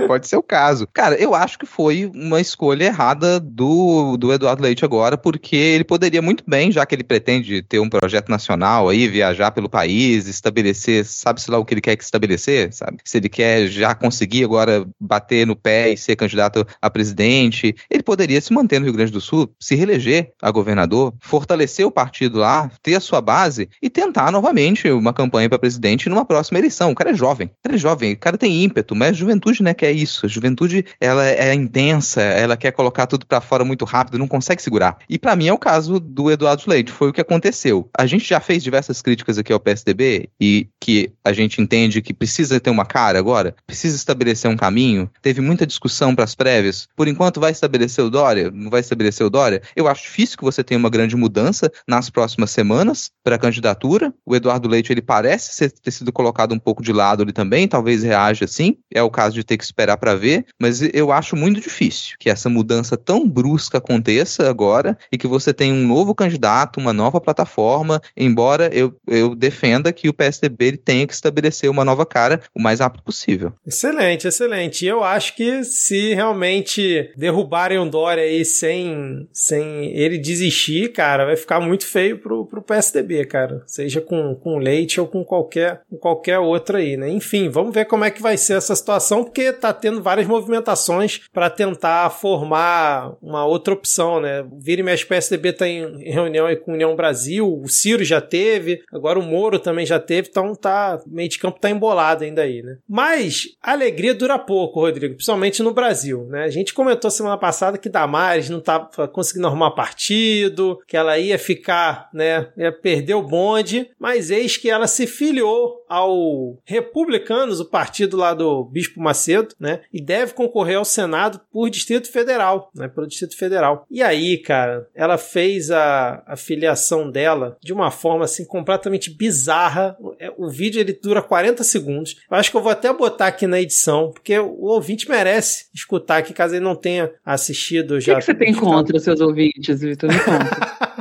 pode ser o caso. Cara, eu acho que foi uma escolha errada do, do Eduardo Leite agora, porque ele poderia muito bem, já que ele pretende ter um projeto nacional aí, viajar pelo país, estabelecer, sabe-se lá o que ele quer que estabelecer, sabe? Se ele quer já conseguir agora bater no pé e ser candidato a presidente, ele poderia se manter no Rio Grande do Sul, se reeleger a governador, fortalecer o partido lá, ter a sua base e tentar novamente uma campanha para presidente numa próxima eleição. O cara é jovem, o cara é jovem, o cara tem ímpeto, mas a juventude, né, que é isso. A juventude, ela é intensa, ela quer colocar tudo para fora muito rápido, não consegue segurar. E para mim é o caso do Eduardo Leite, foi o que aconteceu. A gente já fez diversas críticas aqui ao PSDB e que a gente entende que precisa ter uma cara agora, precisa estabelecer um caminho. Teve muita discussão para as prévias. Por enquanto vai estabelecer o Dória, não vai estabelecer o Dória. Eu acho difícil que você tenha uma grande mudança nas próximas semanas para a candidatura. O Eduardo Leite, ele parece ser, ter sido colocado um pouco de lado ali também, talvez reaja assim. É o caso de ter que esperar para ver, mas eu acho muito difícil que essa mudança tão brusca aconteça agora e que você tenha um novo candidato, uma nova plataforma, embora eu, eu defenda que o PSDB ele tenha que estabelecer uma nova cara o mais rápido possível. Excelente, excelente. Eu acho que se realmente derrubarem o Dória aí sem, sem ele desistir, cara, vai ficar muito feio pro, pro PSDB, cara. Seja com, com leite ou com qualquer, com qualquer outra aí, né? Enfim, vamos ver como é que vai ser essa situação, porque tá tendo várias movimentações para tentar formar uma outra opção, né? Vira e mexe PSDB tá em reunião aí com União Brasil, o Ciro já teve, agora o Moro também já teve, então tá, meio de campo tá embolado ainda aí, né? Mas a alegria dura pouco, Rodrigo, principalmente no Brasil, né? A gente comentou semana passada que Damares não tava conseguindo arrumar partido, que ela ia ficar, né, ia perder o bonde, mas eis que ela se filiou ao Republicanos, o partido lá do Bispo Macedo, né? E deve concorrer ao Senado por Distrito Federal, né? Pelo Distrito Federal. E aí, cara, ela fez a, a filiação dela de uma forma assim completamente bizarra. O vídeo ele dura 40 segundos. Eu acho que eu vou até botar aqui na edição, porque o ouvinte merece escutar aqui, caso ele não tenha assistido já. O que, que você tem contra seus ouvintes, Vitor? Me conta.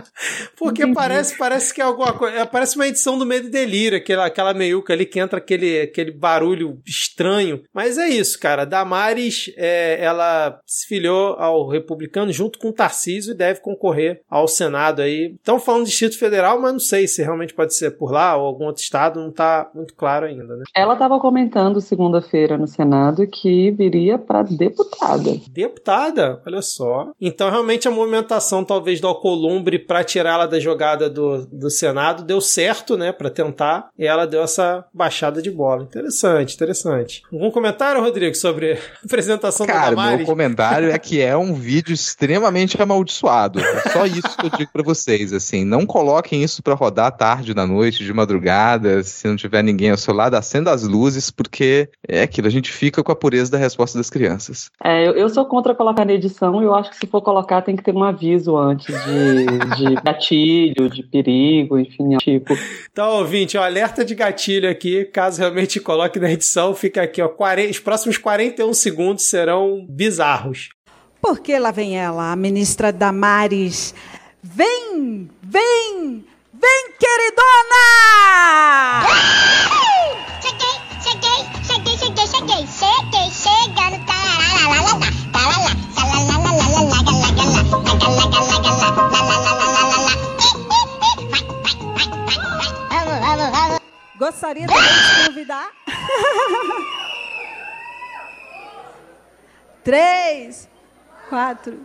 Porque parece, parece que é alguma coisa. É, parece uma edição do Medo e Delírio, aquela, aquela meiuca ali que entra aquele, aquele barulho estranho. Mas é isso, cara. Damares, é, ela se filiou ao republicano junto com o Tarcísio e deve concorrer ao Senado aí. Estão falando de Distrito Federal, mas não sei se realmente pode ser por lá ou algum outro estado, não tá muito claro ainda, né? Ela estava comentando segunda-feira no Senado que viria para deputada. Deputada? Olha só. Então, realmente, a movimentação, talvez, do Alcolumbre para tirá-la da jogada do, do Senado deu certo, né? Para tentar. E ela deu essa baixada de bola. Interessante, interessante. Algum comentário, Rodrigo, sobre a apresentação Cara, da Damares? meu comentário é que é um vídeo extremamente amaldiçoado. É só isso que eu digo pra vocês, assim. Não coloquem isso pra rodar tarde da noite, de madrugada, se não tiver ninguém ao seu lado, acenda as luzes, porque é aquilo, a gente fica com a pureza da resposta das crianças. É, eu, eu sou contra colocar na edição e eu acho que se for colocar tem que ter um aviso antes de, de gatilho, de perigo, enfim, tipo. Então, ouvinte, ó, alerta de gatilho aqui, caso realmente coloque na edição, fica aqui, ó, 40, os próximos 41 segundos serão bizarros. Porque lá vem ela, a ministra Damares. Vem, vem, vem, queridona! Cheguei, cheguei, cheguei, cheguei, cheguei, cheguei, chegando, tarará, tarará, tarará, Vamos, Gostaria de convidar. Três, quatro.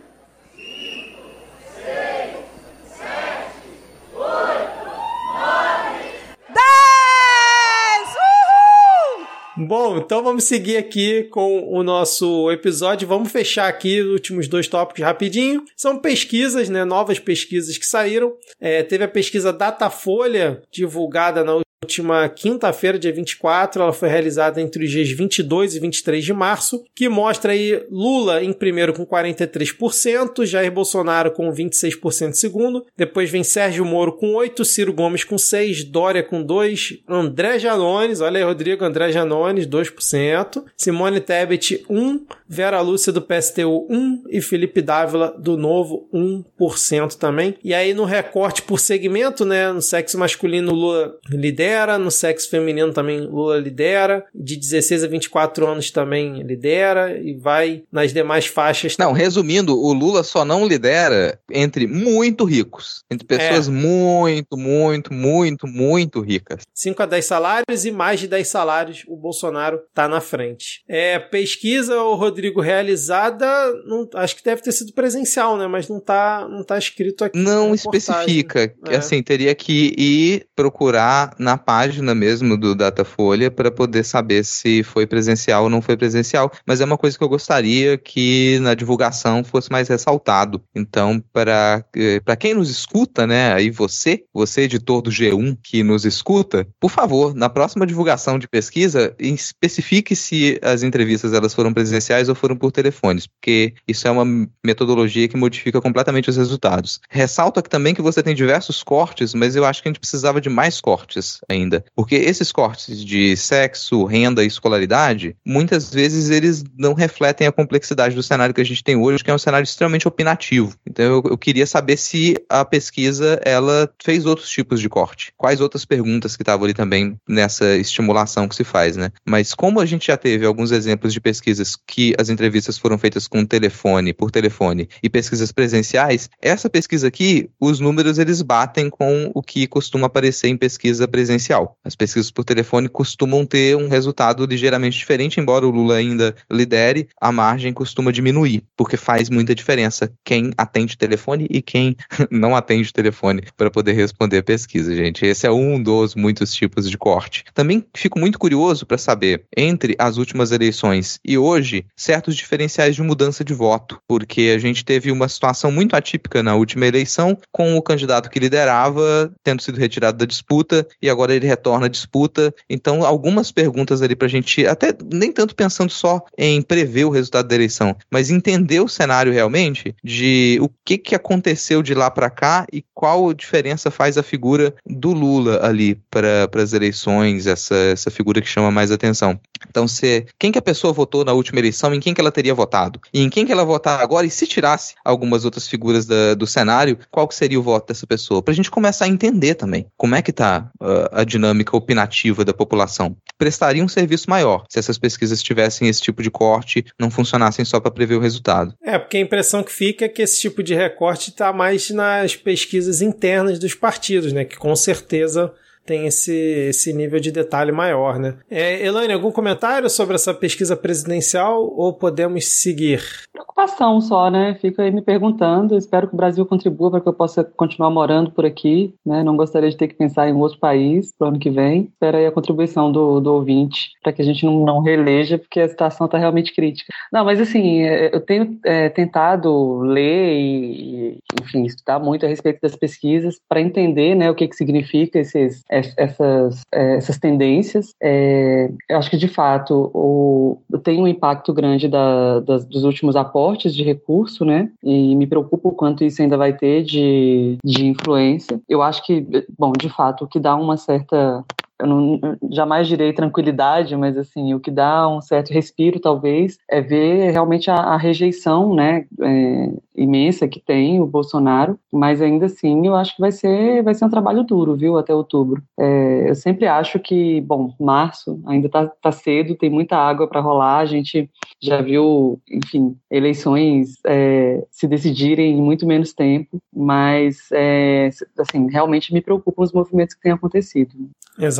Dez! Uhul! Bom, então vamos seguir aqui com o nosso episódio. Vamos fechar aqui os últimos dois tópicos rapidinho. São pesquisas, né? Novas pesquisas que saíram. É, teve a pesquisa Datafolha, divulgada na última quinta-feira, dia 24, ela foi realizada entre os dias 22 e 23 de março, que mostra aí Lula em primeiro com 43%, Jair Bolsonaro com 26% em segundo, depois vem Sérgio Moro com 8, Ciro Gomes com 6, Dória com 2, André Janones, olha aí Rodrigo, André Janones 2%, Simone Tebet 1, Vera Lúcia do PSTU 1 e Felipe Dávila do Novo 1% também. E aí no recorte por segmento, né, no sexo masculino Lula lidera, no sexo feminino também Lula lidera, de 16 a 24 anos também lidera e vai nas demais faixas. Não, resumindo, o Lula só não lidera entre muito ricos, entre pessoas É. muito, muito, muito, muito ricas. 5 a 10 salários e mais de 10 salários, o Bolsonaro tá na frente. É, pesquisa, o Rodrigo, realizada, não- acho que deve ter sido presencial, né? Mas não tá, não tá escrito aqui. Não especifica, É. assim, teria que ir procurar na página mesmo do Datafolha para poder saber se foi presencial ou não foi presencial, mas é uma coisa que eu gostaria que na divulgação fosse mais ressaltado. Então, para para quem nos escuta, né, aí você, você editor do G1 que nos escuta, por favor, na próxima divulgação de pesquisa, especifique se as entrevistas elas foram presenciais ou foram por telefones, porque isso é uma metodologia que modifica completamente os resultados. Ressalto aqui também que você tem diversos cortes, mas eu acho que a gente precisava de mais cortes ainda, porque esses cortes de sexo, renda e escolaridade, muitas vezes eles não refletem a complexidade do cenário que a gente tem hoje, que é um cenário extremamente opinativo. Então eu, eu queria saber se a pesquisa ela fez outros tipos de corte, quais outras perguntas que estavam ali também nessa estimulação que se faz, né? Mas como a gente já teve alguns exemplos de pesquisas que as entrevistas foram feitas com telefone, por telefone, e pesquisas presenciais, essa pesquisa aqui, os números eles batem com o que costuma aparecer em pesquisa presencial. As pesquisas por telefone costumam ter um resultado ligeiramente diferente, embora o Lula ainda lidere, a margem costuma diminuir, porque faz muita diferença quem atende telefone e quem não atende telefone para poder responder a pesquisa, gente. Esse é um dos muitos tipos de corte. Também fico muito curioso para saber, entre as últimas eleições e hoje, certos diferenciais de mudança de voto, porque a gente teve uma situação muito atípica na última eleição, com o candidato que liderava tendo sido retirado da disputa e agora ele retorna à disputa. Então, algumas perguntas ali para a gente, até nem tanto pensando só em prever o resultado da eleição, mas entender o cenário realmente de o que, que aconteceu de lá para cá e qual diferença faz a figura do Lula ali para as eleições, essa, essa figura que chama mais atenção. Então, se, quem que a pessoa votou na última eleição em quem que ela teria votado. E em quem que ela votar agora, e se tirasse algumas outras figuras da- do cenário, qual que seria o voto dessa pessoa? Pra gente começar a entender também como é que tá ah, a dinâmica opinativa da população. Prestaria um serviço maior se essas pesquisas tivessem esse tipo de corte, não funcionassem só para prever o resultado. É, porque a impressão que fica é que esse tipo de recorte está mais nas pesquisas internas dos partidos, né? Que com certeza tem esse, esse nível de detalhe maior, né? É, Elaine, algum comentário sobre essa pesquisa presidencial ou podemos seguir? Preocupação só, né? Fico aí me perguntando. Espero que o Brasil contribua para que eu possa continuar morando por aqui, né? Não gostaria de ter que pensar em outro país para o ano que vem. Espero aí a contribuição do, do ouvinte para que a gente não, não releja, porque a situação está realmente crítica. Não, mas assim, é, eu tenho é, tentado ler e, enfim, estudar muito a respeito das pesquisas para entender, né, o que que significa esses, es- essas, é, essas tendências. É, eu acho que, de fato, o, tem um impacto grande da- das- dos últimos aportes de recurso, né? E me preocupa o quanto isso ainda vai ter de, de influência. Eu acho que, bom, de fato, o que dá uma certa eu não, jamais direi tranquilidade, mas assim, o que dá um certo respiro, talvez, é ver realmente a, a rejeição, né, é, imensa que tem o Bolsonaro, mas ainda assim eu acho que vai ser, vai ser um trabalho duro, viu, até outubro. É, eu sempre acho que, bom, março ainda tá, tá cedo, tem muita água para rolar, a gente já viu, enfim, eleições é, se decidirem em muito menos tempo, mas, é, assim, realmente me preocupam os movimentos que têm acontecido.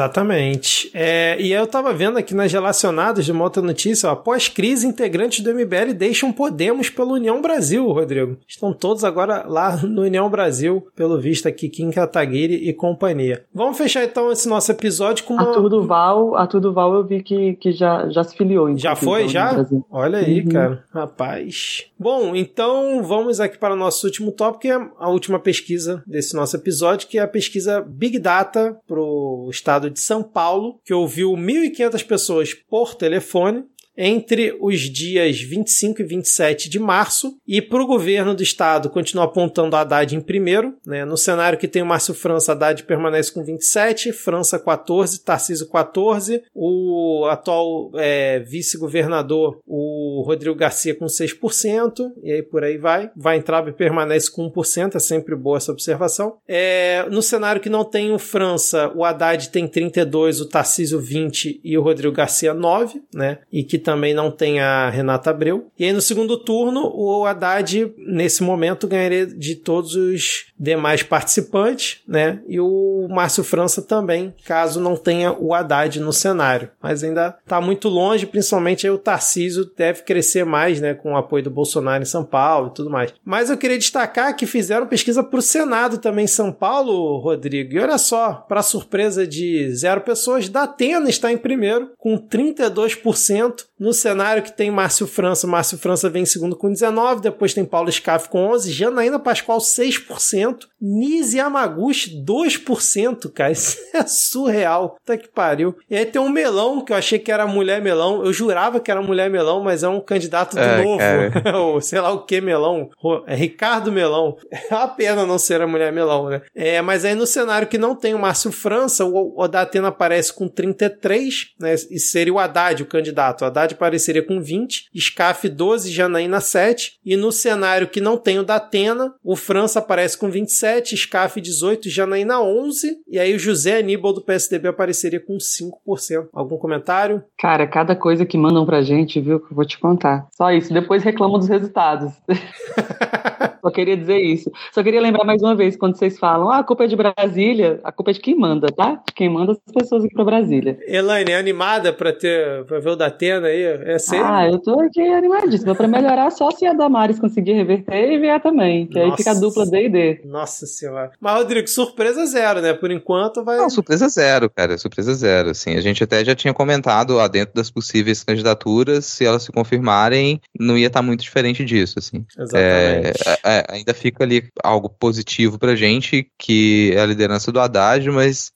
Exatamente. É, e eu tava vendo aqui nas relacionadas de uma outra notícia, ó, após crise, integrantes do MBL deixam Podemos pela União Brasil, Rodrigo. Estão todos agora lá no União Brasil, pelo visto aqui, Kim Kataguiri e companhia. Vamos fechar então esse nosso episódio com uma... Arthur Duval, Arthur Duval eu vi que, que já, já se filiou. Já inclusive, foi, ao já? Olha aí, Uhum. cara. Rapaz. Bom, então vamos aqui para o nosso último tópico, que é a última pesquisa desse nosso episódio, que é a pesquisa Big Data para o estado de São Paulo, que ouviu 1.500 pessoas por telefone entre os dias 25 e 27 de março, e para o governo do estado continua apontando Haddad em primeiro, né? no cenário que tem o Márcio França, Haddad permanece com 27, França 14, Tarcísio 14, o atual é, vice-governador, o Rodrigo Garcia com 6%, e aí por aí vai. Vai entrar e permanece com 1%, é sempre boa essa observação. É, no cenário que não tem o França, o Haddad tem 32, o Tarcísio 20 e o Rodrigo Garcia 9, né? E que também não tem a Renata Abreu. E aí no segundo turno, o Haddad, nesse momento, ganharia de todos os demais participantes, né? E o Márcio França também, caso não tenha o Haddad no cenário. Mas ainda está muito longe, principalmente o Tarcísio deve crescer mais, né? Com o apoio do Bolsonaro em São Paulo e tudo mais. Mas eu queria destacar que fizeram pesquisa para o Senado também em São Paulo, Rodrigo. E olha só, para surpresa de zero pessoas, Datena está em primeiro, com 32%. No cenário que tem Márcio França, Márcio França vem em segundo com 19%, depois tem Paulo Scaff com 11%, Janaína Pascoal 6%, Nise Yamaguchi 2%, cara, isso é surreal, tá que pariu. E aí tem um melão, que eu achei que era mulher melão, eu jurava que era mulher melão, mas é um candidato do É, novo, ou sei lá o que melão, é Ricardo Melão, é uma pena não ser a mulher melão, né? É, mas aí no cenário que não tem o Márcio França, o, o Datena aparece com 33, né, e seria o Haddad o candidato, o Haddad apareceria com 20, Scaff 12, Janaína 7, e no cenário que não tem o Datena, o França aparece com 27, Scaff 18, Janaína 11, e aí o José Aníbal do PSDB apareceria com 5%. Algum comentário? Cara, cada coisa que mandam pra gente, viu, que eu vou te contar. Só isso, depois reclamam dos resultados. Só queria dizer isso. Só queria lembrar mais uma vez, quando vocês falam, ah, a culpa é de Brasília, a culpa é de quem manda, tá? De quem manda as pessoas aqui pra Brasília. Elaine, é animada pra, ter, pra ver o Datena aí? É sério? Ah, eu tô aqui animadíssima. Pra melhorar, só se a Damares conseguir reverter e vier também. Que aí Nossa. fica a dupla D e D. Nossa senhora. Mas, Rodrigo, surpresa zero, né? Por enquanto vai. Não, surpresa zero, cara. Surpresa zero. Assim, a gente até já tinha comentado lá dentro das possíveis candidaturas, se elas se confirmarem, não ia estar muito diferente disso, assim. Exatamente. É, é, ainda fica ali algo positivo pra gente, que é a liderança do Haddad, mas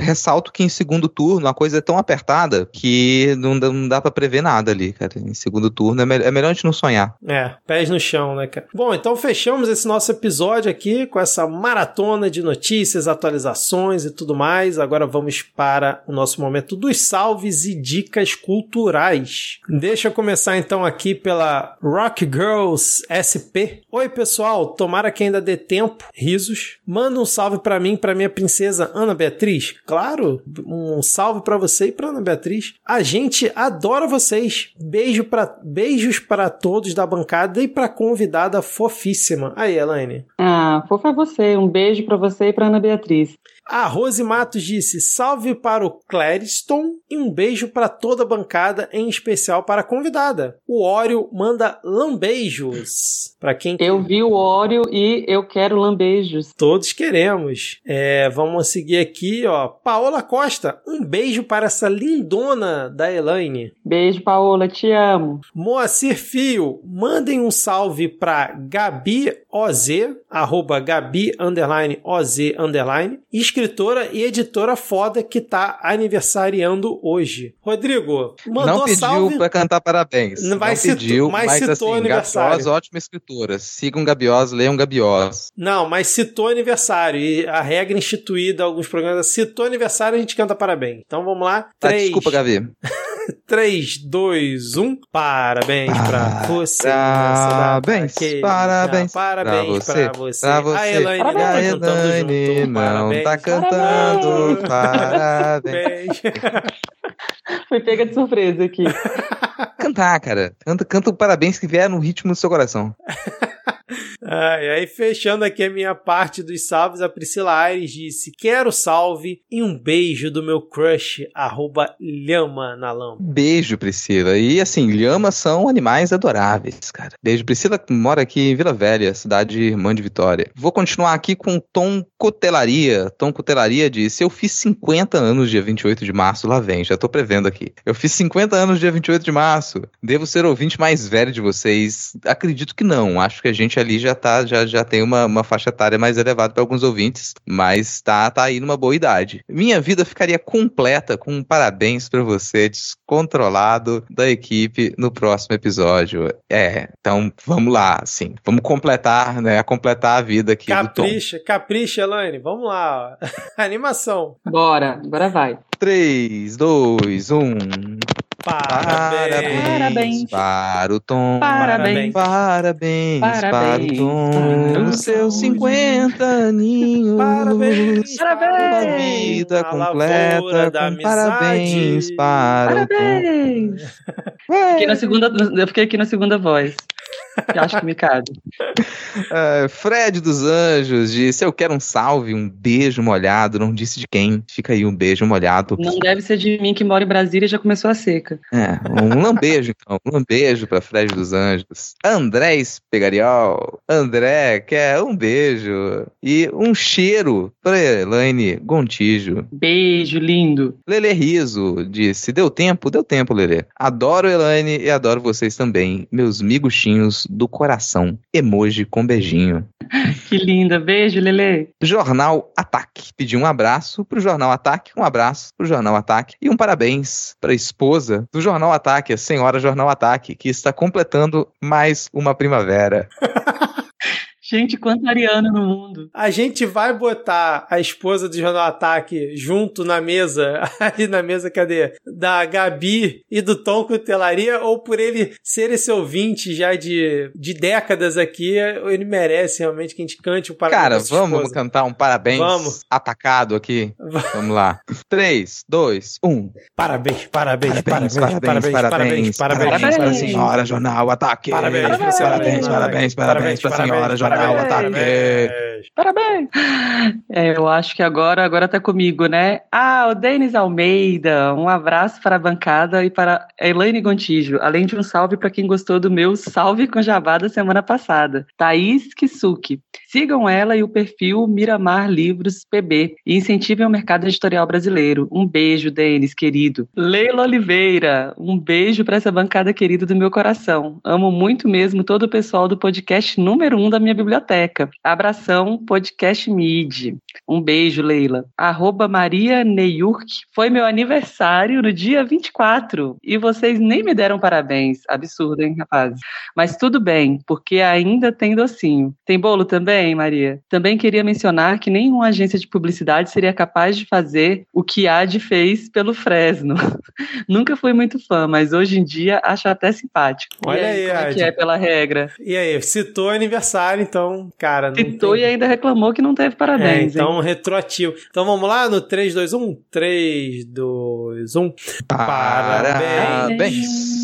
ressalto que em segundo turno a coisa é tão apertada que não, dá- não dá pra prever nada ali, cara. Em segundo turno é, me- é melhor a gente não sonhar. É, pés no chão, né, cara? Bom, então fechamos esse nosso episódio aqui com essa maratona de notícias, atualizações e tudo mais. Agora vamos para o nosso momento dos salves e dicas culturais. Deixa eu começar então aqui pela Rock Girls SP. Oi, pessoal, tomara que ainda dê tempo. Risos. Manda um salve pra mim, pra minha princesa Ana Beatriz. Claro, um salve pra você e pra Ana Beatriz. A gente adora vocês. Beijo para beijos para todos da bancada e pra convidada fofíssima. Aí, Elaine. Ah, fofa você. Um beijo pra você e pra Ana Beatriz. A Rose Matos disse: salve para o Clariston e um beijo para toda a bancada, em especial para a convidada. O Ório manda lambeijos. Para quem Eu vi o Óreo e eu quero lambejos. Todos queremos. É, vamos seguir aqui, ó. Paola Costa, um beijo para essa lindona da Elaine. Beijo, Paola, te amo. Moacir Fio, mandem um salve para Gabi OZ, arroba Gabi underline OZ underline, escritora e editora foda que tá aniversariando hoje. Rodrigo, mandou não pediu salve. pra cantar parabéns. Não vai citou- pediu, mas mas, citou assim, aniversário. Gabiós, ótima escritora. Sigam Gabiós, leiam Gabiós. Não, mas citou aniversário e a regra instituída em alguns programas, citou aniversário a gente canta parabéns. Então vamos lá. Tá, Três, desculpa, Gabi. 3, 2, 1. Parabéns pra você. Parabéns, parabéns. Parabéns pra pra você, você. pra você. A Elaine não tá Elaine junto. não Parabéns. tá cantando. Parabéns. Parabéns. Fui pega de surpresa aqui. Cantar, cara. Canta, canta o parabéns que vier no ritmo do seu coração. Ai, aí, fechando aqui a minha parte dos salves, a Priscila Aires disse: Quero salve e um beijo do meu crush, arroba lhama na lama. Beijo, Priscila. E assim, lhamas são animais adoráveis, cara. Beijo, Priscila mora aqui em Vila Velha, cidade irmã de Vitória. Vou continuar aqui com Tom Cotelaria. Tom Cotelaria disse: Eu fiz 50 anos dia 28 de março, lá vem, já tô prevendo aqui. Eu fiz 50 anos dia 28 de março. Devo ser ouvinte mais velho de vocês. Acredito que não. Acho que a gente ali já tá, já, já tem uma, uma faixa etária mais elevada para alguns ouvintes, mas tá, tá aí numa boa idade. Minha vida ficaria completa com um parabéns para você, descontrolado da equipe no próximo episódio. É, então vamos lá, assim, vamos completar, né, completar a vida aqui do Tom. Capricha, capricha, Elaine. Vamos lá. ó. Animação. Bora, agora vai. 3, 2, 1. Parabéns. Parabéns. para o Tom. Parabéns. Parabéns, para o Parabéns Tom, para o nos seus Tom. 50 aninhos. Parabéns. Parabéns. Vida A lavoura completa, da com parabéns para o Tom. Parabéns! Fiquei na segunda, eu fiquei aqui na segunda voz. Que acho que me cabe. É, Fred dos Anjos disse: Eu quero um salve, um beijo molhado. Não disse de quem. Fica aí um beijo molhado. Não deve ser de mim que mora em Brasília e já começou a seca. É, um lambejo, então. Um lambejo pra Fred dos Anjos. Andrés Pegariol. André quer um beijo. E um cheiro pra Elaine Gontijo. Beijo, lindo. Lele Riso disse: Deu tempo? Deu tempo, Lele. Adoro Elaine e adoro vocês também, meus miguxinhos do coração. Emoji com beijinho. Que linda. Beijo, Lele. Jornal Ataque. Pedi um abraço pro Jornal Ataque, um abraço pro Jornal Ataque e um parabéns pra esposa do Jornal Ataque, a senhora Jornal Ataque, que está completando mais uma primavera. Gente, quanto ariano no mundo. A gente vai botar a esposa do Jornal Ataque junto na mesa, ali na mesa, cadê? Da Gabi e do Tom Cutelaria, ou por ele ser esse ouvinte já de, de décadas aqui, ele merece realmente que a gente cante o parabéns. Cara, vamos esposa. cantar um parabéns Vamos. atacado aqui? Vamos lá. 3, 2, 1. Parabéns, parabéns, Parabéns, parabéns, parabéns, parabéns, parabéns, parabéns. para a senhora Jornal Ataque. Parabéns, parabéns, parabéns, parabéns para a senhora Jornal parabéns, Ataque. parabéns. Parabéns. Parabéns! É, eu acho que agora, agora tá comigo, né? Ah, o Denis Almeida, um abraço para a bancada e para a Elaine Gontijo, além de um salve para quem gostou do meu salve com jabá da semana passada. Thaís Kisuki. Sigam ela e o perfil Miramar Livros PB e incentivem o mercado editorial brasileiro. Um beijo, Denis, querido. Leila Oliveira, um beijo para essa bancada querida do meu coração. Amo muito mesmo todo o pessoal do podcast número um da minha biblioteca. Abração, Podcast Mid. Um beijo, Leila. Arroba Maria Neyurk. Foi meu aniversário no dia 24 e vocês nem me deram parabéns. Absurdo, hein, rapazes? Mas tudo bem, porque ainda tem docinho. Tem bolo também, Maria? Também queria mencionar que nenhuma agência de publicidade seria capaz de fazer o que a AD fez pelo Fresno. Nunca fui muito fã, mas hoje em dia acho até simpático. Olha e aí, como é que é pela regra? E aí, citou aniversário, então, cara. Não Citou tem... e ainda reclamou que não teve É, parabéns. hein? então, retroativo. Então vamos lá no 3, 2, 1? 3, 2, 1. Parabéns. Parabéns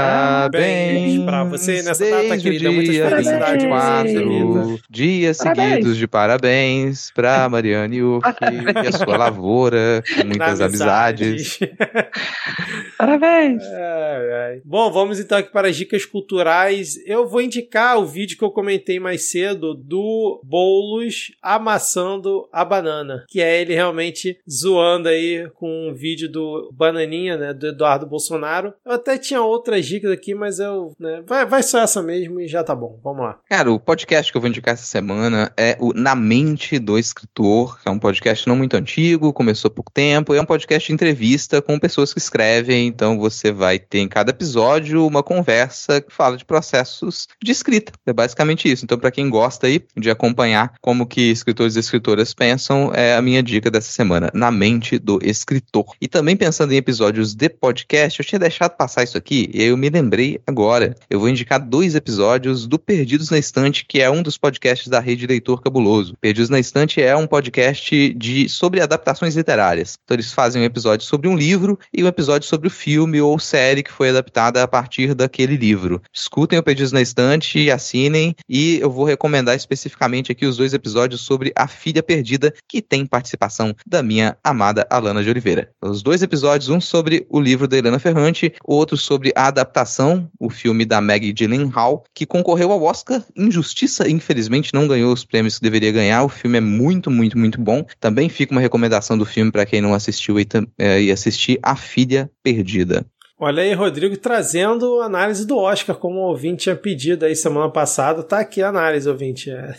Parabéns. pra você nessa data, querida. Muitas dia felicidades. 24, dias Parabéns. seguidos de parabéns pra Mariane Urk e a sua lavoura, com muitas Na amizades. Parabéns! Ai, ai. Bom, vamos então aqui para as dicas culturais. Eu vou indicar o vídeo que eu comentei mais cedo do Boulos amassando a banana, que é ele realmente zoando aí com um vídeo do Bananinha, né, do Eduardo Bolsonaro. Eu até tinha outras dicas aqui, mas eu, né, vai, vai só essa mesmo e já tá bom. Vamos lá. Cara, o podcast que eu vou indicar essa semana é o Na Mente do Escritor, que é um podcast não muito antigo, começou há pouco tempo, é um podcast de entrevista com pessoas que escrevem, então você vai ter em cada episódio uma conversa que fala de processos de escrita. É basicamente isso. Então, para quem gosta aí de acompanhar como que escritores e escritoras pensam, é a minha dica dessa semana, Na Mente do Escritor. E também pensando em episódios de podcast, eu tinha deixado passar isso aqui e eu me lembrei agora. Eu vou indicar dois episódios do Perdidos na Estante, que é um dos podcasts da rede Leitor Cabuloso. Perdidos na Estante é um podcast de sobre adaptações literárias. Então eles fazem um episódio sobre um livro e um episódio sobre o filme ou série que foi adaptada a partir daquele livro. Escutem o Perdidos na Estante, assinem e eu vou recomendar especificamente aqui os dois episódios sobre A Filha Perdida, que tem participação da minha amada Alana de Oliveira. Os dois episódios, um sobre o livro da Helena Ferrante, outro sobre a adaptação, o filme da Maggie Gyllenhaal, que concorreu ao Oscar. Injustiça, infelizmente, não ganhou os prêmios que deveria ganhar. O filme é muito, muito, muito bom. Também fica uma recomendação do filme para quem não assistiu e, é, e assistir A Filha Perdida. Olha aí, Rodrigo, trazendo análise do Oscar, como o ouvinte tinha pedido aí semana passada. Tá aqui a análise, ouvinte. É.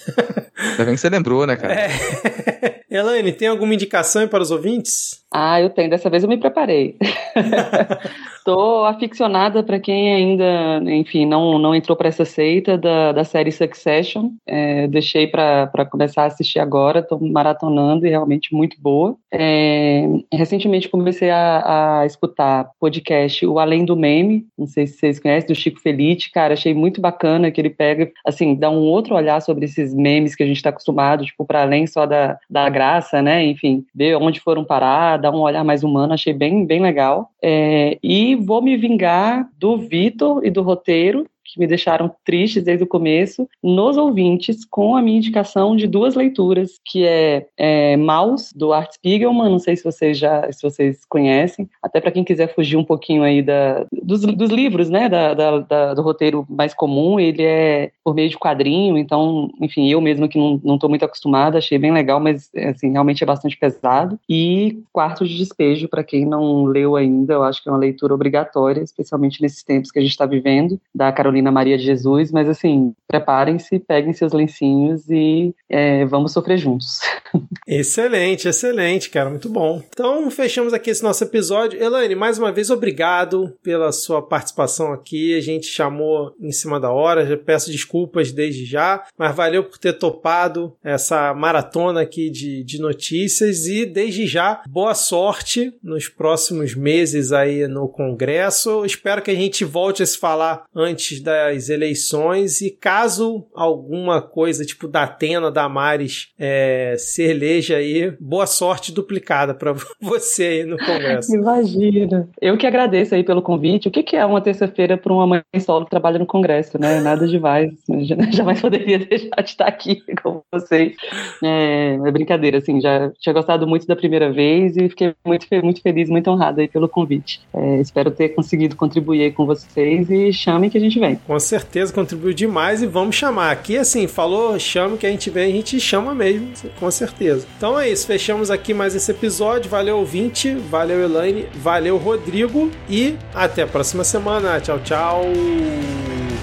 Ainda bem que você lembrou, né, cara? É. Elaine, tem alguma indicação para os ouvintes? Ah, eu tenho. Dessa vez eu me preparei. Tô aficionada para quem ainda, enfim, não, não entrou para essa seita da, da série Succession. É, deixei para começar a assistir agora. Tô maratonando e realmente muito boa. É, recentemente comecei a, a escutar podcast O Além do Meme. Não sei se vocês conhecem, do Chico Felite. Cara, achei muito bacana que ele pega, assim, dá um outro olhar sobre esses memes que a gente está acostumado, tipo, para além só da, da graça, né? Enfim, ver onde foram parar, dar um olhar mais humano. Achei bem, bem legal. É, e vou me vingar do Vitor e do roteiro, que me deixaram tristes desde o começo, nos ouvintes, com a minha indicação de duas leituras, que é, é Maus, do Art Spiegelman, não sei se vocês já se vocês conhecem, até para quem quiser fugir um pouquinho aí da, dos, dos livros, né, da, da, da- do roteiro mais comum, ele é por meio de quadrinho, então, enfim, eu mesmo que não, não muito acostumada, achei bem legal, mas, assim, realmente é bastante pesado. E Quarto de Despejo, para quem não leu ainda, eu acho que é uma leitura obrigatória, especialmente nesses tempos que a gente está vivendo, da Carolina Maria de Jesus, mas, assim, preparem-se, peguem seus lencinhos e é, vamos sofrer juntos. Excelente, excelente, cara, muito bom. Então, fechamos aqui esse nosso episódio. Elaine, mais uma vez, obrigado pela sua participação aqui. A gente chamou em cima da hora, já peço desculpas desde já, mas valeu por ter topado essa maratona aqui de, de notícias e desde já, boa sorte nos próximos meses aí no Congresso. Espero que a gente volte a se falar antes das eleições e caso alguma coisa tipo da Atena, da Maris é, se eleja aí, boa sorte duplicada para você aí no Congresso. Imagina. Eu que agradeço aí pelo convite. O que, que é uma terça-feira para uma mãe solo que trabalha no Congresso, né? Nada demais. Jamais poderia deixar de estar aqui com vocês. É, é brincadeira, assim, já tinha gostado muito da primeira vez e fiquei muito, muito feliz, muito honrada aí pelo convite. É, espero ter conseguido contribuir aí com vocês e chamem que a gente vem. Com certeza contribuiu demais e vamos chamar. Aqui, assim, falou chame que a gente vem, a gente chama mesmo, com certeza. Então é isso, fechamos aqui mais esse episódio. Valeu, ouvinte, valeu, Elaine, valeu, Rodrigo e até a próxima semana. Tchau, tchau.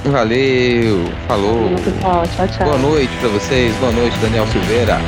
Valeu, falou. Pessoal, tchau, tchau. Boa noite pra vocês, boa noite, Daniel Silveira.